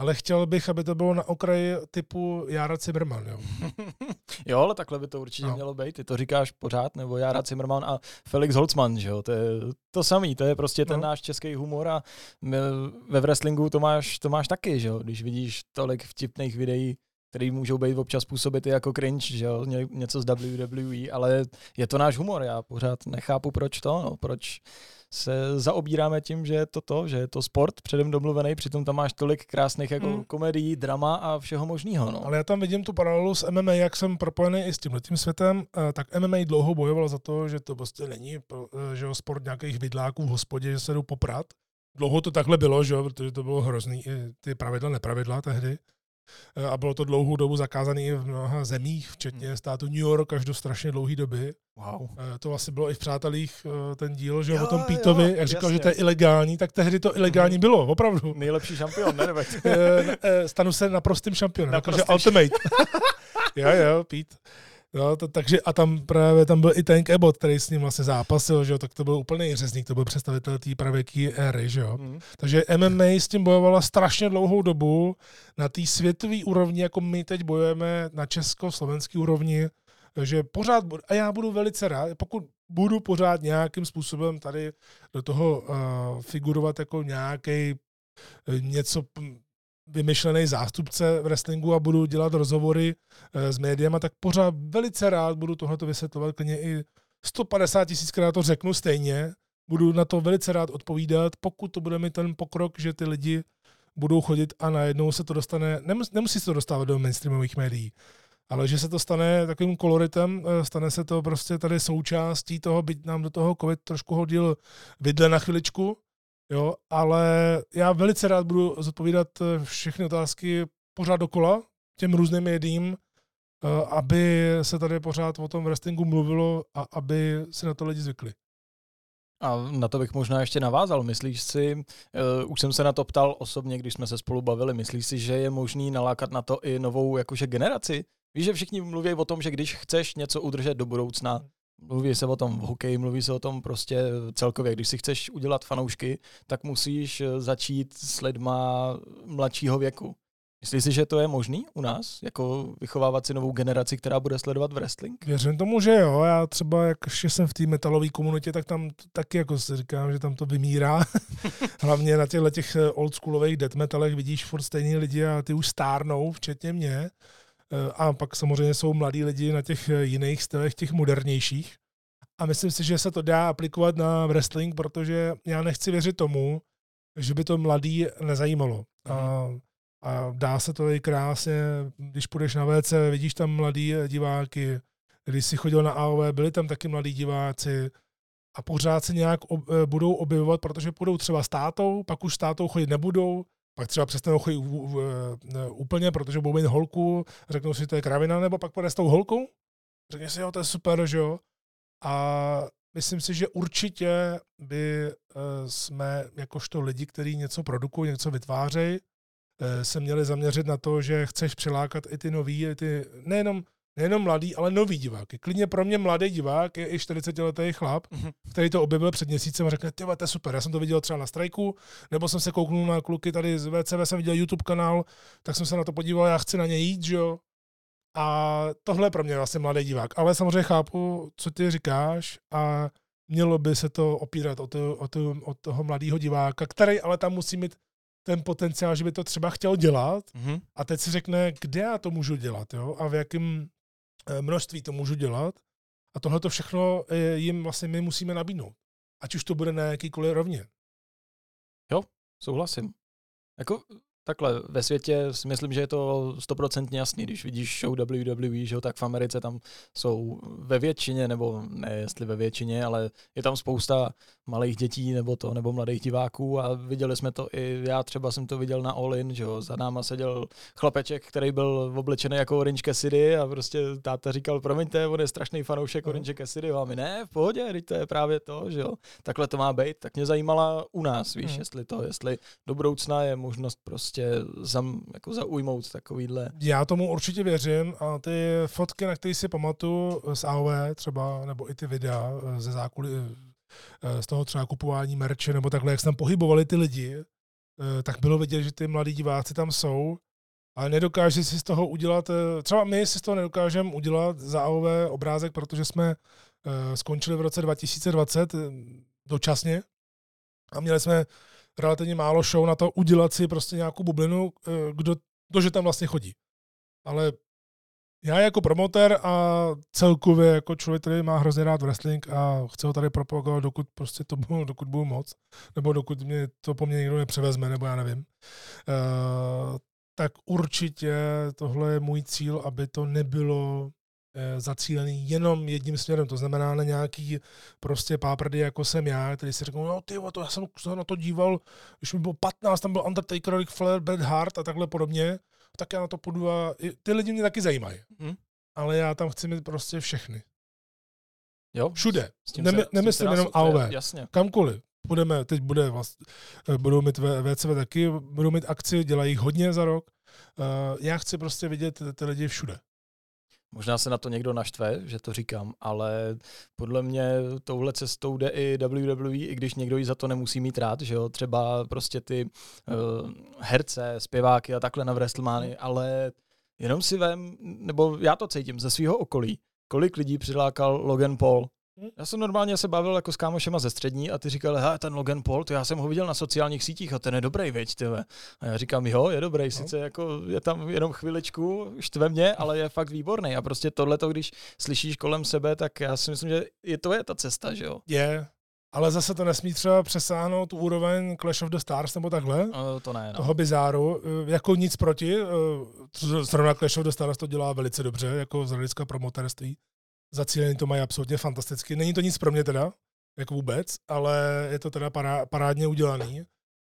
ale chtěl bych, aby to bylo na okraji typu Jara Zimmerman. Jo. jo, ale takhle by to určitě No. mělo být. Ty to říkáš pořád, nebo Jara Zimmerman a Felix Holzman, že jo? To je to samý, to je prostě ten No. náš český humor a my ve wrestlingu to máš, to máš taky, že jo? Když vidíš tolik vtipných videí, který můžou být občas působit i jako cringe, že jo? Ně- něco z WWE, ale je to náš humor. Já pořád nechápu, proč to, no, proč se zaobíráme tím, že je to to, že je to sport předem domluvený, přitom tam máš tolik krásných jako Mm. komedií, drama a všeho možného. No. Ale já tam vidím tu paralelu s MMA, jak jsem propojený i s tímhle tím světem, eh, tak MMA dlouho bojoval za to, že to prostě není eh, že jo, sport nějakých vidláků v hospodě, že se jdou poprat. Dlouho to takhle bylo, že jo, protože to bylo hrozný, ty pravidla, nepravidla tehdy. Eh, A bylo to dlouhou dobu zakázané i v mnoha zemích, včetně státu New York až do strašně dlouhé doby. Wow. Eh, To asi bylo i v Přátelích eh, ten díl, že jo, o tom jo, Pítovi, jak říkal, jasně. že to je ilegální, tak tehdy to ilegální bylo, opravdu. Nejlepší šampion, ne? Stanu se naprostým šampionem, jakože Naprostým Ultimate. jo, jo, Pete. No, to, takže a tam právě tam byl i Tank Abbott, který s ním vlastně zápasil, že jo, tak to byl úplný řezník, to byl představitel té pravěké éry, že jo. Mm. Takže MMA s tím bojovala strašně dlouhou dobu na té světové úrovni, jako my teď bojujeme na česko-slovenské úrovni, že pořád, budu- a já budu velice rád, pokud budu pořád nějakým způsobem tady do toho uh, figurovat jako nějaký uh, něco vymyšlený zástupce v wrestlingu a budu dělat rozhovory uh, s médiama, tak pořád velice rád budu tohleto vysvětlovat, klidně i 150 tisíckrát to řeknu stejně, budu na to velice rád odpovídat, pokud to bude mít ten pokrok, že ty lidi budou chodit a najednou se to dostane, nemus, nemusí se to dostávat do mainstreamových médií, ale že se to stane takovým koloritem, eh, stane se to prostě tady součástí toho, byť nám do toho COVID trošku hodil vidle na chviličku, jo, ale já velice rád budu zodpovídat eh, všechny otázky pořád dokola těm různým médiím, eh, aby se tady pořád o tom wrestlingu mluvilo a aby si na to lidi zvykli. A na to bych možná ještě navázal. Myslíš si, uh, už jsem se na to ptal osobně, když jsme se spolu bavili, myslíš si, že je možný nalákat na to i novou jakože generaci? Víš, že všichni mluví o tom, že když chceš něco udržet do budoucna, mluví se o tom v hokeji, mluví se o tom prostě celkově, když si chceš udělat fanoušky, tak musíš eh, začít s lidma mladšího věku. Myslíš si, že to je možný u nás, jako vychovávat si novou generaci, která bude sledovat wrestling? Věřím tomu, že jo. Já třeba, jak ještě jsem v té metalové komunitě, tak tam taky jako si říkám, že tam to vymírá. Hlavně na těchto těch eh, oldschoolových death metalech vidíš furt stejný lidi a ty už stárnou, včetně mě. Eh, a pak samozřejmě jsou mladí lidi na těch eh, jiných stylech, těch modernějších. A myslím si, že se to dá aplikovat na wrestling, protože já nechci věřit tomu, že by to mladý nezajímalo. A mhm a dá se to i krásně, když půjdeš na WC, vidíš tam mladý diváky, když si chodil na AOV, byli tam taky mladí diváci a pořád se nějak ob, eh, budou objevovat, protože půjdou třeba s tátou, pak už s tátou chodit nebudou, pak třeba přestanou chodit úplně, protože budou mít holku, řeknou si, to je kravina, nebo pak půjde s tou holkou, řekne si, jo, to je super, že jo. A myslím si, že určitě by eh, jsme jakožto lidi, kteří něco produkují, něco vytvářejí, Eh, se měli zaměřit na to, že chceš přilákat i ty nový, i ty, nejenom, nejenom mladý, ale nový diváky. Klidně pro mě mladý divák je i 40-letý chlap, mm-hmm. který to objevil před měsícem a řekne, ty to je super, já jsem to viděl třeba na strajku, nebo jsem se kouknul na kluky tady z VCV, jsem viděl YouTube kanál, tak jsem se na to podíval, já chci na ně jít, že jo. A tohle je pro mě vlastně mladý divák. Ale samozřejmě chápu, co ty říkáš a mělo by se to opírat o, to, o, to, o toho mladého diváka, který ale tam musí mít ten potenciál, že by to třeba chtěl dělat mm-hmm. a teď si řekne, kde já to můžu dělat jo? a v jakém množství to můžu dělat. A tohle to všechno eh, jim vlastně my musíme nabídnout. Ať už to bude na jakýkoliv rovně. Jo, souhlasím. Jako takhle, ve světě si myslím, že je to stoprocentně jasný, když vidíš show WWE, že jo, tak v Americe tam jsou ve většině, nebo ne jestli ve většině, ale je tam spousta malých dětí nebo to, nebo mladých diváků. A viděli jsme to i, já třeba jsem to viděl na All In, že jo, za náma seděl chlapeček, který byl oblečený jako Orange Cassidy a prostě táta říkal, promiňte, on je strašný fanoušek no. Orange Cassidy. A my ne, v pohodě, teď to je právě to, že jo, takhle to má být, tak mě zajímala u nás, víš, hmm. jestli to, jestli do budoucna je možnost prostě zam, jako zaujmout takovýhle. Já tomu určitě věřím a ty fotky, na které si pamatuju z AOV třeba, nebo i ty videa ze zákulí, Eh, z toho třeba kupování merče nebo takhle, jak se tam pohybovali ty lidi, eh, tak bylo vidět, že ty mladí diváci tam jsou, ale nedokáže si z toho udělat, eh, třeba my si z toho nedokážeme udělat za AOV obrázek, protože jsme skončili v roce 2020 dočasně a měli jsme relativně málo show na to udělat si prostě nějakou bublinu, kdo, kdo že tam vlastně chodí. Ale já jako promotér a celkově jako člověk, který má hrozně rád wrestling a chce ho tady propagovat, dokud prostě to budu, dokud budu moc, nebo dokud mě to po mně někdo nepřevezme, nebo já nevím. Uh, tak určitě tohle je můj cíl, aby to nebylo zacílený jenom jedním směrem, to znamená na nějaký prostě páprdy, jako jsem já, který si řekl, no ty, to já jsem se na to díval, když mi bylo 15, tam byl Undertaker, Ric Flair, Bret Hart a takhle podobně, tak já na to půjdu a ty lidi mě taky zajímají. Hmm. Ale já tam chci mít prostě všechny. Jo? Všude. Nemy, nemyslím jenom AOV. Jasně. Kamkoliv. Budeme, teď bude vlastně, budou mít VCV taky, budou mít akci, dělají hodně za rok. Uh, já chci prostě vidět ty lidi všude. Možná se na to někdo naštve, že to říkám, ale podle mě touhle cestou jde i WWE, i když někdo ji za to nemusí mít rád, že jo, třeba prostě ty uh, herce, zpěváky a takhle na WrestleMany, ale jenom si vem, nebo já to cítím ze svého okolí, kolik lidí přilákal Logan Paul, Já jsem normálně se bavil jako s kámošema ze střední a ty říkali, hej, ten Logan Paul, to já jsem ho viděl na sociálních sítích a ten je dobrý, veď, tyhle. A já říkám, jo, je dobrý, no. sice jako je tam jenom chviličku, štve mě, ale je fakt výborný. A prostě tohle, když slyšíš kolem sebe, tak já si myslím, že je to je ta cesta, že jo. Je, ale zase to nesmí třeba přesáhnout úroveň Clash of the Stars nebo takhle. No, to ne, no. Toho bizáru. Eh, jako nic proti. eh, Zrovna Clash of the Stars to dělá velice dobře, jako z hlediska promotérství. Zacílení to mají absolutně fantasticky. Není to nic pro mě teda, jako vůbec, ale je to teda pará, parádně udělaný.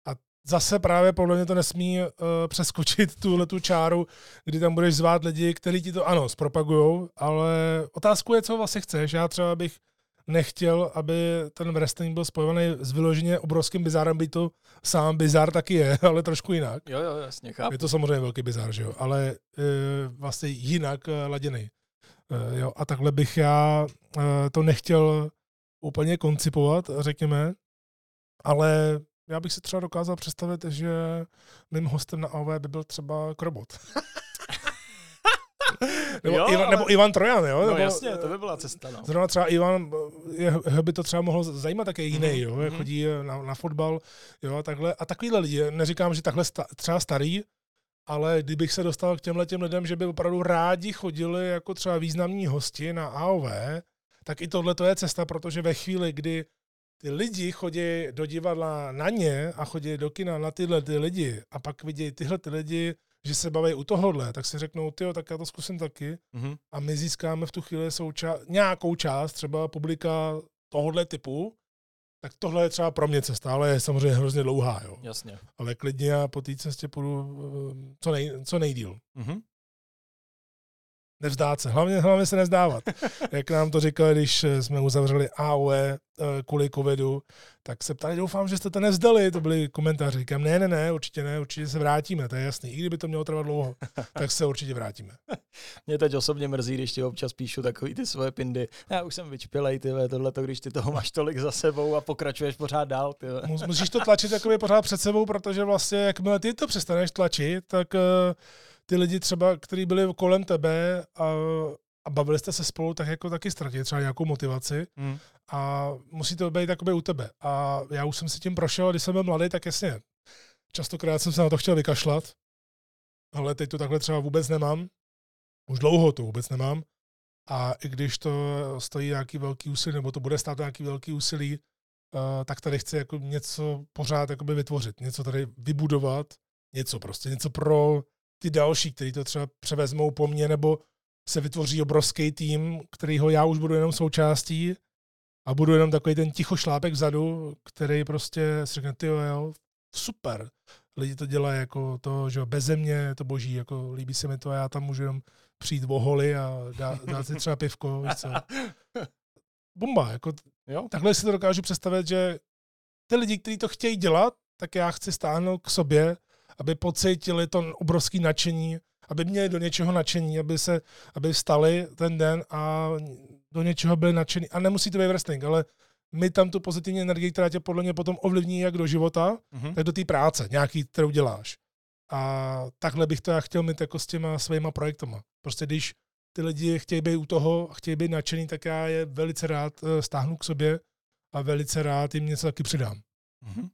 A zase právě podle mě to nesmí uh, přeskočit tuhle tu čáru, kdy tam budeš zvát lidi, kteří ti to ano, zpropagujou, ale otázku je, co vlastně chceš. Já třeba bych nechtěl, aby ten wrestling byl spojovaný s vyloženě obrovským bizárem, by to sám bizár taky je, ale trošku jinak. Jo, jo, jasně, chápu. Je to samozřejmě velký bizár, že jo, ale e, vlastně jinak e, laděný. E, jo, a takhle bych já e, to nechtěl úplně koncipovat, řekněme, ale já bych si třeba dokázal představit, že mým hostem na AV by byl třeba Krobot. nebo, Jo, Ivan, ale- nebo Ivan Trojan, jo? No nebo, jasně, to by byla cesta, no. Zrovna třeba Ivan, je, jeho by to třeba mohlo zajímat také jiný, Mhm, jo, mhm. chodí na, na fotbal, jo, a takhle. A takovýhle lidi, neříkám, že takhle sta, třeba starý, ale kdybych se dostal k těmhle těm lidem, že by opravdu rádi chodili jako třeba významní hosti na AOV, tak i tohle to je cesta, protože ve chvíli, kdy ty lidi chodí do divadla na ně a chodí do kina na tyhle ty lidi a pak vidí tyhle ty lidi, že se baví u tohohle, tak si řeknou, ty tak já to zkusím taky Mhm. a my získáme v tu chvíli souča- nějakou část, třeba publika tohohle typu, tak tohle je třeba pro mě cesta, ale je samozřejmě hrozně dlouhá, jo. Jasně. Ale klidně já po té cestě půjdu eh, co, nej, co nejdíl. Mhm. Nevzdát se, hlavně, hlavně se nezdávat. Jak nám to říkali, když eh, jsme uzavřeli AOE eh, kvůli covidu, tak se ptali, doufám, že jste to nevzdali, to byly komentáře. Říkám, ne, ne, ne, určitě ne, určitě se vrátíme, to je jasný. I kdyby to mělo trvat dlouho, tak se určitě vrátíme. Mě teď osobně mrzí, když ti občas píšu takový ty svoje pindy. Já už jsem vyčpělej, ty tohle to, když ty toho máš tolik za sebou a pokračuješ pořád dál, ty Musíš to tlačit jakoby pořád před sebou, protože vlastně jakmile ty to přestaneš tlačit, tak uh, ty lidi třeba, kteří byli kolem tebe a, a bavili jste se spolu, tak jako taky ztratí třeba nějakou motivaci Mm. a musí to být jakoby u tebe. A já už jsem si tím prošel, když jsem byl mladý, tak jasně, častokrát jsem se na to chtěl vykašlat, ale teď to takhle třeba vůbec nemám. Už dlouho to vůbec nemám. A i když to stojí nějaký velký úsilí, nebo to bude stát nějaký velký úsilí, uh, tak tady chci jako něco pořád jakoby vytvořit, něco tady vybudovat, něco prostě, něco pro ty další, kteří to třeba převezmou po mně, nebo se vytvoří obrovský tým, kterýho já už budu jenom součástí a budu jenom takový ten ticho šlápek vzadu, který prostě si řekne, ty jo, super, lidi to dělají jako to, že jo, bez země, je to boží, jako líbí se mi to a já tam můžu jenom přijít o holy a dát, dát si třeba pivko, víš co. Bomba, jako Jo? takhle si to dokážu představit, že ty lidi, kteří to chtějí dělat, tak já chci stáhnout k sobě, aby pocítili to obrovské nadšení, aby měli do něčeho nadšení, aby se, aby vstali ten den a do něčeho byli nadšení. A nemusí to být wrestling, ale my tam tu pozitivní energii, která tě podle mě potom ovlivní jak do života, Mhm. tak do té práce, nějaký, kterou děláš. A takhle bych to já chtěl mít jako s těma svýma projektama. Prostě když ty lidi chtějí být u toho chtějí být nadšený, tak já je velice rád eh, stáhnu k sobě a velice rád jim něco taky přidám. Mhm.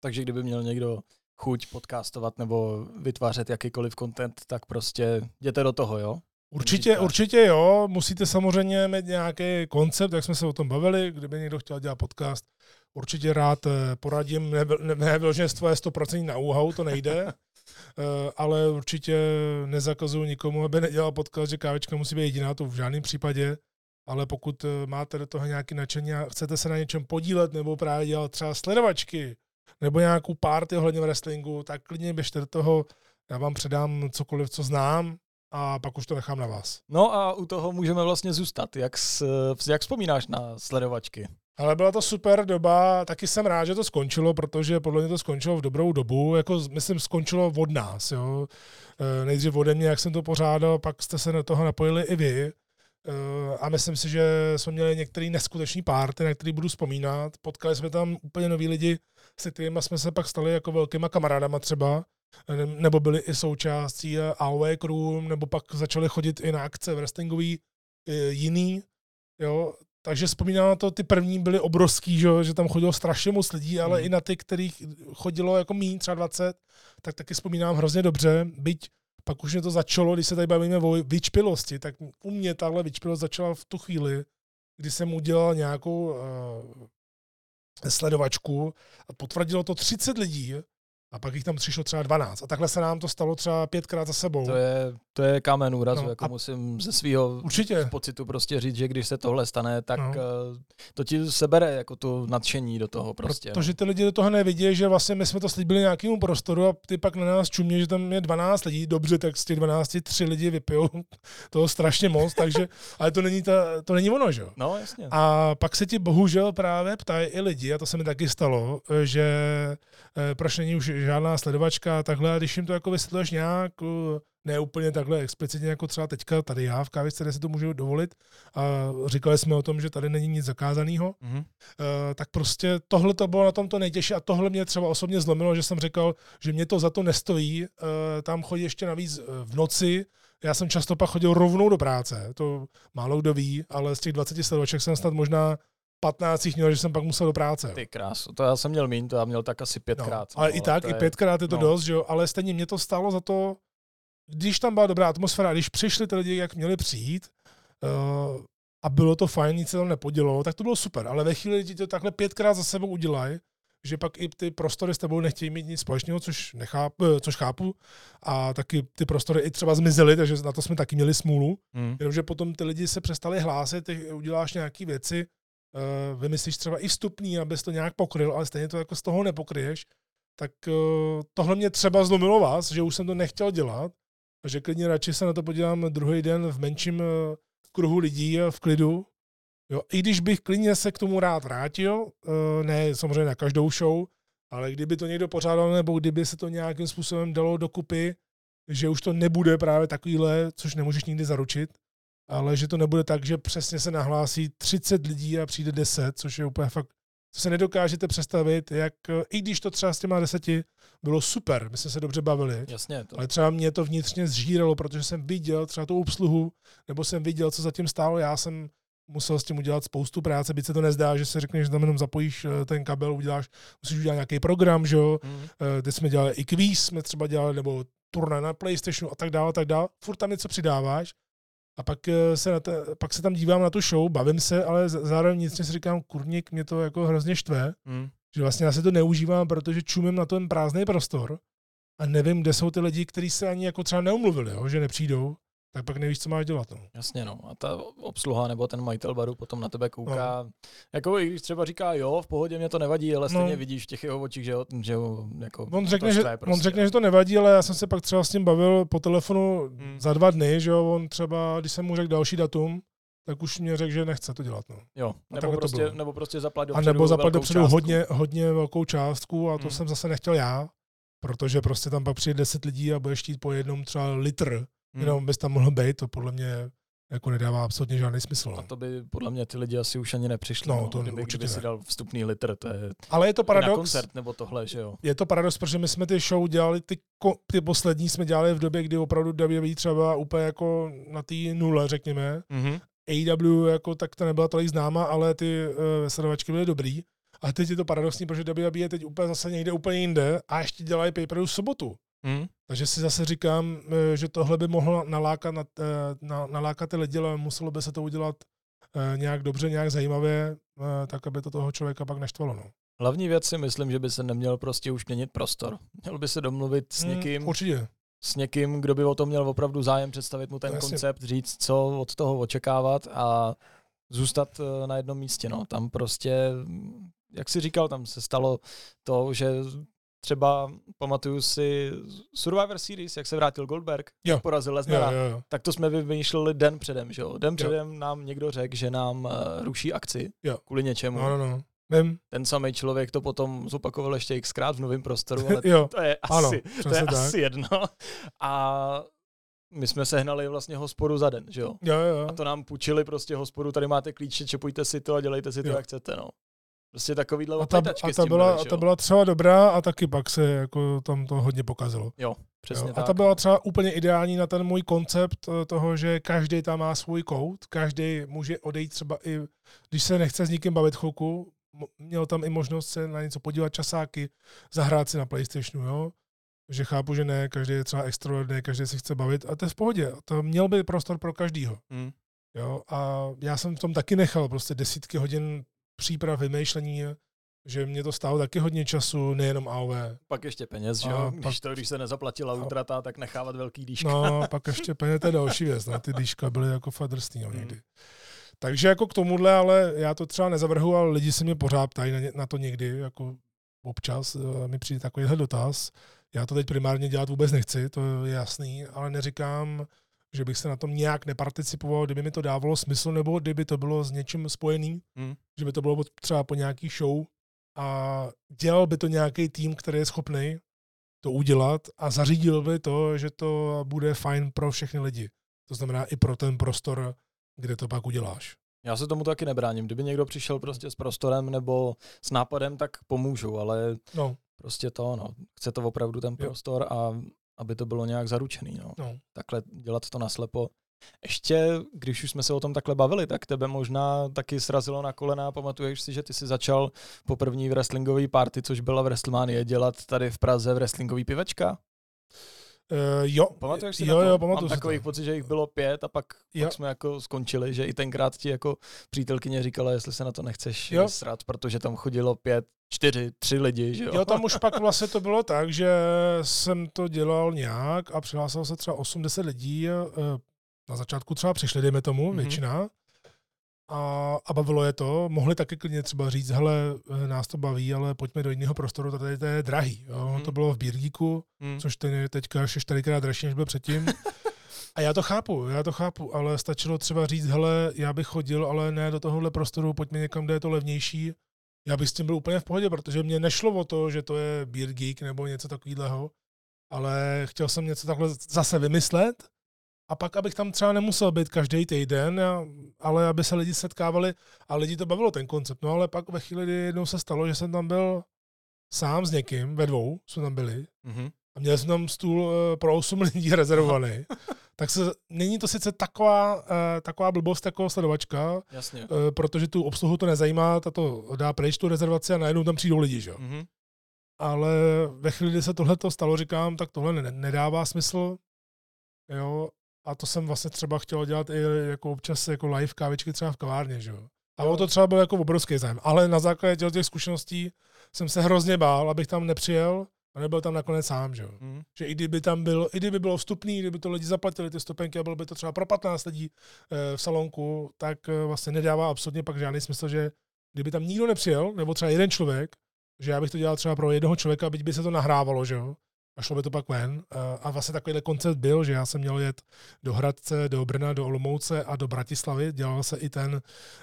Takže kdyby měl někdo chuť podcastovat nebo vytvářet jakýkoliv content, tak prostě jděte do toho, jo? Určitě, určitě jo, musíte samozřejmě mít nějaký koncept, jak jsme se o tom bavili, kdyby někdo chtěl dělat podcast, určitě rád eh, poradím, ne, ne, ne vyloženě z tvoje 100% na úhau, to nejde, Eh, ale určitě nezakazuju nikomu, aby nedělal podcast, že kávečka musí být jediná, to v žádném případě, ale pokud eh, máte do toho nějaké nadšení a chcete se na něčem podílet, nebo právě dělat třeba sledovačky, nebo nějakou party ohledně wrestlingu, tak klidně běžte do toho, já vám předám cokoliv, co znám, a pak už to nechám na vás. No a u toho můžeme vlastně zůstat. Jak, s, jak vzpomínáš na sledovačky? Ale byla to super doba, taky jsem rád, že to skončilo, protože podle mě to skončilo v dobrou dobu, jako myslím skončilo od nás, jo. Eh, Nejdřív ode mě, jak jsem to pořádal, pak jste se do toho napojili i vy. Eh, A myslím si, že jsme měli některé neskutečné párty, na které budu vzpomínat. Potkali jsme tam úplně noví lidi, kterými jsme se pak stali jako velkýma kamarádama třeba, nebo byli i součástí eh, AOV crew, nebo pak začali chodit i na akce wrestlingový eh, jiný, jo, takže vzpomínám na to, ty první byly obrovský, že, že tam chodilo strašně moc lidí, ale Hmm. i na ty, kterých chodilo jako míň, třeba 20, tak taky vzpomínám hrozně dobře, byť pak už mě to začalo, když se tady bavíme o vyčpilosti, tak u mě tahle vyčpilost začala v tu chvíli, kdy jsem udělal nějakou uh, sledovačku a potvrdilo to 30 lidí a pak jich tam přišlo třeba 12. A takhle se nám to stalo třeba pětkrát za sebou. To je, to je kámen úrazu, No, no, jako musím ze svého pocitu prostě říct, že když se tohle stane, tak No. no. to ti sebere jako to nadšení do toho prostě. Protože ty lidi do toho nevidí, že vlastně my jsme to slíbili nějakému prostoru a ty pak na nás čumě, že tam je 12 lidí. Dobře, tak z těch 12 tři lidi vypijou toho strašně moc, takže, ale to není, ta, to není ono, že jo. No, jasně. A pak se ti bohužel právě ptají i lidi, a to se mi taky stalo, že eh, proč není už žádná sledovačka a takhle, a když jim to jako vysvětluješ nějak, eh, ne úplně takhle explicitně jako třeba teďka tady já v kávičce, kde si to můžu dovolit, a říkali jsme o tom, že tady není nic zakázaného, Mhm. Eh, tak prostě tohle to bylo na tom to nejtěžší a tohle mě třeba osobně zlomilo, že jsem říkal, že mě to za to nestojí, eh, tam chodí ještě navíc eh, v noci, já jsem často pak chodil rovnou do práce, to málo kdo ví, ale z těch 20 sledovaček jsem snad možná 15 jich měl, že jsem pak musel do práce. Ty krásu, to já jsem měl míň, to já měl tak asi pětkrát. No, ale no, i tak, i pětkrát je to no. dost, že jo, ale stejně mě to stálo za to, když tam byla dobrá atmosféra, když přišli ty lidi, jak měli přijít, uh, a bylo to fajn, nic se tam nepodělo, tak to bylo super. Ale ve chvíli, kdy to takhle pětkrát za sebou udělají, že pak i ty prostory s tebou nechtějí mít nic společného, což, nechápu, eh, což chápu. A taky ty prostory i třeba zmizely, takže na to jsme taky měli smůlu. Hm. Jenomže potom ty lidi se přestali hlásit, ty uděláš nějaké věci, uh, vymyslíš třeba i vstupný, abys to nějak pokryl, ale stejně to jako z toho nepokryješ. Tak uh, tohle mě třeba zlomilo vás, že už jsem to nechtěl dělat a že klidně radši se na to podívám druhý den v menším uh, kruhu lidí v klidu. Jo, I když bych klidně se k tomu rád vrátil, ne samozřejmě na každou show, ale kdyby to někdo pořádal, nebo kdyby se to nějakým způsobem dalo dokupy, že už to nebude právě takovýhle, což nemůžeš nikdy zaručit, ale že to nebude tak, že přesně se nahlásí 30 lidí a přijde 10, což je úplně fakt, co se nedokážete představit, jak, i když to třeba s těma deseti bylo super, my jsme se dobře bavili, Jasně, to, ale třeba mě to vnitřně zžíralo, protože jsem viděl třeba tu obsluhu, nebo jsem viděl, co zatím stálo, já jsem musel s tím udělat spoustu práce, byť se to nezdá, že se řekne, že tam jenom zapojíš eh, ten kabel, uděláš, musíš udělat nějaký program, že jo. Eh, teď jsme dělali i kvíz, jsme třeba dělali, nebo turné na PlayStationu a tak dále, a tak dále. Furt tam něco přidáváš a pak eh, se, na te, pak se tam dívám na tu show, bavím se, ale zároveň nic si říkám, kurník, mě to jako hrozně štve, Hm. že vlastně já si to neužívám, protože čumím na ten prázdný prostor a nevím, kde jsou ty lidi, kteří se ani jako třeba neumluvili, jo, že nepřijdou, tak pak nevíš, co máš dělat. No. Jasně, no. A ta obsluha nebo ten majitel baru potom na tebe kouká. No. Jako i když třeba říká, jo, v pohodě mě to nevadí, ale stejně No. vidíš v těch jeho očích, že, jo, že jo, jako On řekne, že, štve on řekne, no. že to nevadí, ale já jsem se pak třeba s ním bavil po telefonu Hmm. za dva dny, že jo, on třeba, když jsem mu řekl další datum, tak už mě řekl, že nechce to dělat. No. Jo, takhle nebo to prostě, nebo prostě zaplať A dopředu nebo zaplat dopředu částku. hodně, hodně velkou částku a to Hmm. jsem zase nechtěl já, protože prostě tam pak přijde 10 lidí a budeš chtít po jednom třeba litr, Hm. jenom bys tam mohl být, to podle mě jako nedává absolutně žádný smysl. A No. to by podle mě ty lidi asi už ani nepřišli. No, No, to kdyby, určitě kdyby si dal vstupný litr, to je Ale je to na paradox, koncert nebo tohle, že jo. je to paradox, protože my jsme ty show dělali, ty, ty poslední jsme dělali v době, kdy opravdu WWE třeba úplně jako na té nule, řekněme. Mhm. AEW jako tak to nebyla tolik známa, ale ty uh, sledovačky byly dobrý. A teď je to paradoxní, protože WWE je teď úplně zase někde úplně jinde a ještě dělají pay v sobotu. Hm? Takže si zase říkám, eh, že tohle by mohlo nalákat, na, eh, na, nalákat ty lidi, ale muselo by se to udělat eh, nějak dobře, nějak zajímavě, tak aby to toho člověka pak neštvalo. No. Hlavní věc si myslím, že by se neměl prostě už měnit prostor. Měl by se domluvit s Mm, někým, Určitě. s někým, kdo by o tom měl opravdu zájem, představit mu ten Jasně. koncept, říct, co od toho očekávat a zůstat na jednom místě. No. Tam prostě, jak jsi říkal, tam se stalo to, že třeba pamatuju si Survivor Series, jak se vrátil Goldberg, Jo. porazil Jo, Lesnara, jo, jo. tak to jsme vymýšleli den předem, že jo? Den Jo. předem nám někdo řekl, že nám uh, ruší akci Jo. kvůli něčemu. No, no, no. Vím. Ten samý člověk to potom zopakoval ještě xkrát v novém prostoru, ale jo, to je ano, asi, to je tak. asi jedno. A my jsme sehnali vlastně hospodu za den, že jo? Jo, jo. A to nám půjčili prostě hospodu, tady máte klíče, čepujte si to a dělejte si to, Jo. jak chcete, no. Prostě takovýhle A ta, a ta, byla, byly, a ta byla třeba dobrá a taky pak se jako tam to hodně pokazilo. Jo, Přesně Jo, tak. a ta byla třeba úplně ideální na ten můj koncept eh, toho, že každý tam má svůj kout, každý může odejít třeba i, když se nechce s nikým bavit chvilku, měl tam i možnost se na něco podívat časáky, zahrát si na Playstationu, jo. Že chápu, že ne, každý je třeba extrovert, ne, každý si chce bavit a to je v pohodě. To měl by prostor pro každýho. Hm. Jo, a já jsem v tom taky nechal prostě desítky hodin příprav, vymýšlení, že mě to stálo taky hodně času, nejenom AOV. Pak ještě peněz, že jo? pak- Když, to, když se nezaplatila útrata, tak nechávat velký dýška. No, pak ještě peněz, to je další věc, no, ty dýška byly jako fakt drsný no, Hmm. někdy. Takže jako k tomuhle, ale já to třeba nezavrhu, ale lidi se mě pořád ptají na, ně- na to někdy, jako občas mi přijde takovýhle dotaz. Já to teď primárně dělat vůbec nechci, to je jasný, ale neříkám, že bych se na tom nějak neparticipoval, kdyby mi to dávalo smysl, nebo kdyby to bylo s něčím spojený, Hm. že by to bylo třeba po nějaký show a dělal by to nějaký tým, který je schopný to udělat a zařídil by to, že to bude fajn pro všechny lidi. To znamená i pro ten prostor, kde to pak uděláš. Já se tomu taky nebráním. Kdyby někdo přišel prostě s prostorem nebo s nápadem, tak pomůžu, ale No, prostě to, no. Chce to opravdu ten Jo. prostor a aby to bylo nějak zaručený, no. no. Takhle dělat to naslepo. Ještě, když už jsme se o tom takhle bavili, tak tebe možná taky srazilo na kolena. Pamatuješ si, že ty jsi začal po první wrestlingové party, což byla v WrestleMania, dělat tady v Praze wrestlingový pivečka? Uh, jo, Pamatuješ si jo, na to? jo, pamatuju Mám si takový to. pocit, že jich bylo pět a pak, Jo. pak jsme jako skončili, že i tenkrát ti jako přítelkyně říkala, jestli se na to nechceš Jo. srat, protože tam chodilo pět, čtyři, tři lidi, že jo? Jo, tam už pak vlastně to bylo tak, že jsem to dělal nějak a přihlásilo se třeba 80 lidí. eh, Na začátku třeba přišli, dejme tomu, Mhm. většina. A, a bavilo je to. Mohli taky klidně třeba říct, hele, eh, nás to baví, ale pojďme do jiného prostoru, to tady to je drahý. Jo. Mhm. To bylo v Bírgíku, Hm. což ten je teďka ještě čtyřikrát dražší, než byl předtím. A já to chápu, já to chápu, ale stačilo třeba říct, hele, já bych chodil, ale ne do tohohle prostoru, pojďme někam, kde je to levnější. Já bych s tím byl úplně v pohodě, protože mě nešlo o to, že to je Beer Geek nebo něco takového, ale chtěl jsem něco takhle zase vymyslet a pak, abych tam třeba nemusel být každý týden, ale aby se lidi setkávali a lidi to bavilo ten koncept. No ale pak ve chvíli, kdy jednou se stalo, že jsem tam byl sám s někým, ve dvou jsme tam byli, Mhm. A měli jsme tam stůl eh, pro 8 lidí rezervovaný, tak se, není to sice taková, eh, taková blbost jako sledovačka, Jasně. eh, protože tu obsluhu to nezajímá, ta to dá pryč tu rezervaci a najednou tam přijdou lidi, že? jo. Mhm. Ale ve chvíli, kdy se tohle to stalo, říkám, tak tohle ne- nedává smysl, jo, a to jsem vlastně třeba chtěl dělat i jako občas jako live kávičky třeba v kavárně, že jo. A o to třeba byl jako obrovský zájem. Ale na základě těch zkušeností jsem se hrozně bál, abych tam nepřijel a nebyl tam nakonec sám, že jo Mhm. že i kdyby tam byl, i kdyby bylo vstupný, kdyby to lidi zaplatili ty stupenky a bylo by to třeba pro 15 lidí eh, v salonku, tak eh, vlastně nedává absolutně pak žádný smysl, že kdyby tam nikdo nepřijel, nebo třeba jeden člověk, že já bych to dělal třeba pro jednoho člověka, byť by se to nahrávalo, že jo, a šlo by to pak ven. Eh, A vlastně takovýhle koncept byl, že já jsem měl jet do Hradce, do Brna, do Olomouce a do Bratislavy. Dělal se i ten,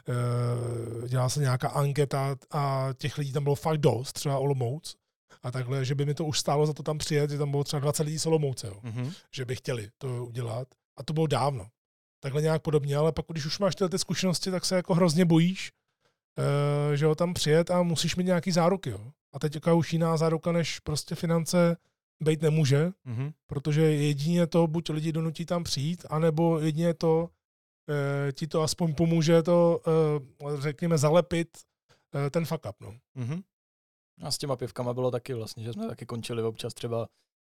eh, dělala se nějaká anketa a těch lidí tam bylo fakt dost, třeba Olomouc. A takhle, že by mi to už stálo za to tam přijet, že tam bylo třeba 20 lidí z Olomouce, jo, Mhm. že by chtěli to udělat. A to bylo dávno. Takhle nějak podobně, ale pak, když už máš tyhle ty zkušenosti, tak se jako hrozně bojíš, eh, že ho tam přijet a musíš mít nějaký záruky. Jo. A teď jaká už jiná záruka, než prostě finance být nemůže, Mhm. protože jedině to buď lidi donutí tam přijít, anebo jedině to eh, ti to aspoň pomůže to, eh, řekněme, zalepit eh, ten fuck up. No. Mhm. A s těma pivkama bylo taky vlastně, že jsme taky končili občas třeba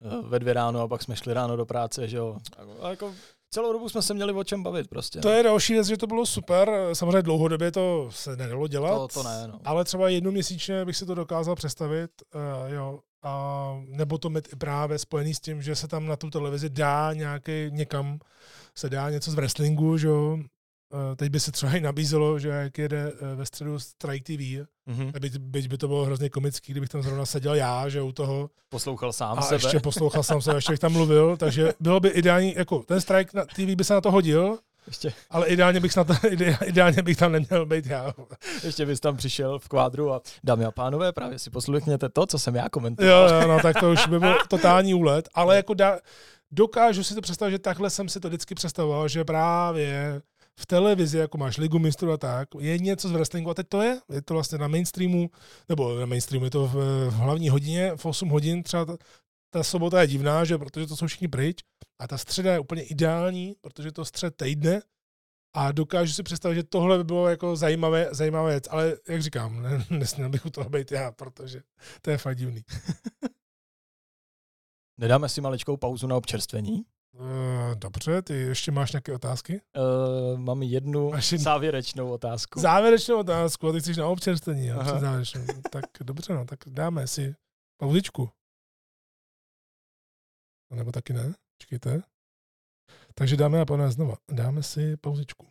eh, ve dvě ráno a pak jsme šli ráno do práce, že jo. A jako celou dobu jsme se měli o čem bavit prostě. To je další věc, že to bylo super. Samozřejmě dlouhodobě to se nedalo dělat. to, to ne, no. Ale třeba jednou měsíčně bych si to dokázal představit, uh, jo. A nebo to mít i právě spojený s tím, že se tam na tu televizi dá nějaký, někam se dá něco z wrestlingu, že jo. Uh, teď by se třeba i nabízelo, že jak jede uh, ve středu Strike TV, Mhm. byť, byť by to bylo hrozně komický, kdybych tam zrovna seděl já, že u toho, Poslouchal sám a sebe. ještě poslouchal jsem se, ještě bych tam mluvil, takže bylo by ideální, jako ten Strike na TV by se na to hodil, ještě, ale ideálně bych, ide- ideálně bych tam neměl být já. ještě bys tam přišel v kvádru a dámy a pánové, právě si poslechněte to, co jsem já komentoval. Jo, jo, no tak to už by byl totální úlet, ale jako da, dokážu si to představit, že takhle jsem si to vždycky představoval, že právě v televizi, jako máš Ligu mistrů a tak, je něco z wrestlingu. A teď to je, je to vlastně na mainstreamu, nebo na mainstreamu, je to v, v hlavní hodině, v 8 hodin třeba, t- ta sobota je divná, že? Protože to jsou všichni pryč. A ta středa je úplně ideální, protože to střed týdne. A dokážu si představit, že tohle by bylo jako zajímavé, zajímavé věc, ale jak říkám, ne, nesměl bych u toho být já, protože to je fakt divný. Nedáme si maličkou pauzu na občerstvení? Uh, dobře, ty ještě máš nějaké otázky? Uh, mám jednu Máš jednu- závěrečnou otázku. Závěrečnou otázku, a ty jsi na občerstvení. závěrečnou. tak dobře, no, tak dáme si pauzičku. Nebo taky ne? Čekejte. Takže dáme a pánové znova. Dáme si pauzičku.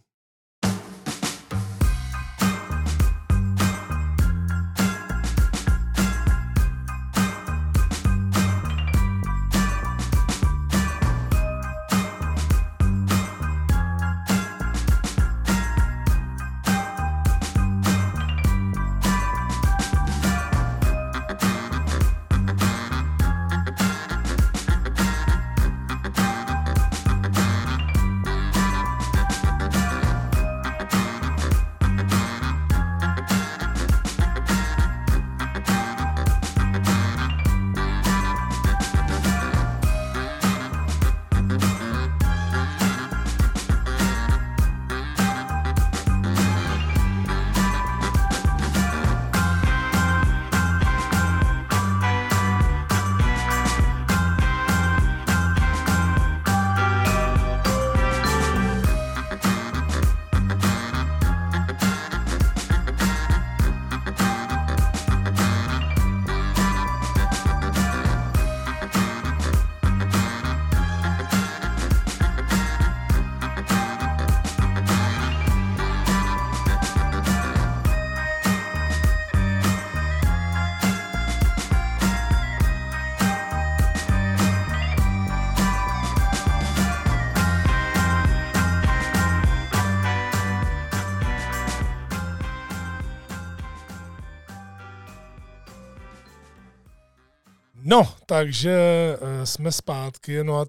Takže eh, jsme zpátky. No a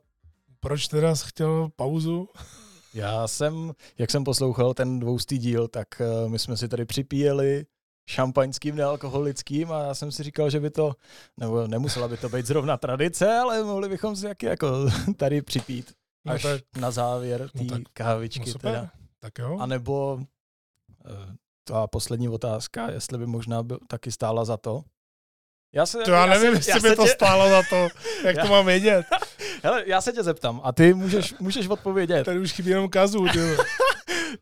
proč teda jsi chtěl pauzu? Já jsem, jak jsem poslouchal ten dvoustý díl, tak uh, my jsme si tady připíjeli šampaňským nealkoholickým a já jsem si říkal, že by to, nebo nemusela by to být zrovna tradice, ale mohli bychom si jaký jako tady připít No až tak, na závěr té no tak- kávičky no super. teda. Tak jo. A nebo eh, ta poslední otázka, jestli by možná byl, taky stála za to. Já, se, To já nevím, se, jestli já by se to tě, stálo za to, jak Já- to mám vědět. hele, já se tě zeptám a ty můžeš, můžeš odpovědět. Tady už chybí jenom kazu.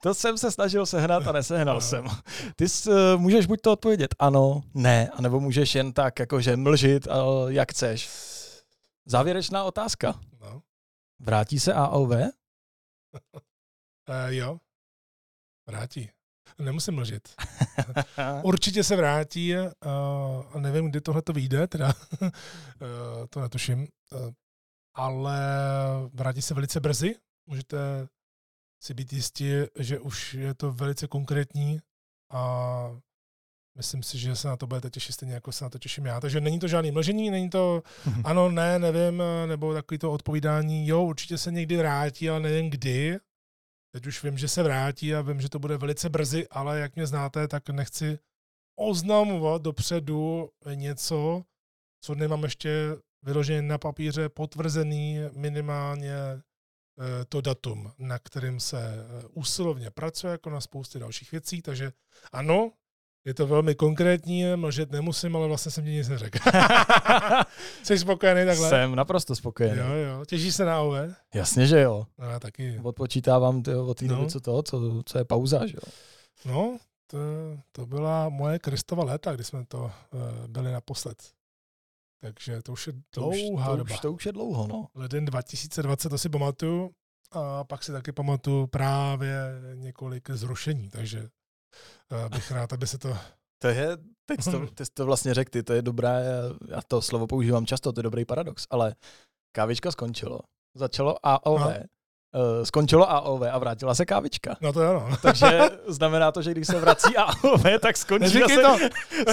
To jsem se snažil sehnat a nesehnal Ano. jsem. Ty jsi, eh, můžeš buď to odpovědět ano, ne, anebo můžeš jen tak jakože mlžit, eh, jak chceš. Závěrečná otázka. No. Vrátí se AOV? Uh, jo. Vrátí. Nemusím mlžit. Určitě se vrátí, uh, nevím, kdy tohle to vyjde, teda uh, to netuším, uh, ale vrátí se velice brzy. Můžete si být jistí, že už je to velice konkrétní a myslím si, že se na to budete těšit stejně, jako se na to těším já. Takže není to žádný mlžení, není to ano, ne, nevím, nebo takový to odpovídání, jo, určitě se někdy vrátí, ale nevím kdy. Teď už vím, že se vrátí a vím, že to bude velice brzy, ale jak mě znáte, tak nechci oznamovat dopředu něco, co nemám ještě vyloženě na papíře potvrzený minimálně eh, to datum, na kterým se eh, úsilovně pracuje, jako na spoustě dalších věcí, takže ano, je to velmi konkrétní, mlžet nemusím, ale vlastně jsem ti nic neřekl. Jsi spokojený takhle? Jsem naprosto spokojený. Jo, jo. Těšíš se na OV? Jasně, že jo. No, já taky. Odpočítávám tyjo, od té No. doby, co to, co, co je pauza, že jo. No, to, to byla moje Kristova léta, kdy jsme to uh, byli naposled. Takže to už je To už, dlouhá to, doba. už, to už je dlouho, no. Leden 2020, to si pamatuju. A pak si taky pamatuju právě několik zrušení, takže bych rád, aby se to... To je, teď to, ty jsi to vlastně řekl, ty, to je dobré, já to slovo používám často, to je dobrý paradox, ale kávička skončilo. Začalo AOV, No. uh, skončilo AOV a vrátila se kávička. No to ono. Takže znamená to, že když se vrací AOV, tak skončí, zase, to!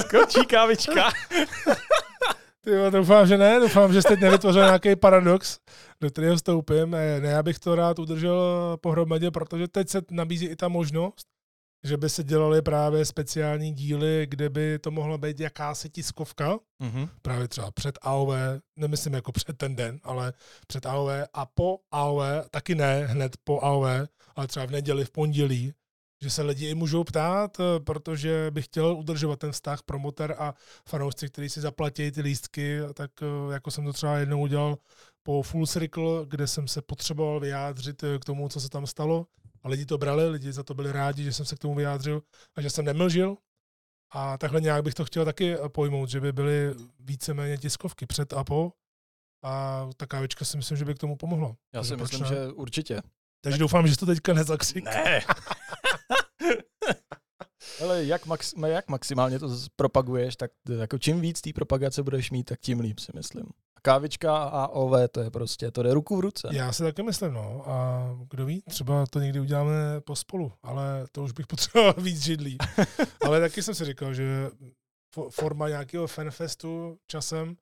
skončí kávička. Ty jo, doufám, že ne, doufám, že jste teď nevytvořil nějaký paradox, do kterého vstoupím. Ne, ne, já bych to rád udržel pohromadě, protože teď se nabízí i ta možnost, že by se dělaly právě speciální díly, kde by to mohla být jakási tiskovka, Mhm. právě třeba před AOV, nemyslím jako před ten den, ale před AOV a po AOV, taky ne hned po AOV, ale třeba v neděli, v pondělí, že se lidi i můžou ptát, eh, protože bych chtěl udržovat ten vztah promoter a fanoušci, kteří si zaplatí ty lístky, tak eh, jako jsem to třeba jednou udělal po Full Circle, kde jsem se potřeboval vyjádřit eh, k tomu, co se tam stalo. A lidi to brali, lidi za to byli rádi, že jsem se k tomu vyjádřil a že jsem nemlžil. A takhle nějak bych to chtěl taky eh, pojmout, že by byly víceméně tiskovky před a po. A ta kávička si myslím, že by k tomu pomohla. Já si myslím, ne? že určitě. Takže doufám, že to teďka nezakřik. Ne. Ale jak, max, jak maximálně to propaguješ, tak jako čím víc té propagace budeš mít, tak tím líp si myslím. Kávička a AOV, to je prostě, to jde ruku v ruce. Já si taky myslím, no. A kdo ví, třeba to někdy uděláme pospolu, ale to už bych potřeboval víc židlí. ale taky jsem si říkal, že fo- forma nějakého fanfestu časem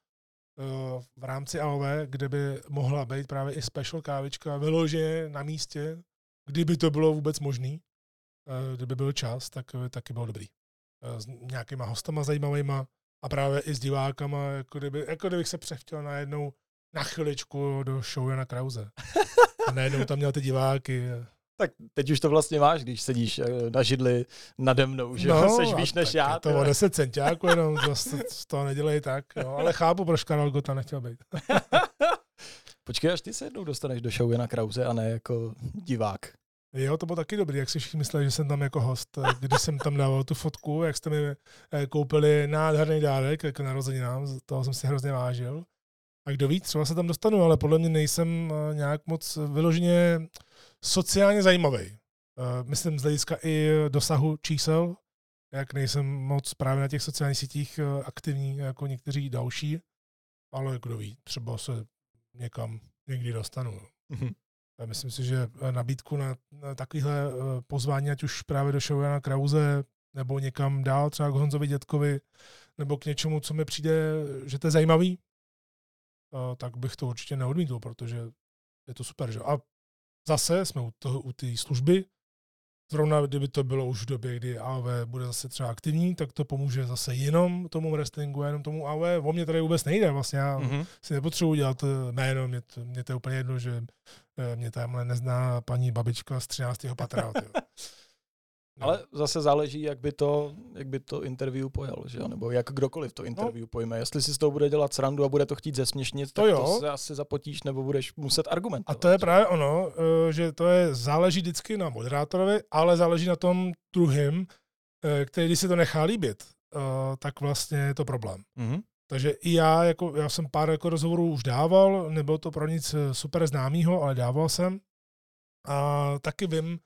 eh, v rámci AOV, kde by mohla být právě i special kávička vyloženě na místě, kdyby to bylo vůbec možný, eh, kdyby byl čas, tak by taky bylo dobrý. Eh, S nějakýma hostama zajímavýma a právě i s divákama, jako, kdyby, jako kdybych se přechtěl najednou na chviličku do show Jana Krause. A najednou tam měl ty diváky. Tak teď už to vlastně máš, když sedíš eh, na židli nade mnou, že no, seš víš než já. To o vole. 10 centiáků jenom, to, z toho nedělej tak. Jo. Ale chápu, proč Karel Gota nechtěl být. Počkej, až ty se jednou dostaneš do show Jana Krause a ne jako divák. Jo, to bylo taky dobrý, jak si všichni mysleli, že jsem tam jako host. Eh, Když jsem tam dával tu fotku, jak jste mi eh, koupili nádherný dárek k narozeninám, toho jsem si hrozně vážil. A kdo ví, třeba se tam dostanu, ale podle mě nejsem eh, nějak moc vyloženě sociálně zajímavý. Myslím z hlediska i dosahu čísel, jak nejsem moc právě na těch sociálních sítích aktivní jako někteří další, ale kdo ví, třeba se někam někdy dostanu. no. Myslím si, že eh, nabídku na, na takovýhle eh, pozvání, ať už právě do show Jana Krause, nebo někam dál, třeba k Honzovi dětkovi, nebo k něčemu, co mi přijde, že to je zajímavý, tak bych to určitě neodmítl, protože je to super. Že? A zase jsme u, toho, u té služby, zrovna kdyby to bylo už v době, kdy AV bude zase třeba aktivní, tak to pomůže zase jenom tomu wrestlingu, jenom tomu AV. O mě tady vůbec nejde, vlastně já Mhm. si nepotřebuji dělat eh, jméno, mě to, mě to je úplně jedno, že eh, mě tamhle nezná paní babička z 13. patra. No. Ale zase záleží, jak by to, jak by to interview pojal, že jo? Nebo jak kdokoliv to interview pojme. Jestli si z toho bude dělat srandu a bude to chtít zesměšnit, To tak jo. to se asi zapotíš, nebo budeš muset A argumentovat. to je právě ono, eh, že to je záleží vždycky na moderátorovi, ale záleží na tom druhým, eh, který když si to nechá líbit, eh, tak vlastně je to problém. Mhm. Takže i já, jako, já jsem pár jako rozhovorů už dával, nebylo to pro nic super známýho, ale dával jsem. A taky vím,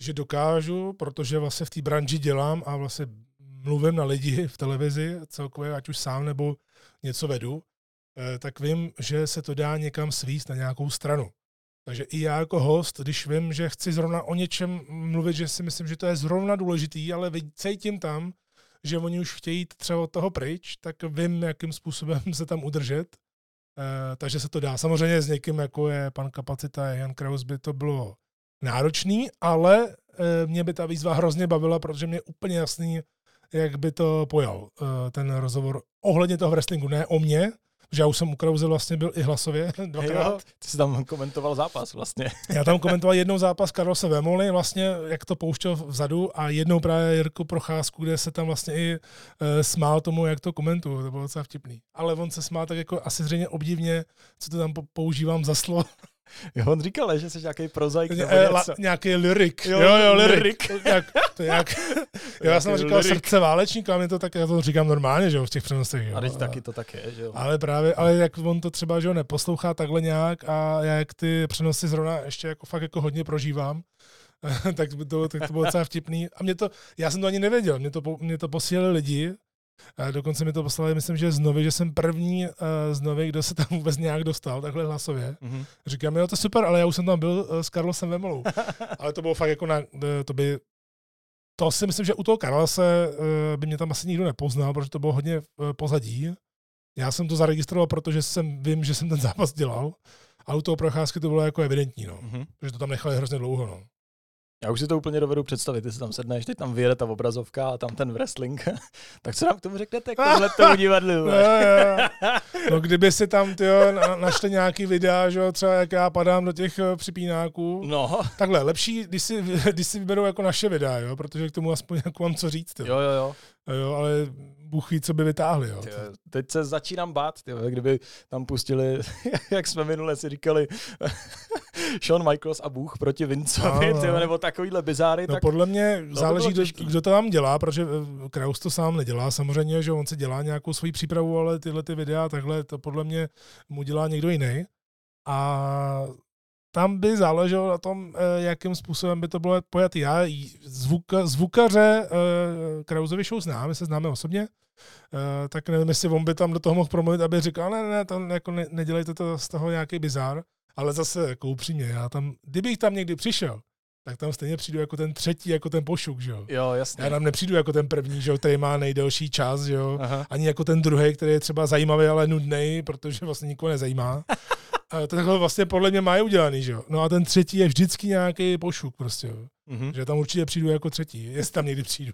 že dokážu, protože vlastně v té branži dělám a vlastně mluvím na lidi v televizi celkově, ať už sám nebo něco vedu, eh, tak vím, že se to dá někam svíst na nějakou stranu. Takže i já jako host, když vím, že chci zrovna o něčem mluvit, že si myslím, že to je zrovna důležitý, ale cítím tam, že oni už chtějí třeba od toho pryč, tak vím, jakým způsobem se tam udržet. E, takže se to dá. Samozřejmě s někým, jako je pan Kapacita, Jan Kraus, by to bylo náročný, ale e, mě by ta výzva hrozně bavila, protože mě je úplně jasný, jak by to pojal e, ten rozhovor ohledně toho wrestlingu, ne o mě, že já už jsem u Krause vlastně byl i hlasově dvakrát. Jo, ty jsi tam komentoval zápas vlastně. Já tam komentoval jednou zápas Karlose Vemoli, vlastně jak to pouštěl vzadu a jednou právě Jirku Procházku, kde se tam vlastně i e, smál tomu, jak to komentuju, to bylo docela vtipný. Ale on se smál tak jako asi zřejmě obdivně, co to tam po- používám za slovo. Jo, on říkal, že jsi nějaký prozaik nebo E, la, něco. nějaký lyrik. Jo, Jo, jo, lyrik. Jak, to jo, já jsem říkal lyrik. srdce válečníka, a mě to tak, já to říkám normálně, že jo, v těch přenosech. Jo. A teď taky to tak je, že jo. Ale právě, ale jak on to třeba, že ho neposlouchá takhle nějak a já jak ty přenosy zrovna ještě jako fakt jako hodně prožívám, tak by to, tak to bylo docela vtipný. A mě to, já jsem to ani nevěděl, mě to, mě to posílali lidi, dokonce mi to poslali, myslím, že z Novy, že jsem první uh, z Novy, kdo se tam vůbec nějak dostal, takhle hlasově. Mhm. Říkám, jo, to je super, ale já už jsem tam byl uh, s Karlosem Vemolou. ale to bylo fakt jako na, eh, to by, to si myslím, že u toho Karlose uh, by mě tam asi nikdo nepoznal, protože to bylo hodně uh, pozadí. Já jsem to zaregistroval, protože jsem, vím, že jsem ten zápas dělal, a u toho procházky to bylo jako evidentní, no. Mhm. Protože to tam nechali hrozně dlouho, no. Já už si to úplně dovedu představit, ty si tam sedneš, teď tam vyjede ta obrazovka a tam ten wrestling. tak co nám k tomu řeknete, k tohle tomu divadlu? no, jo. no, kdyby si tam tyjo, našli nějaký videa, že třeba jak já padám do těch eh, připínáků. No. Takhle, lepší, když si, když si vyberou jako naše videa, jo, protože k tomu aspoň jako mám co říct. Jo, jo, jo. Jo ale Bůh ví, co by vytáhli. Jo. Tyjo, teď se začínám bát, tyjo, kdyby tam pustili, jak jsme minule si říkali, Shawn Michaels a Bůh proti Vincovi, no, no. nebo takovýhle bizáry. No tak podle mě záleží, kdo, kdo to tam dělá, protože eh, Kraus to sám nedělá samozřejmě, že on se dělá nějakou svoji přípravu, ale tyhle ty videa takhle, to podle mě mu dělá někdo jiný. A tam by záleželo na tom, eh, jakým způsobem by to bylo pojat. Já zvuka, zvukaře eh, Krauzovi show znám, my se známe osobně, tak nevím, jestli on by tam do toho mohl promluvit, aby říkal, ne, ne, to jako ne, nedělejte to z toho nějaký bizár. Ale zase jako upřímně, já tam, kdybych tam někdy přišel, tak tam stejně přijdu jako ten třetí, jako ten pošuk, že jo. Jo, jasně. Já tam nepřijdu jako ten první, že jo, který má nejdelší čas, že jo. Aha. Ani jako ten druhý, který je třeba zajímavý, ale nudný, protože vlastně nikoho nezajímá. A to takhle vlastně podle mě mají udělaný, že jo. No a ten třetí je vždycky nějaký pošuk prostě, jo. Mm-hmm. Že tam určitě přijdu jako třetí, jestli tam někdy přijdu.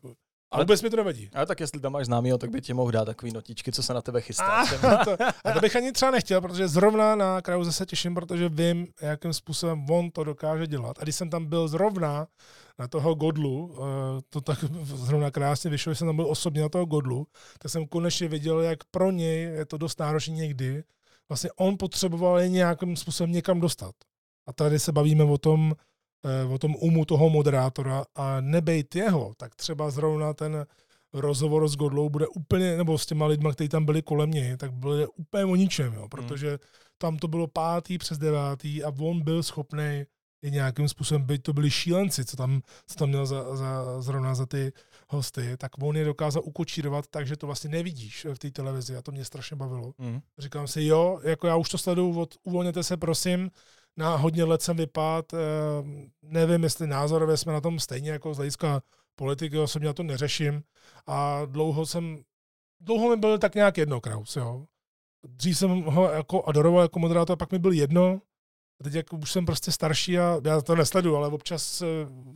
Ale vůbec mi to nevadí. Ale tak jestli tam máš známýho, tak by ti mohl dát takový notičky, co se na tebe chystá. A to, a to bych ani třeba nechtěl, protože zrovna na Krause se těším, protože vím, jakým způsobem on to dokáže dělat. A když jsem tam byl zrovna na toho Godlu, eh, to tak zrovna krásně vyšlo, že jsem tam byl osobně na toho Godlu, tak jsem konečně viděl, jak pro něj je to dost náročné někdy. Vlastně on potřeboval je nějakým způsobem někam dostat. A tady se bavíme o tom, Eh, o tom umu toho moderátora a nebejt jeho, tak třeba zrovna ten rozhovor s Godlou bude úplně, nebo s těma lidma, kteří tam byli kolem něj, tak byl úplně o ničem, jo, protože hmm. tam to bylo pátý přes devátý a on byl schopný i nějakým způsobem, byť to byli šílenci, co tam, co tam měl za, za, zrovna za ty hosty, tak on je dokázal ukočírovat tak, že to vlastně nevidíš v té televizi a to mě strašně bavilo. Mm. Říkám si, jo, jako já už to sleduju od uvolněte se prosím, na hodně let jsem vypad, eh, nevím, jestli názorově jsme na tom stejně jako z hlediska politiky, osobně na to neřeším a dlouho jsem, dlouho mi byl tak nějak jedno Kraus, jo. Dřív jsem ho jako adoroval jako moderátor, pak mi byl jedno, a teď jako už jsem prostě starší a já to nesledu, ale občas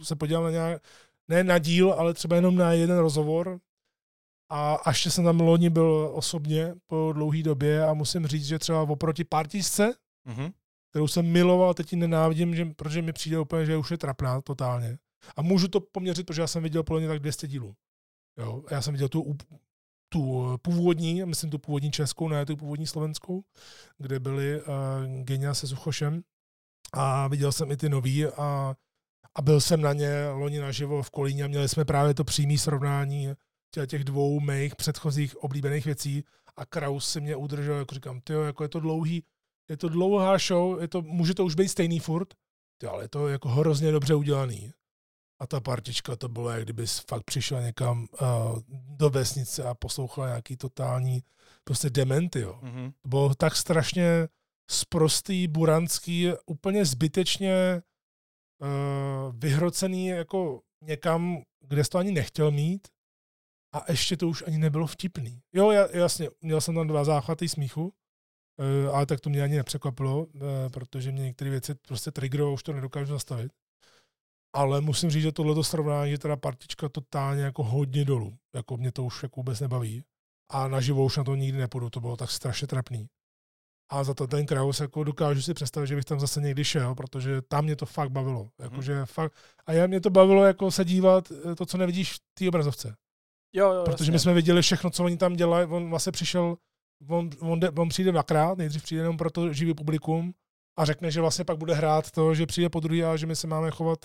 se podívám na nějak, ne na díl, ale třeba jenom na jeden rozhovor. A až jsem tam loni byl osobně po dlouhé době a musím říct, že třeba oproti partisce, mm-hmm kterou jsem miloval, teď ji nenávidím, že, protože mi přijde úplně, že už je trapná totálně. A můžu to poměřit, protože já jsem viděl podle tak 200 dílů. Jo? Já jsem viděl tu, tu původní, myslím tu původní českou, ne tu původní slovenskou, kde byly uh, Genia se Suchošem. A viděl jsem i ty nový a, a byl jsem na ně loni naživo v Kolíně a měli jsme právě to přímé srovnání těch dvou mých předchozích oblíbených věcí a Kraus si mě udržel, jako říkám, ty jako je to dlouhý, je to dlouhá show, je to, může to už být stejný furt, ty, ale je to jako hrozně dobře udělaný. A ta partička to bylo, jak kdyby fakt přišel někam uh, do vesnice a poslouchal nějaký totální prostě dementy. Jo. Mm-hmm. To bylo tak strašně sprostý, buranský, úplně zbytečně vyhrocený jako někam, kde to ani nechtěl mít a ještě to už ani nebylo vtipný. Jo, jasně, měl jsem tam dva záchvaty smíchu, Eh, ale tak to mě ani nepřekvapilo, eh, protože mě některé věci prostě triggerovou, už to nedokážu zastavit. Ale musím říct, že tohleto srovnání je teda partička totálně jako hodně dolů. Jako mě to už jako vůbec nebaví. A naživo už na to nikdy nepůjdu, to bylo tak strašně trapný. A za to ten Kraus jako dokážu si představit, že bych tam zase někdy šel, protože tam mě to fakt bavilo. Mhm. Jakože hmm. fakt, a já mě to bavilo jako se dívat eh, to, co nevidíš v té obrazovce. Jo, jo, protože jasně. my jsme viděli všechno, co oni tam dělají. On vlastně přišel on, on, de, on přijde dvakrát, nejdřív přijde jenom pro to živý publikum a řekne, že vlastně pak bude hrát to, že přijde po druhý a že my se máme chovat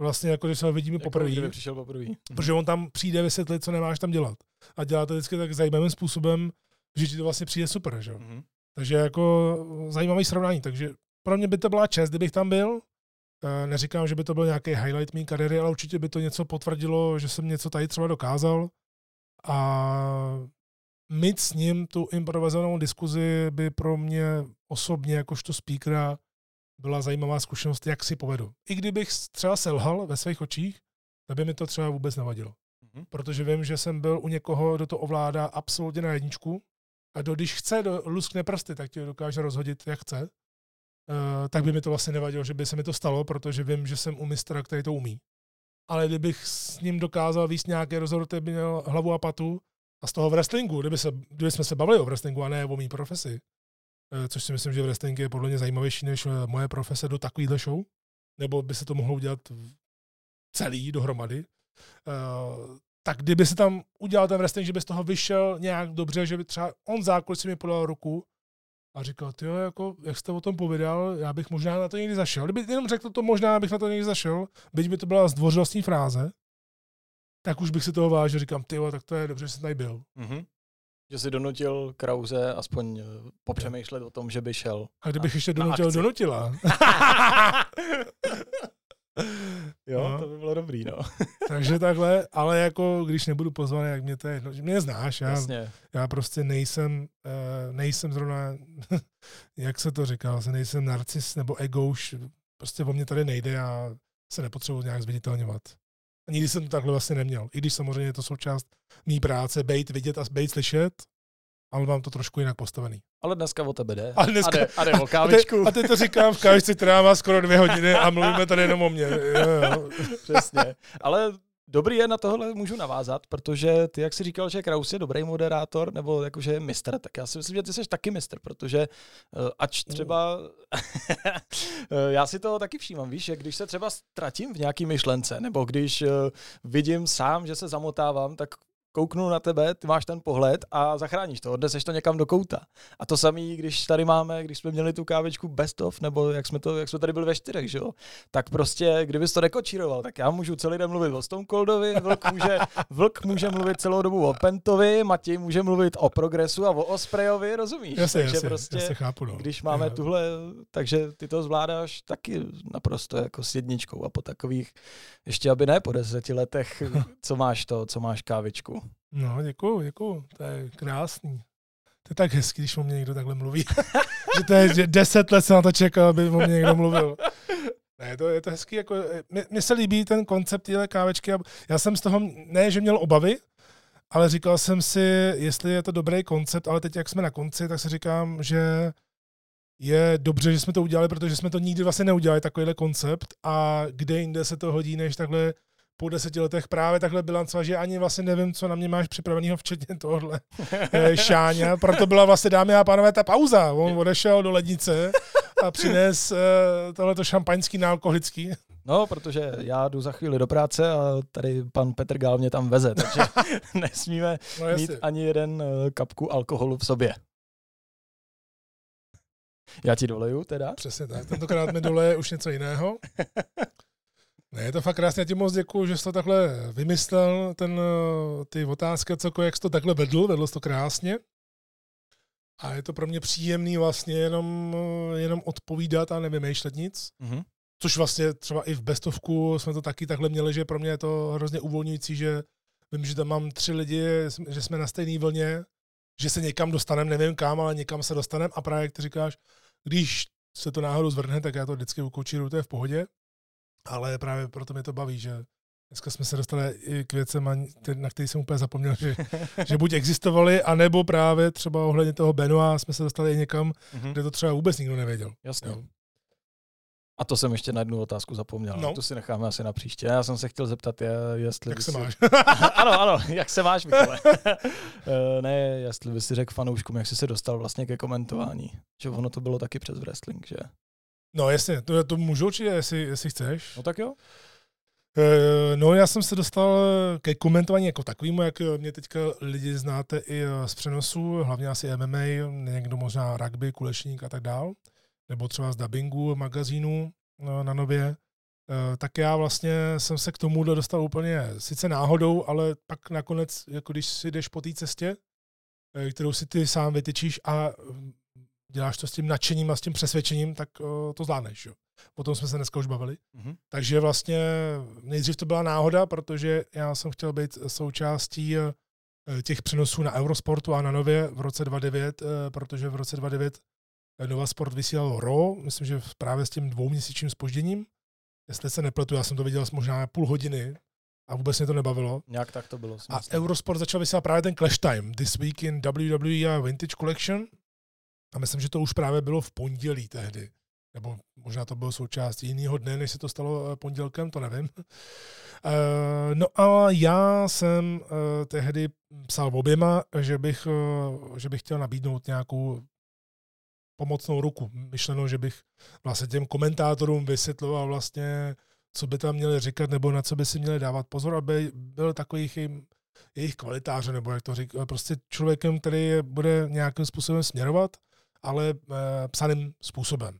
vlastně jako, že se ho vidíme jako poprvé. přišel poprvé. Protože on tam přijde vysvětlit, co nemáš tam dělat. A dělá to vždycky tak zajímavým způsobem, že ti to vlastně přijde super. Že? Mm-hmm. Takže jako zajímavý srovnání. Takže pro mě by to byla čest, kdybych tam byl. Eh, neříkám, že by to byl nějaký highlight mé kariéry, ale určitě by to něco potvrdilo, že jsem něco tady třeba dokázal. A mít s ním tu improvizovanou diskuzi by pro mě osobně, jakožto speakera, byla zajímavá zkušenost, jak si povedu. I kdybych třeba selhal ve svých očích, tak by mi to třeba vůbec nevadilo. Mm-hmm. Protože vím, že jsem byl u někoho, kdo to ovládá absolutně na jedničku a kdo když chce, do, luskne prsty, tak tě dokáže rozhodit, jak chce. tak by mi to vlastně nevadilo, že by se mi to stalo, protože vím, že jsem u mistra, který to umí. Ale kdybych s ním dokázal víc nějaké rozhovor, by měl hlavu a patu, a z toho v wrestlingu, kdyby, se, kdyby jsme se bavili o wrestlingu a ne o mý profesi, eh, což si myslím, že wrestling je podle mě zajímavější než eh, moje profese do takovýhle show, nebo by se to mohlo udělat celý dohromady, tak kdyby se tam udělal ten wrestling, že by z toho vyšel nějak dobře, že by třeba on zákulisí mi podal ruku a říkal, ty jako, jak jste o tom povídal, já bych možná na to někdy zašel. Kdyby jenom řekl to možná, bych na to někdy zašel, byť by to byla zdvořilostní fráze, tak už bych si toho vážil, říkám, ty tak to je dobře, že jsi tady byl. Mm-hmm. Že si donutil Krause aspoň eh, popřemýšlet o tom, že by šel. A kdybych ještě donutil, donutila. jo, no. to by bylo dobrý, no. Takže takhle, ale jako když nebudu pozvaný, jak mě to je, no, mě znáš, já, Jasně. já prostě nejsem, uh, nejsem zrovna, jak se to říká, nejsem narcis nebo už prostě o mě tady nejde, já se nepotřebuji nějak zviditelňovat. A nikdy jsem to takhle vlastně neměl. I když samozřejmě je to součást mý práce, bejt vidět a bejt slyšet, ale mám to trošku jinak postavený. Ale dneska o tebe jde. A, dneska, a, jde, a jde o kávičku. A teď to říkám v kávičce, která má skoro dvě hodiny a mluvíme tady jenom o mě. Jo, jo. Přesně. Ale Dobrý je, na tohle můžu navázat, protože ty, jak jsi říkal, že Kraus je dobrý moderátor, nebo jakože je mistr, tak já si myslím, že ty jsi taky mistr, protože eh, ač třeba, já si to taky všímám, víš, že když se třeba ztratím v nějaký myšlence, nebo když eh, vidím sám, že se zamotávám, tak kouknu na tebe, ty máš ten pohled a zachráníš to, odneseš to někam do kouta. A to samé, když tady máme, když jsme měli tu kávičku best of, nebo jak jsme, to, jak jsme tady byli ve čtyřech, že jo? tak prostě, kdybys to nekočíroval, tak já můžu celý den mluvit o Stone Coldovi, Vlk může, Vlk může mluvit celou dobu o Pentovi, Matěj může mluvit o Progresu a o Osprejovi, rozumíš? Jasně, takže jasně, prostě, jasně chápu, no. když máme já. tuhle, takže ty to zvládáš taky naprosto jako s jedničkou a po takových, ještě aby ne po deseti letech, co máš to, co máš kávičku. No, děkuju, děkuju, to je krásný. To je tak hezký, když o mě někdo takhle mluví. že to je, že deset let se na to čekal, aby o mě někdo mluvil. Ne, to, je to hezký, jako, mně se líbí ten koncept téhle kávečky. Já jsem z toho, ne, že měl obavy, ale říkal jsem si, jestli je to dobrý koncept, ale teď, jak jsme na konci, tak si říkám, že je dobře, že jsme to udělali, protože jsme to nikdy vlastně neudělali, takovýhle koncept a kde jinde se to hodí, než takhle po deseti letech právě takhle bilancovat, že ani vlastně nevím, co na mě máš připraveného, včetně tohle eh, šáňa. Proto byla vlastně, dámy a pánové, ta pauza. On odešel do lednice a přines uh, tohleto šampaňský nealkoholický. No, protože já jdu za chvíli do práce a tady pan Petr Gál mě tam veze, takže nesmíme no, mít ani jeden eh, kapku alkoholu v sobě. Já ti doleju teda? Přesně tak. Tentokrát mi doleje už něco jiného. Ne, je to fakt krásně, já ti moc děkuju, že jsi to takhle vymyslel, ten, eh, ty otázky, co, jak jsi to takhle vedl, vedl jsi to krásně. A je to pro mě příjemný vlastně jenom, eh, jenom odpovídat a nevymýšlet nic. Mm-hmm. Což vlastně třeba i v bestovku jsme to taky takhle měli, že pro mě je to hrozně uvolňující, že vím, že tam mám tři lidi, že jsme na stejné vlně, že se někam dostaneme, nevím kam, ale někam se dostaneme a právě jak ty říkáš, když se to náhodou zvrhne, tak já to vždycky ukočíruju, to je v pohodě ale právě proto mě to baví, že dneska jsme se dostali i k věcem, na který jsem úplně zapomněl, že, že buď existovaly, anebo právě třeba ohledně toho Benoa jsme se dostali i někam, mm-hmm. kde to třeba vůbec nikdo nevěděl. Jasně. Jo. A to jsem ještě na jednu otázku zapomněl. No. To si necháme asi na příště. Já jsem se chtěl zeptat, je, jestli... Jak se si... máš? ano, ano, jak se máš, Michale? Eh, ne, jestli by si řekl fanouškům, jak jsi se dostal vlastně ke komentování. Že ono to bylo taky přes wrestling, že? No jasně, to, to můžu určitě, jestli, jestli chceš. No tak jo. E, no já jsem se dostal ke komentování jako takovému, jak mě teďka lidi znáte i z přenosu, hlavně asi MMA, někdo možná rugby, kulešník a tak dál, nebo třeba z dubbingu magazínu no, na nově. Tak já vlastně jsem se k tomu dostal úplně sice náhodou, ale pak nakonec, jako když si jdeš po té cestě, kterou si ty sám vytyčíš a děláš to s tím nadšením a s tím přesvědčením, tak uh, to zvládneš. Jo. O tom jsme se dneska už bavili. Mm-hmm. Takže vlastně nejdřív to byla náhoda, protože já jsem chtěl být součástí uh, těch přenosů na Eurosportu a na Nově v roce 2009, uh, protože v roce 2009 Nova Sport vysílal RO, myslím, že právě s tím dvouměsíčním spožděním. Jestli se nepletu, já jsem to viděl možná půl hodiny a vůbec mě to nebavilo. Nějak tak to bylo. A Eurosport začal vysílat právě ten Clash Time, This Week in WWE a Vintage Collection, a myslím, že to už právě bylo v pondělí tehdy. nebo možná to bylo součástí jiného dne, než se to stalo pondělkem, to nevím. No a já jsem tehdy psal oběma, že bych, že bych chtěl nabídnout nějakou pomocnou ruku. Myšleno, že bych vlastně těm komentátorům vysvětloval vlastně, co by tam měli říkat, nebo na co by si měli dávat pozor, aby byl takový jim, jejich kvalitáře, nebo jak to říká, prostě člověkem, který bude nějakým způsobem směrovat, ale e, psaným způsobem.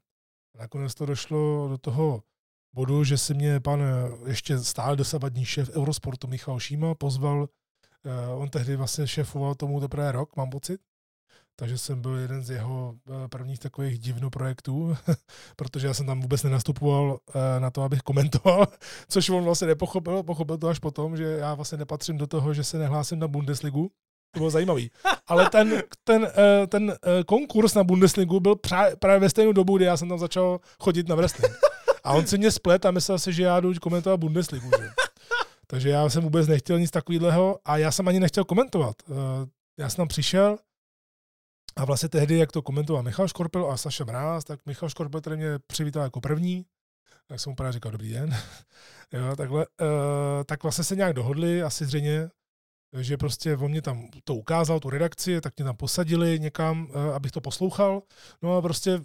Nakonec to došlo do toho bodu, že si mě pan eh, ještě stále dosavadní šéf Eurosportu Michal Šíma pozval, e, on tehdy vlastně šéfoval tomu teprve rok, mám pocit, takže jsem byl jeden z jeho eh, prvních takových divno projektů, protože já jsem tam vůbec nenastupoval eh, na to, abych komentoval, což on vlastně nepochopil, pochopil to až potom, že já vlastně nepatřím do toho, že se nehlásím na Bundesligu. To bylo zajímavý. Ale ten, ten, eh, ten konkurs na Bundesligu byl právě ve stejnou dobu, kdy já jsem tam začal chodit na wrestling. A on si mě splet a myslel si, že já jdu komentovat Bundesligu. Že? Takže já jsem vůbec nechtěl nic takového a já jsem ani nechtěl komentovat. Já jsem tam přišel, a vlastně tehdy, jak to komentoval Michal Škorpil a Saša Mráz, tak Michal Škorpil tady mě přivítal jako první, tak jsem mu právě říkal dobrý den. jo, takhle, tak vlastně se nějak dohodli, asi zřejmě, že prostě on mě tam to ukázal, tu redakci, tak mě tam posadili někam, uh, abych to poslouchal. No a prostě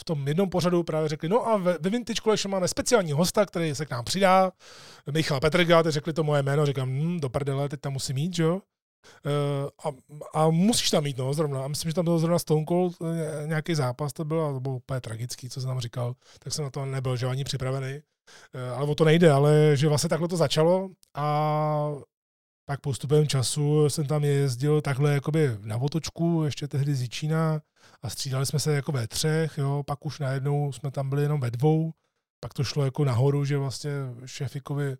v tom jednom pořadu právě řekli, no a ve, Vintage Collection máme speciální hosta, který se k nám přidá, Michal Petrga, teď řekli to moje jméno, říkám, hm, do prdele, teď tam musí mít, jo. Uh, a, a musíš tam mít, no, zrovna. A myslím, že tam byl zrovna Stone Cold, eh, nějaký zápas to byl, a to bylo úplně tragický, co se tam říkal, tak jsem na to nebyl, že ani připravený. Ale o to nejde, ale že vlastně takhle to začalo a pak postupem času jsem tam jezdil takhle jakoby na otočku, ještě tehdy z Jičína a střídali jsme se jako ve třech, jo, pak už najednou jsme tam byli jenom ve dvou, pak to šlo jako nahoru, že vlastně šefikovi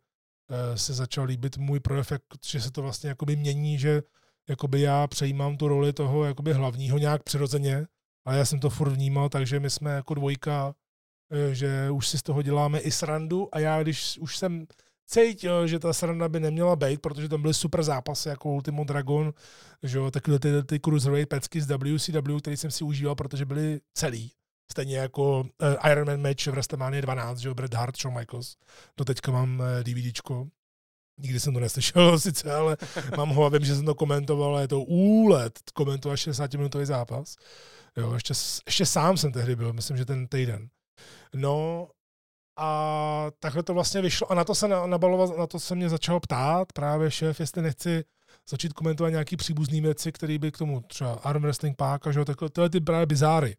Eh, se začal líbit můj projev, že se to vlastně jakoby mění, že jakoby já přejímám tu roli toho jakoby hlavního nějak přirozeně, ale já jsem to furt vnímal, takže my jsme jako dvojka, eh, že už si z toho děláme i srandu a já když už jsem cítil, že ta sranda by neměla být, protože tam byly super zápasy jako Ultimo Dragon, že jo, takhle ty, ty cruiserweight pecky z WCW, který jsem si užíval, protože byly celý. Stejně jako uh, Iron Man match v WrestleMania 12, že jo, Bret Hart, Shawn Michaels. Do teďka mám uh, eh, DVDčko. Nikdy jsem to neslyšel sice, ale mám ho a vím, že jsem to komentoval, je to úlet komentovat 60-minutový zápas. Jo, ještě, ještě sám jsem tehdy byl, myslím, že ten týden. No a takhle to vlastně vyšlo a na to se nabaloval, na to se mě začal ptát právě šéf, jestli nechci začít komentovat nějaký příbuzný věci, které by k tomu třeba arm wrestling páka, že takhle, tyhle ty právě bizáry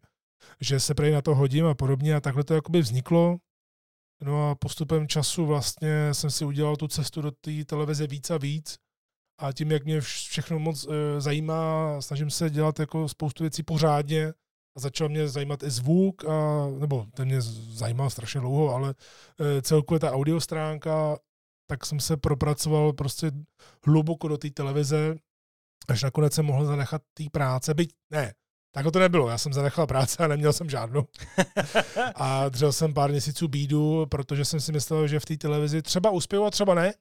že se prej na to hodím a podobně a takhle to jakoby vzniklo. No a postupem času vlastně jsem si udělal tu cestu do té televize víc a víc a tím, jak mě všechno moc e, zajímá, snažím se dělat jako spoustu věcí pořádně a začal mě zajímat i zvuk, a, nebo ten mě zajímal strašně dlouho, ale e, celkově ta audio stránka, tak jsem se propracoval prostě hluboko do té televize, až nakonec jsem mohl zanechat té práce, byť ne, tak to nebylo, já jsem zanechal práce a neměl jsem žádnou. a držel jsem pár měsíců bídu, protože jsem si myslel, že v té televizi třeba uspěju a třeba ne.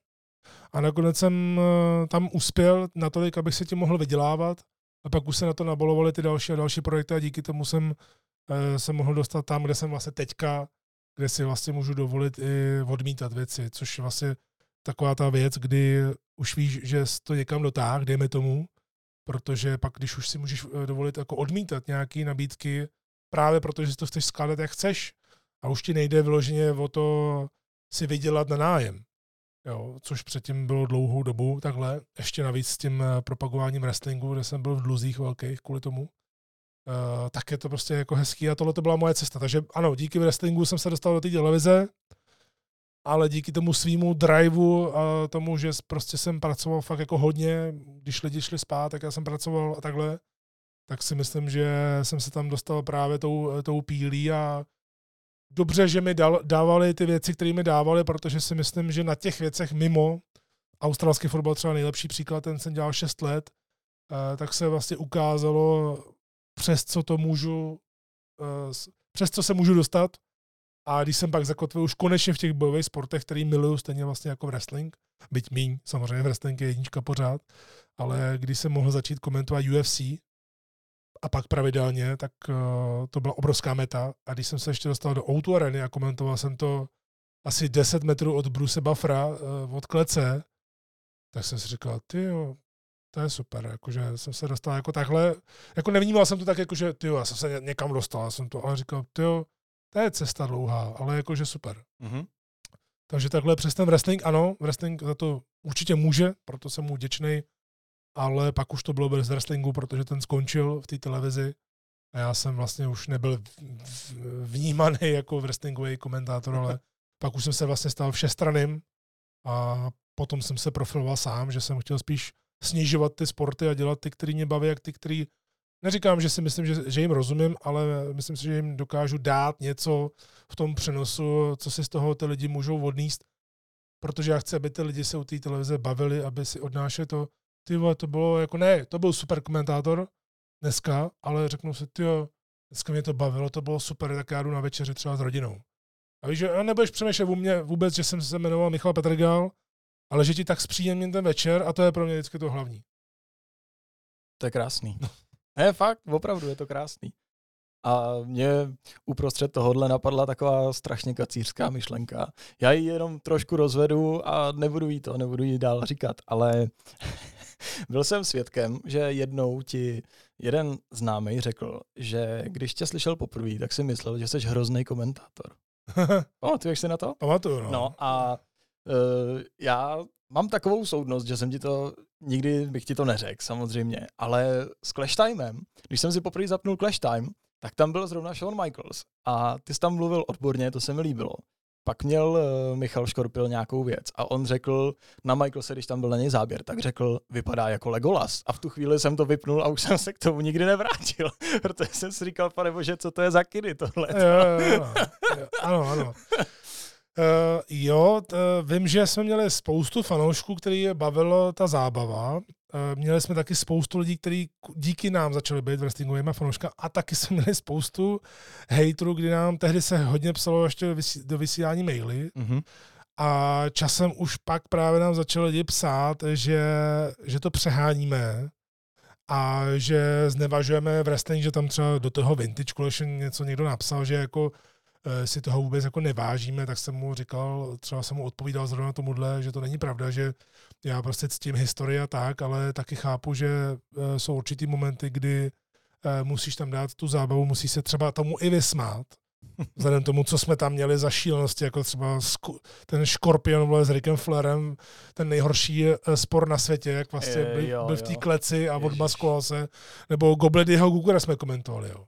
A nakonec jsem eh, tam uspěl natolik, abych se tím mohl vydělávat. A pak už se na to nabolovaly ty další a další projekty a díky tomu jsem eh, se mohl dostat tam, kde jsem vlastně teďka, kde si vlastně můžu dovolit i odmítat věci, což je vlastně taková ta věc, kdy už víš, že to někam dotáh, dejme tomu, protože pak, když už si můžeš eh, dovolit jako odmítat nějaké nabídky, právě protože si to chceš skládat, jak chceš, a už ti nejde vyloženě o to si vydělat na nájem. Jo, což předtím bylo dlouhou dobu takhle, ještě navíc s tím eh, propagováním wrestlingu, kde jsem byl v dluzích velkých kvůli tomu, uh, tak je to prostě jako hezký a tohle to byla moje cesta. Takže ano, díky wrestlingu jsem se dostal do té televize, ale díky tomu svýmu driveu a tomu, že prostě jsem pracoval fakt jako hodně, když lidi šli spát, tak já jsem pracoval a takhle, tak si myslím, že jsem se tam dostal právě tou, tou pílí a dobře, že mi dal, dávali ty věci, které mi dávali, protože si myslím, že na těch věcech mimo, australský fotbal třeba nejlepší příklad, ten jsem dělal 6 let, eh, tak se vlastně ukázalo, přes co to můžu, eh, přes co se můžu dostat, a když jsem pak zakotvil už konečně v těch bojových sportech, který miluju stejně vlastně jako wrestling, byť míň, samozřejmě wrestling je jednička pořád, ale když jsem mohl začít komentovat UFC a pak pravidelně, tak uh, to byla obrovská meta. A když jsem se ještě dostal do O2 Areny a komentoval jsem to asi 10 metrů od Bruce Buffera, uh, od klece, tak jsem si říkal, ty jo, to je super, jakože jsem se dostal jako takhle, jako nevnímal jsem to tak, jakože ty jo, já jsem se někam dostal, jsem to, ale říkal, ty jo, to je cesta dlouhá, ale jakože super. Mm-hmm. Takže takhle přes ten wrestling, ano, wrestling za to určitě může, proto jsem mu vděčný, ale pak už to bylo bez wrestlingu, protože ten skončil v té televizi a já jsem vlastně už nebyl vnímaný jako wrestlingový komentátor, ale pak už jsem se vlastně stal všestraným a potom jsem se profiloval sám, že jsem chtěl spíš snižovat ty sporty a dělat ty, který mě baví, jak ty, který Neříkám, že si myslím, že, že jim rozumím, ale myslím si, že jim dokážu dát něco v tom přenosu, co si z toho ty lidi můžou odníst, protože já chci, aby ty lidi se u té televize bavili, aby si odnášeli to, ty vole, to bylo jako, ne, to byl super komentátor dneska, ale řeknu si, ty dneska mě to bavilo, to bylo super, tak já jdu na večeři třeba s rodinou. A víš, že nebudeš přemýšlet u mě vůbec, že jsem se jmenoval Michal Petrgal, ale že ti tak zpříjemním ten večer a to je pro mě vždycky to hlavní. To je krásný. Ne, fakt, opravdu je to krásný. A mě uprostřed tohohle napadla taková strašně kacířská myšlenka. Já ji jenom trošku rozvedu a nebudu jí to, nebudu jí dál říkat, ale byl jsem svědkem, že jednou ti jeden známý řekl, že když tě slyšel poprvé, tak si myslel, že jsi hrozný komentátor. Pamatuješ si na to? Pamatuju, no. No a uh, já mám takovou soudnost, že jsem ti to, nikdy bych ti to neřekl samozřejmě, ale s Clash Timem, když jsem si poprvé zapnul Clash Time, tak tam byl zrovna Shawn Michaels a ty jsi tam mluvil odborně, to se mi líbilo. Pak měl uh, Michal Škorpil nějakou věc a on řekl na Michaelse, když tam byl na něj záběr, tak řekl, vypadá jako Legolas. A v tu chvíli jsem to vypnul a už jsem se k tomu nikdy nevrátil, protože jsem si říkal, pane bože, co to je za kidy tohle. Jo, jo, jo. Ano, ano. Uh, jo, t, uh, vím, že jsme měli spoustu fanoušků, který je bavilo ta zábava. Uh, měli jsme taky spoustu lidí, kteří díky nám začali být wrestlingovými fanouška a taky jsme měli spoustu hejtrů, kdy nám tehdy se hodně psalo ještě do vysílání maily. Mm-hmm. A časem už pak právě nám začali lidi psát, že, že to přeháníme a že znevažujeme wrestling, že tam třeba do toho vintage collection něco někdo napsal, že jako Eh, si toho vůbec jako nevážíme, tak jsem mu říkal, třeba jsem mu odpovídal zrovna tomuhle, že to není pravda, že já prostě ctím historii a tak, ale taky chápu, že eh, jsou určitý momenty, kdy eh, musíš tam dát tu zábavu, musí se třeba tomu i vysmát, vzhledem tomu, co jsme tam měli za šílenosti, jako třeba ten škorpion vole, s Rickem Flairem, ten nejhorší spor na světě, jak vlastně byl, byl v té kleci a odmaskoval se, nebo Gobledyho Gugura jsme komentovali, jo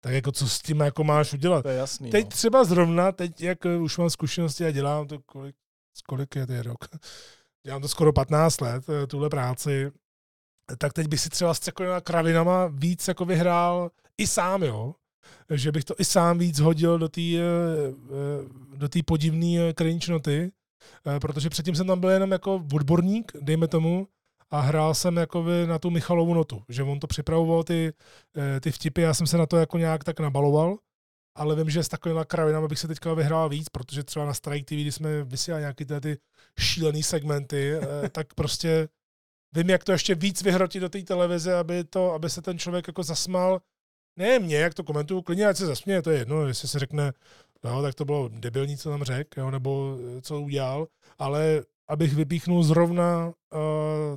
tak jako co s tím jako máš udělat. To je jasný, teď no. třeba zrovna, teď jak už mám zkušenosti a dělám to, kolik, kolik je to rok, dělám to skoro 15 let, eh, tuhle práci, tak teď bych si třeba s takovýma kravinama víc jako vyhrál i sám, jo. Že bych to i sám víc hodil do té eh, eh, do podivné cringe noty, protože předtím jsem tam byl jenom jako odborník, dejme tomu, a hrál jsem jakoby na tu Michalovu notu, že on to připravoval ty, eh, ty vtipy, já jsem se na to jako nějak tak nabaloval, ale vím, že s takovými kravinami bych se teďka vyhrál víc, protože třeba na Strike TV, když jsme vysílali nějaké ty, ty šílené segmenty, eh, tak prostě vím, jak to ještě víc vyhrotit do té televize, aby, to, aby se ten člověk jako zasmal. Ne mě, jak to komentuju, klidně ať se zasměje, to je jedno, jestli se řekne, no, tak to bylo debilní, co tam řekl, nebo eh, co udělal, ale abych vypíchnul zrovna uh,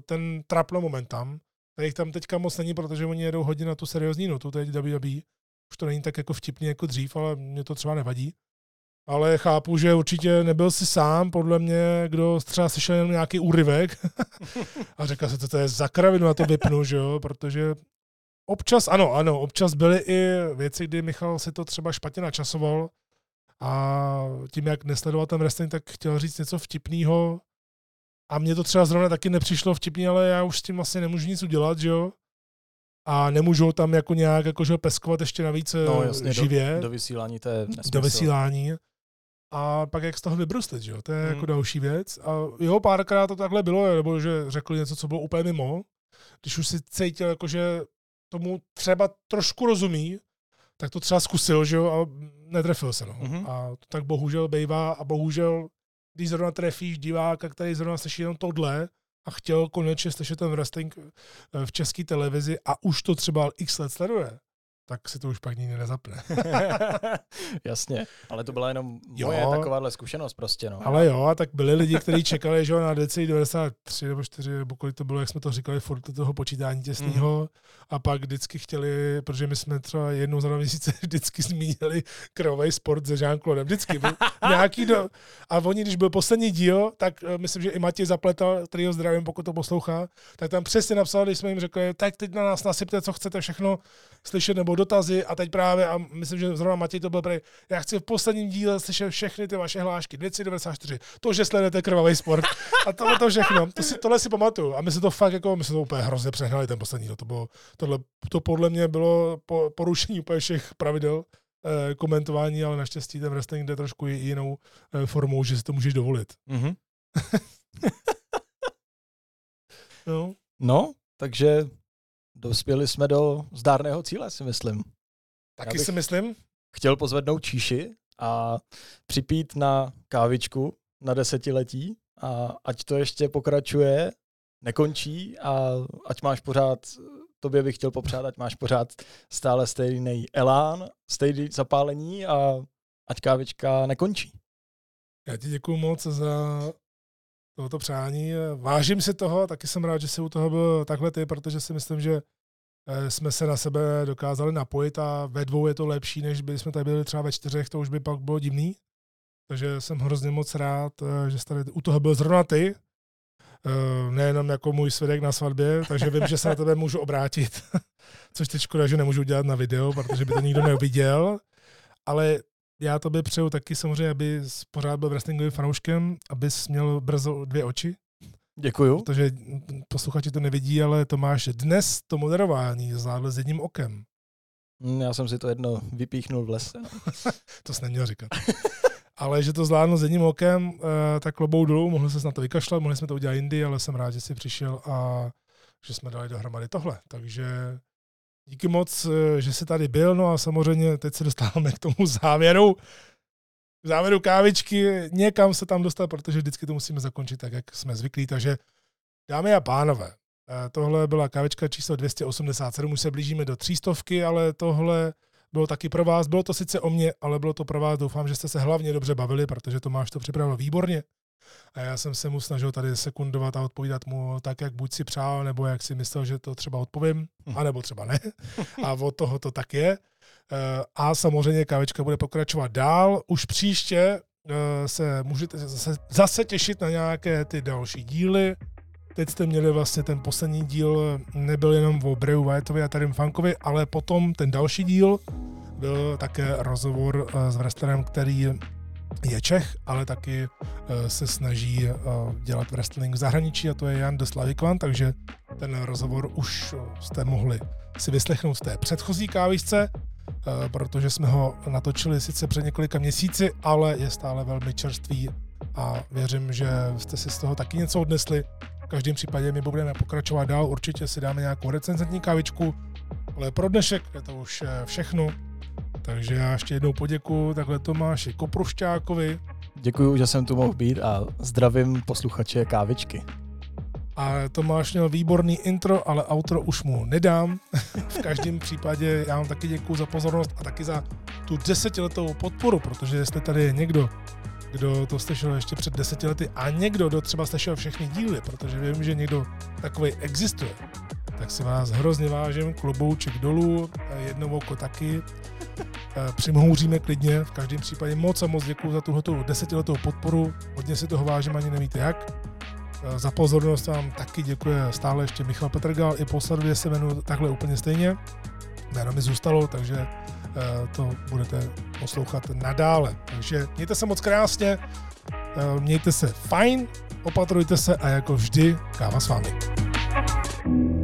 ten trapno moment tam. jich tam teďka moc není, protože oni jedou hodně na tu seriózní notu, teď WWE. Už to není tak jako vtipný jako dřív, ale mě to třeba nevadí. Ale chápu, že určitě nebyl si sám, podle mě, kdo třeba slyšel jenom nějaký úryvek a řekl se, co to je za kravinu, na to vypnu, že jo, protože občas, ano, ano, občas byly i věci, kdy Michal si to třeba špatně načasoval a tím, jak nesledoval ten wrestling, tak chtěl říct něco vtipného, a mně to třeba zrovna taky nepřišlo vtipný, ale já už s tím vlastně nemůžu nic udělat, že jo? A nemůžu tam jako nějak jako, že peskovat ještě navíc no, jasně, živě. Do, do vysílání to je nesmysl. Do vysílání. A pak jak z toho vybruslit, že jo? To je hmm. jako další věc. A jo, párkrát to takhle bylo, nebo že řekli něco, co bylo úplně mimo. Když už si cítil, jako, že tomu třeba trošku rozumí, tak to třeba zkusil, že jo, a netrefil se. No. Mm-hmm. A to tak bohužel bývá a bohužel když zrovna trefíš diváka, který zrovna slyší jenom tohle, a chtěl konečně slyšet ten wrestling eh, v české televizi a už to třeba x let sleduje, tak si to už pak nikdy nezapne. Jasně, ale to byla jenom jo, moje takováhle zkušenost prostě. No. Ale jo, a tak byli lidi, kteří čekali, že na DC 93 nebo 4, nebo kolik to bylo, jak jsme to říkali, furt do toho počítání těsného. Mm. A pak vždycky chtěli, protože my jsme třeba jednou za dva měsíce vždycky zmínili krový sport se jean claude Vždycky byl nějaký do... A oni, když byl poslední díl, tak uh, myslím, že i Matěj zapletal, který ho zdravím, pokud to poslouchá, tak tam přesně napsal, když jsme jim řekli, tak teď na nás nasypte, co chcete všechno slyšet, nebo dotazy a teď právě, a myslím, že zrovna Matěj to byl prej, já chci v posledním díle slyšet všechny ty vaše hlášky, 294, to, že sledujete krvavý sport a tohle to všechno, to si, tohle si pamatuju a my se to fakt jako, my se to úplně hrozně přehnali ten poslední díl, to bylo, tohle, to podle mě bylo po, porušení úplně všech pravidel eh, komentování, ale naštěstí ten wrestling jde trošku jinou eh, formou, že si to můžeš dovolit. Mm-hmm. no. no, takže dospěli jsme do zdárného cíle, si myslím. Taky si myslím. Chtěl pozvednout číši a připít na kávičku na desetiletí a ať to ještě pokračuje, nekončí a ať máš pořád, tobě bych chtěl popřát, ať máš pořád stále stejný elán, stejný zapálení a ať kávička nekončí. Já ti děkuji moc za tohoto přání. Vážím si toho, taky jsem rád, že jsi u toho byl takhle ty, protože si myslím, že eh, jsme se na sebe dokázali napojit a ve dvou je to lepší, než by jsme tady byli třeba ve čtyřech, to už by pak bylo divný. Takže jsem hrozně moc rád, eh, že jsi tady u toho byl zrovna ty, eh, nejenom jako můj svědek na svatbě, takže vím, že se na tebe můžu obrátit, což teď škoda, že nemůžu udělat na video, protože by to nikdo neuviděl, ale já to by přeju taky samozřejmě, aby pořád byl wrestlingovým fanouškem, abys měl brzo dvě oči. Děkuju. Protože posluchači to nevidí, ale Tomáš dnes to moderování zvládl s jedním okem. Mm, já jsem si to jedno vypíchnul v lese. to jsi neměl říkat. ale že to zvládnu s jedním okem, eh, tak klobou dolů, mohli se na to vykašlat, mohli jsme to udělat jindy, ale jsem rád, že jsi přišel a že jsme dali dohromady tohle. Takže Díky moc, eh, že jsi tady byl, no a samozřejmě teď se dostáváme k tomu závěru. K závěru kávičky, někam se tam dostat, protože vždycky to musíme zakončit tak, jak jsme zvyklí. Takže dámy a pánové, eh, tohle byla kávička číslo 287, už se blížíme do třístovky, ale tohle bylo taky pro vás. Bylo to sice o mě, ale bylo to pro vás. Doufám, že jste se hlavně dobře bavili, protože Tomáš to připravil výborně. A já jsem se mu snažil tady sekundovat a odpovídat mu tak, jak buď si přál, nebo jak si myslel, že to třeba odpovím, hm. anebo třeba ne. A od toho to tak je. Eh, a samozřejmě kávečka bude pokračovat dál. Už příště eh, se můžete zase, zase těšit na nějaké ty další díly. Teď jste měli vlastně ten poslední díl, nebyl jenom o Breju Whiteovi a Tarim Funkovi, ale potom ten další díl byl také rozhovor eh, s wrestlerem, který je Čech, ale taky uh, se snaží uh, dělat wrestling v zahraničí a to je Jan de Slavikvan, takže ten rozhovor už jste mohli si vyslechnout v té předchozí kávisce, uh, protože jsme ho natočili sice před několika měsíci, ale je stále velmi čerstvý a věřím, že jste si z toho taky něco odnesli. V každém případě my budeme pokračovat dál, určitě si dáme nějakou recenzentní kávičku, ale pro dnešek je to už všechno. Takže já ještě jednou poděkuju takhle Tomáši Koprušťákovi. Děkuji, že jsem tu mohl být a zdravím posluchače kávičky. A Tomáš měl výborný intro, ale outro už mu nedám. v každém případě já vám taky děkuji za pozornost a taky za tu desetiletou podporu, protože jestli tady je někdo, kdo to slyšel ještě před deseti lety a někdo, kdo třeba slyšel všechny díly, protože vím, že někdo takový existuje, tak si vás hrozně vážím, klobouček dolů, jedno oko taky. Eh, přimhouříme klidně, v každém případě moc a moc děkuji za tuhle desetiletou podporu, hodně si toho vážím, ani nevíte jak. Eh, za pozornost vám taky děkuje stále ještě Michal Petrgal, i po sledově se jmenuji takhle úplně stejně. Jméno mi zůstalo, takže eh, to budete poslouchat nadále. Takže mějte se moc krásně, mějte se fajn, opatrujte se a jako vždy káva s vámi. thank you